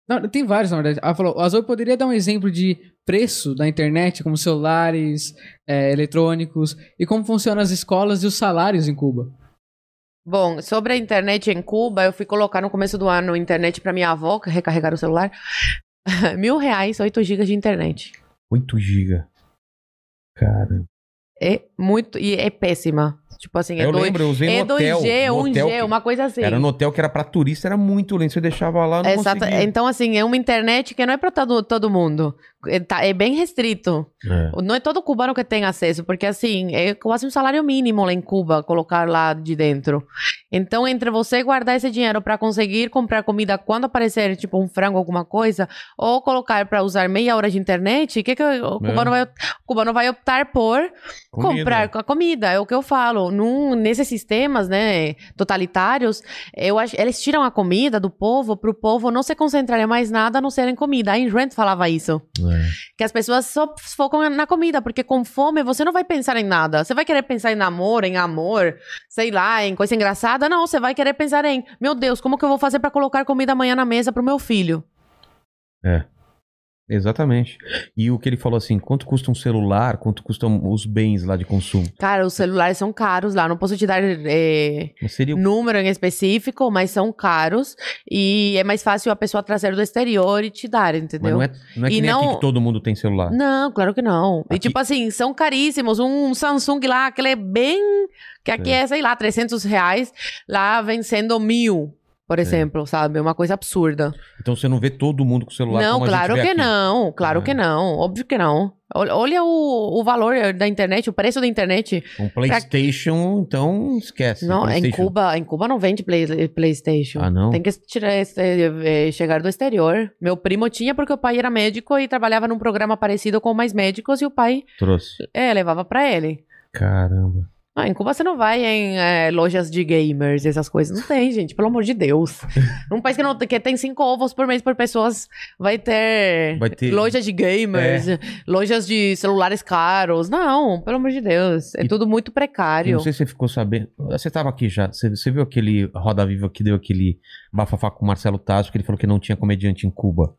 Não, tem vários, na verdade. Ela falou: a Zoe poderia dar um exemplo de preço da internet, como celulares, é, eletrônicos, e como funcionam as escolas e os salários em Cuba. Bom, sobre a internet em Cuba, eu fui colocar no começo do ano internet pra minha avó, recarregar o celular. Mil reais, 8 gigas de internet. 8 GB. Cara. É muito. E é péssima. Tipo assim, é, eu dois, lembro, eu usei é no hotel. 2G, no 1G, hotel que- uma coisa assim. Era no hotel que era pra turista, era muito lento. Você deixava lá, não Exato. conseguia. Então, assim, é uma internet que não é pra todo, todo mundo. É, tá- é bem restrito. É. Não é todo cubano que tem acesso, porque assim, é quase um salário mínimo lá em Cuba, colocar lá de dentro. Então, entre você guardar esse dinheiro para conseguir comprar comida quando aparecer, tipo, um frango, alguma coisa, ou colocar para usar meia hora de internet, o que, que o, cubano vai, o cubano vai optar por Comida. comprar a comida? É o que eu falo. Num, nesses sistemas, né, totalitários, eu acho, eles tiram a comida do povo para o povo não se concentrar em mais nada a não ser em comida. A Ayn Rand falava isso. É. Que as pessoas só focam na comida, porque com fome você não vai pensar em nada. Você vai querer pensar em namoro, em amor, sei lá, em coisa engraçada. Não, você vai querer pensar em, meu Deus, como que eu vou fazer pra colocar comida amanhã na mesa pro meu filho? Exatamente. E o que ele falou assim, quanto custa um celular, quanto custam os bens lá de consumo? Cara, os celulares são caros lá. Não posso te dar é, Mas número em específico, mas são caros. E é mais fácil a pessoa trazer do exterior e te dar, Mas entendeu? não é, não é E que nem não- aqui que todo mundo tem celular. Não, claro que não. E Aqui- tipo assim, são caríssimos. Um Samsung lá, aquele é bem. Que aqui é, sei lá, 300 reais. Lá vem sendo mil, por exemplo, sabe? Uma coisa absurda. Então você não vê todo mundo com celular não, claro que aqui. não. Claro É. que não. Óbvio que não. Olha, o, o valor da internet, o preço da internet. Um Playstation, então esquece. Não, em. Cuba, em Cuba não vende play, PlayStation. Ah, não? Tem que tirar eh, chegar do exterior. Meu primo tinha porque o pai era médico e trabalhava num programa parecido com mais médicos e o pai Trouxe. é, levava pra ele. Caramba. Ah, em Cuba você não vai em eh, lojas de gamers, essas coisas. Não tem, gente, pelo amor de Deus. Num país que, não, que tem cinco ovos por mês por pessoas, vai ter, Vai ter- lojas de gamers, lojas de celulares caros. Não, pelo amor de Deus. É E- tudo muito precário. não sei se você ficou sabendo. Você estava aqui já. Você, você viu aquele Roda Viva que deu aquele bafafá com o Marcelo Tasso, que ele falou que não tinha comediante em Cuba.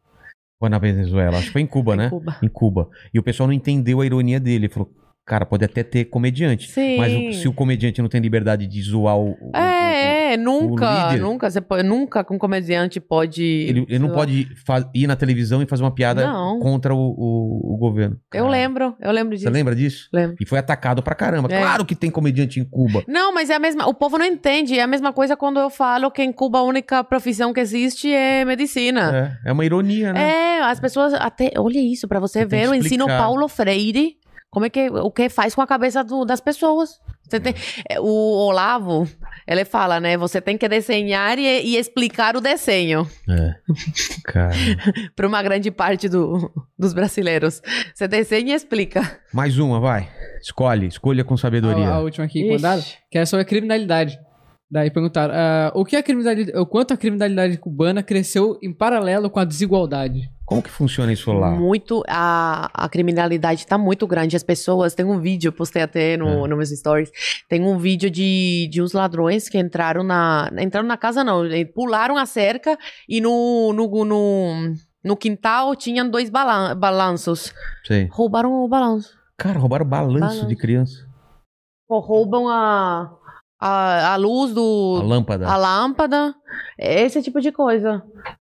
Foi na Venezuela. Acho que foi em Cuba, Em né? Cuba. Em Cuba. E o pessoal não entendeu a ironia dele. Ele falou, cara, pode até ter comediante. Sim. Mas o- se o comediante não tem liberdade de zoar o. o- o- É, é, nunca, líder. nunca, você pode, nunca um comediante pode... ele, ele não lá. pode ir na televisão e fazer uma piada Não. contra o, governo. Eu lembro, eu lembro disso. Você lembra disso? Lembro. E foi atacado pra caramba. É. Claro que tem comediante em Cuba. Não, mas é a mesma. O povo não entende. É a mesma coisa quando eu falo que em Cuba a única profissão que existe é medicina. É, é uma ironia, né? É, as pessoas até. Olha isso, pra você, Você ver o ensino. Paulo Freire. Como é que o que faz com a cabeça do- das pessoas? Você tem, é, o Olavo, ele fala, né? Você tem que desenhar e, e explicar o desenho É. Cara. para uma grande parte do- dos brasileiros. Você desenha e explica. Mais uma, vai. Escolhe, escolha com sabedoria. A, a última aqui que é sobre a criminalidade. Daí perguntaram, ah, o que a criminalidade, o quanto a criminalidade cubana cresceu em paralelo com a desigualdade? Como que funciona isso lá? Muito. A, a criminalidade tá muito grande. As pessoas. Tem um vídeo, eu postei até no, É. no meus stories. Tem um vídeo de, de uns ladrões que entraram na. Entraram na casa, não. eh, Pularam a cerca e no, no, no, no quintal tinham dois balan balanços. Sei. Roubaram o balanço. Cara, roubaram balanço, Balanço. de criança. Ou roubam a, a, a luz do. A lâmpada. a lâmpada. Esse tipo de coisa.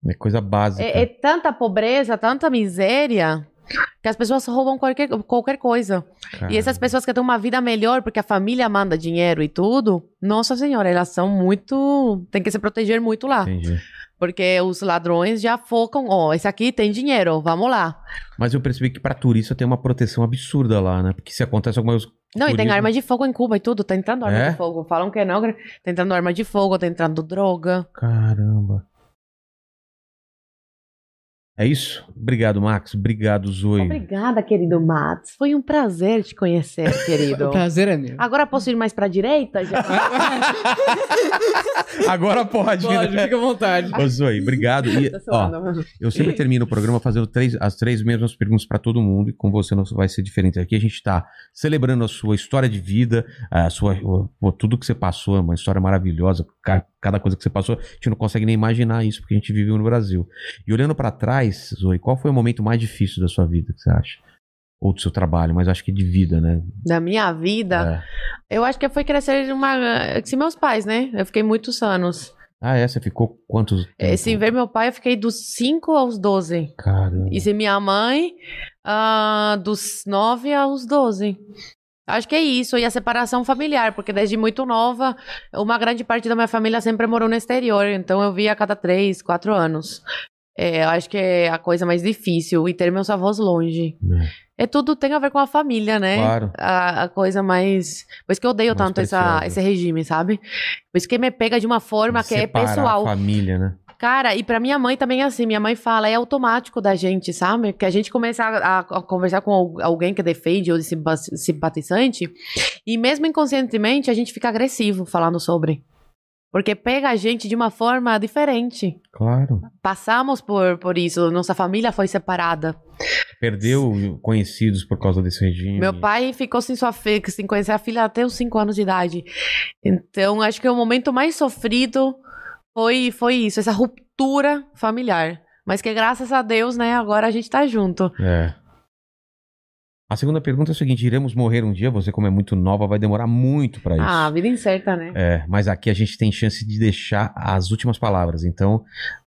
É coisa básica. É, é tanta pobreza, tanta miséria. Que as pessoas roubam qualquer, qualquer coisa. cara. E essas pessoas que têm uma vida melhor porque a família manda dinheiro e tudo, nossa senhora, elas são muito. Tem que se proteger muito lá. Entendi. Porque os ladrões já focam, ó, esse aqui tem dinheiro, vamos lá. Mas eu percebi que pra turista tem uma proteção absurda lá, né? Porque se acontece alguma. Não, e tem arma de fogo em Cuba e tudo, tá entrando arma É? de fogo. Falam que não, tá entrando arma de fogo, tá entrando droga. Caramba. É isso? Obrigado, Max. Obrigado, Zoe. Obrigada, querido Matos. Foi um prazer te conhecer, querido. O prazer é meu. Agora posso ir mais pra direita? Já? Agora pode, Pode, né? fica à vontade. Ô, Zoe, obrigado. E, Tô ó, suando. eu sempre termino o programa fazendo três, as três mesmas perguntas pra todo mundo, e com você não vai ser diferente. Aqui a gente tá celebrando a sua história de vida, a sua, o- o- tudo que você passou, é uma história maravilhosa. Ca- Cada coisa que você passou, a gente não consegue nem imaginar isso, porque a gente viveu no Brasil. E olhando pra trás, Zoe, qual foi o momento mais difícil da sua vida, que você acha? Ou do seu trabalho, mas acho que de vida, né? Da minha vida, É. eu acho que foi crescer uma. Se meus pais, né? Eu fiquei muitos anos. Ah, é? Você ficou quantos? Eh, Se ver meu pai, eu fiquei dos 5 aos 12. Caramba. E se minha mãe, ah, dos 9 aos 12. Acho que é isso. E a separação familiar, porque desde muito nova, uma grande parte da minha família sempre morou no exterior. Então eu via a cada 3, 4 anos. É, eu acho que é a coisa mais difícil. E ter meus avós longe. É tudo tem a ver com a família, né? Claro. A, a coisa mais. Por isso que eu odeio Mais tanto essa, esse regime, sabe? Por isso que me pega de uma forma que é pessoal. a família, né? Cara, e pra minha mãe também é assim. Minha mãe fala, é automático da gente, sabe? Que a gente começa a, a conversar com al- alguém que defende ou de simpa- simpatizante, e mesmo inconscientemente a gente fica agressivo falando sobre. Porque pega a gente de uma forma diferente. Claro. Passamos por, por isso, nossa família foi separada. Perdeu conhecidos por causa desse regime. Meu pai ficou sem sua filha, sem conhecer a filha até os 5 anos de idade. Então, acho que o momento mais sofrido foi, foi isso, essa ruptura familiar. Mas que graças a Deus, né, agora a gente tá junto. É. A segunda pergunta é a seguinte: iremos morrer um dia? Você, como é muito nova, vai demorar muito pra isso. Ah, vida incerta, né? É, mas aqui a gente tem chance de deixar as últimas palavras. Então,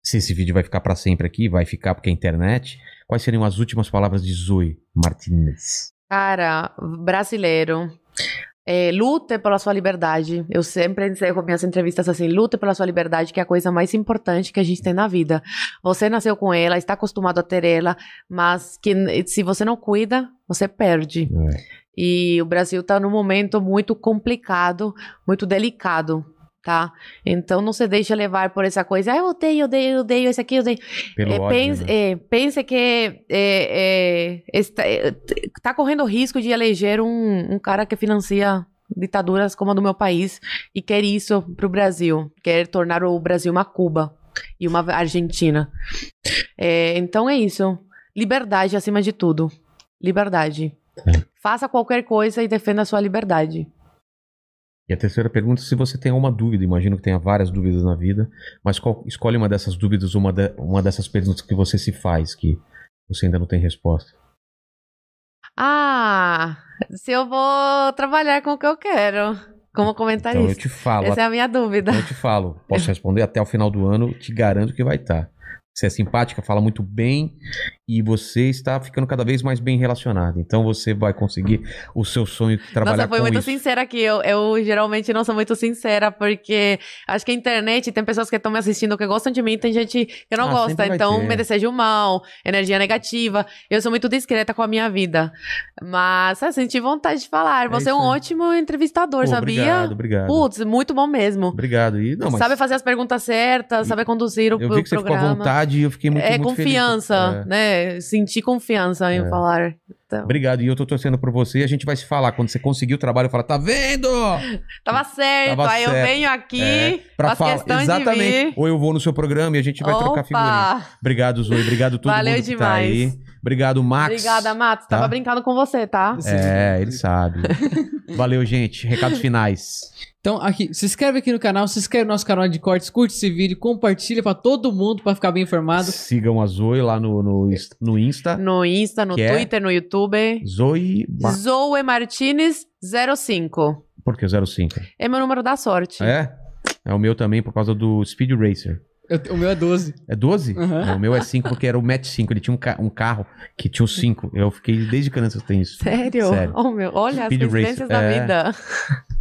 se esse vídeo vai ficar pra sempre aqui, vai ficar porque é internet. Quais seriam as últimas palavras de Zoe Martinez? Cara, brasileiro. É, lute pela sua liberdade. Eu sempre encerro minhas entrevistas assim: lute pela sua liberdade, que é a coisa mais importante que a gente tem na vida. Você nasceu com ela, está acostumado a ter ela, mas que se você não cuida, você perde. É. E o Brasil está num momento muito complicado, muito delicado. Tá? Então não se deixa levar por essa coisa, ah, eu odeio, odeio, odeio, esse aqui, odeio. Pelo É, ódio, pense, né? é, pense que é, é, está, é, tá correndo o risco de eleger um, um cara que financia ditaduras como a do meu país e quer isso pro Brasil, quer tornar o Brasil uma Cuba e uma Argentina. É, então é isso. Liberdade acima de tudo. Liberdade. Faça qualquer coisa e defenda a sua liberdade. E a terceira pergunta, se você tem alguma dúvida, imagino que tenha várias dúvidas na vida, mas qual- escolhe uma dessas dúvidas, uma, de- uma dessas perguntas que você se faz, que você ainda não tem resposta. Ah, se eu vou trabalhar com o que eu quero como Então eu comentarista. te falo, Essa é a minha dúvida. então eu te falo, posso responder até o final do ano, te garanto que vai estar. Você é simpática, fala muito bem e você está ficando cada vez mais bem relacionada. Então você vai conseguir o seu sonho de trabalhar Nossa, foi muito isso. sincera aqui. Eu, eu geralmente não sou muito sincera, porque acho que a internet tem pessoas que estão me assistindo que gostam de mim, tem gente que não Ah, gosta. Então ter. me desejam mal, energia negativa. Eu sou muito discreta com a minha vida. Mas, assim, senti vontade de falar. Você é, um isso aí. ótimo entrevistador, Pô, sabia? Obrigado, obrigado. Putz, muito bom mesmo. Obrigado. E, não, mas Sabe fazer as perguntas certas, sabe conduzir o, eu o vi que você ficou à programa. vontade e eu fiquei muito, é muito feliz. confiança, É. Sentir confiança em É. falar. Então, Obrigado, e eu tô torcendo por você. A gente vai se falar. Quando você conseguir o trabalho, fala, tá vendo? tava certo. Tava aí eu certo. venho aqui, É, pra falar. Exatamente. Ou eu vou no seu programa e a gente vai trocar Opa! figurinha. Obrigado, Zoe. Obrigado a todo Valeu mundo que tá aí. Obrigado, Max. Obrigada, Matos. Tava Tá? brincando com você, tá? É, ele sabe. Valeu, gente. Recados finais. Então, aqui, se inscreve aqui no canal, se inscreve no nosso canal de cortes, curte esse vídeo, compartilha pra todo mundo pra ficar bem informado. Sigam a Zoe lá no, no, no Insta. No Insta, no é? Twitter, no YouTube. Zoe. Ma- Zoe Martinez 05. Por que 05? É meu número da sorte. É? É o meu também por causa do Speed Racer. Eu- o meu é 12. É 12? Uhum. É, o meu é 5 porque era o Match 5. Ele tinha um, ca- um carro que tinha o 5. Eu fiquei desde criança eu tenho isso. Sério? Sério. Oh, meu. Olha Speed as coincidências da é. vida.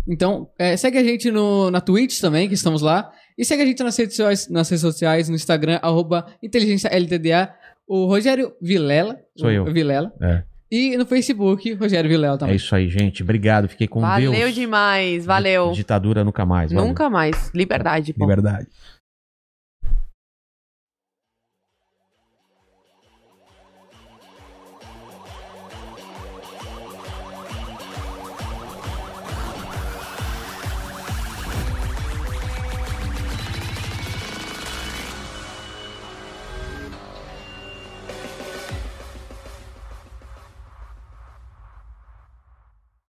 Então, é, segue a gente no, na Twitch também, que estamos lá. E segue a gente nas redes sociais, nas redes sociais no Instagram, arroba inteligência LTDA. O Rogério Vilela. Sou eu. Vilela. É. E no Facebook, Rogério Vilela É também. isso aí, gente. Obrigado. Fiquei com Valeu Deus. demais. Valeu. Ditadura nunca mais. Valeu. Nunca mais. Liberdade, pô. Liberdade.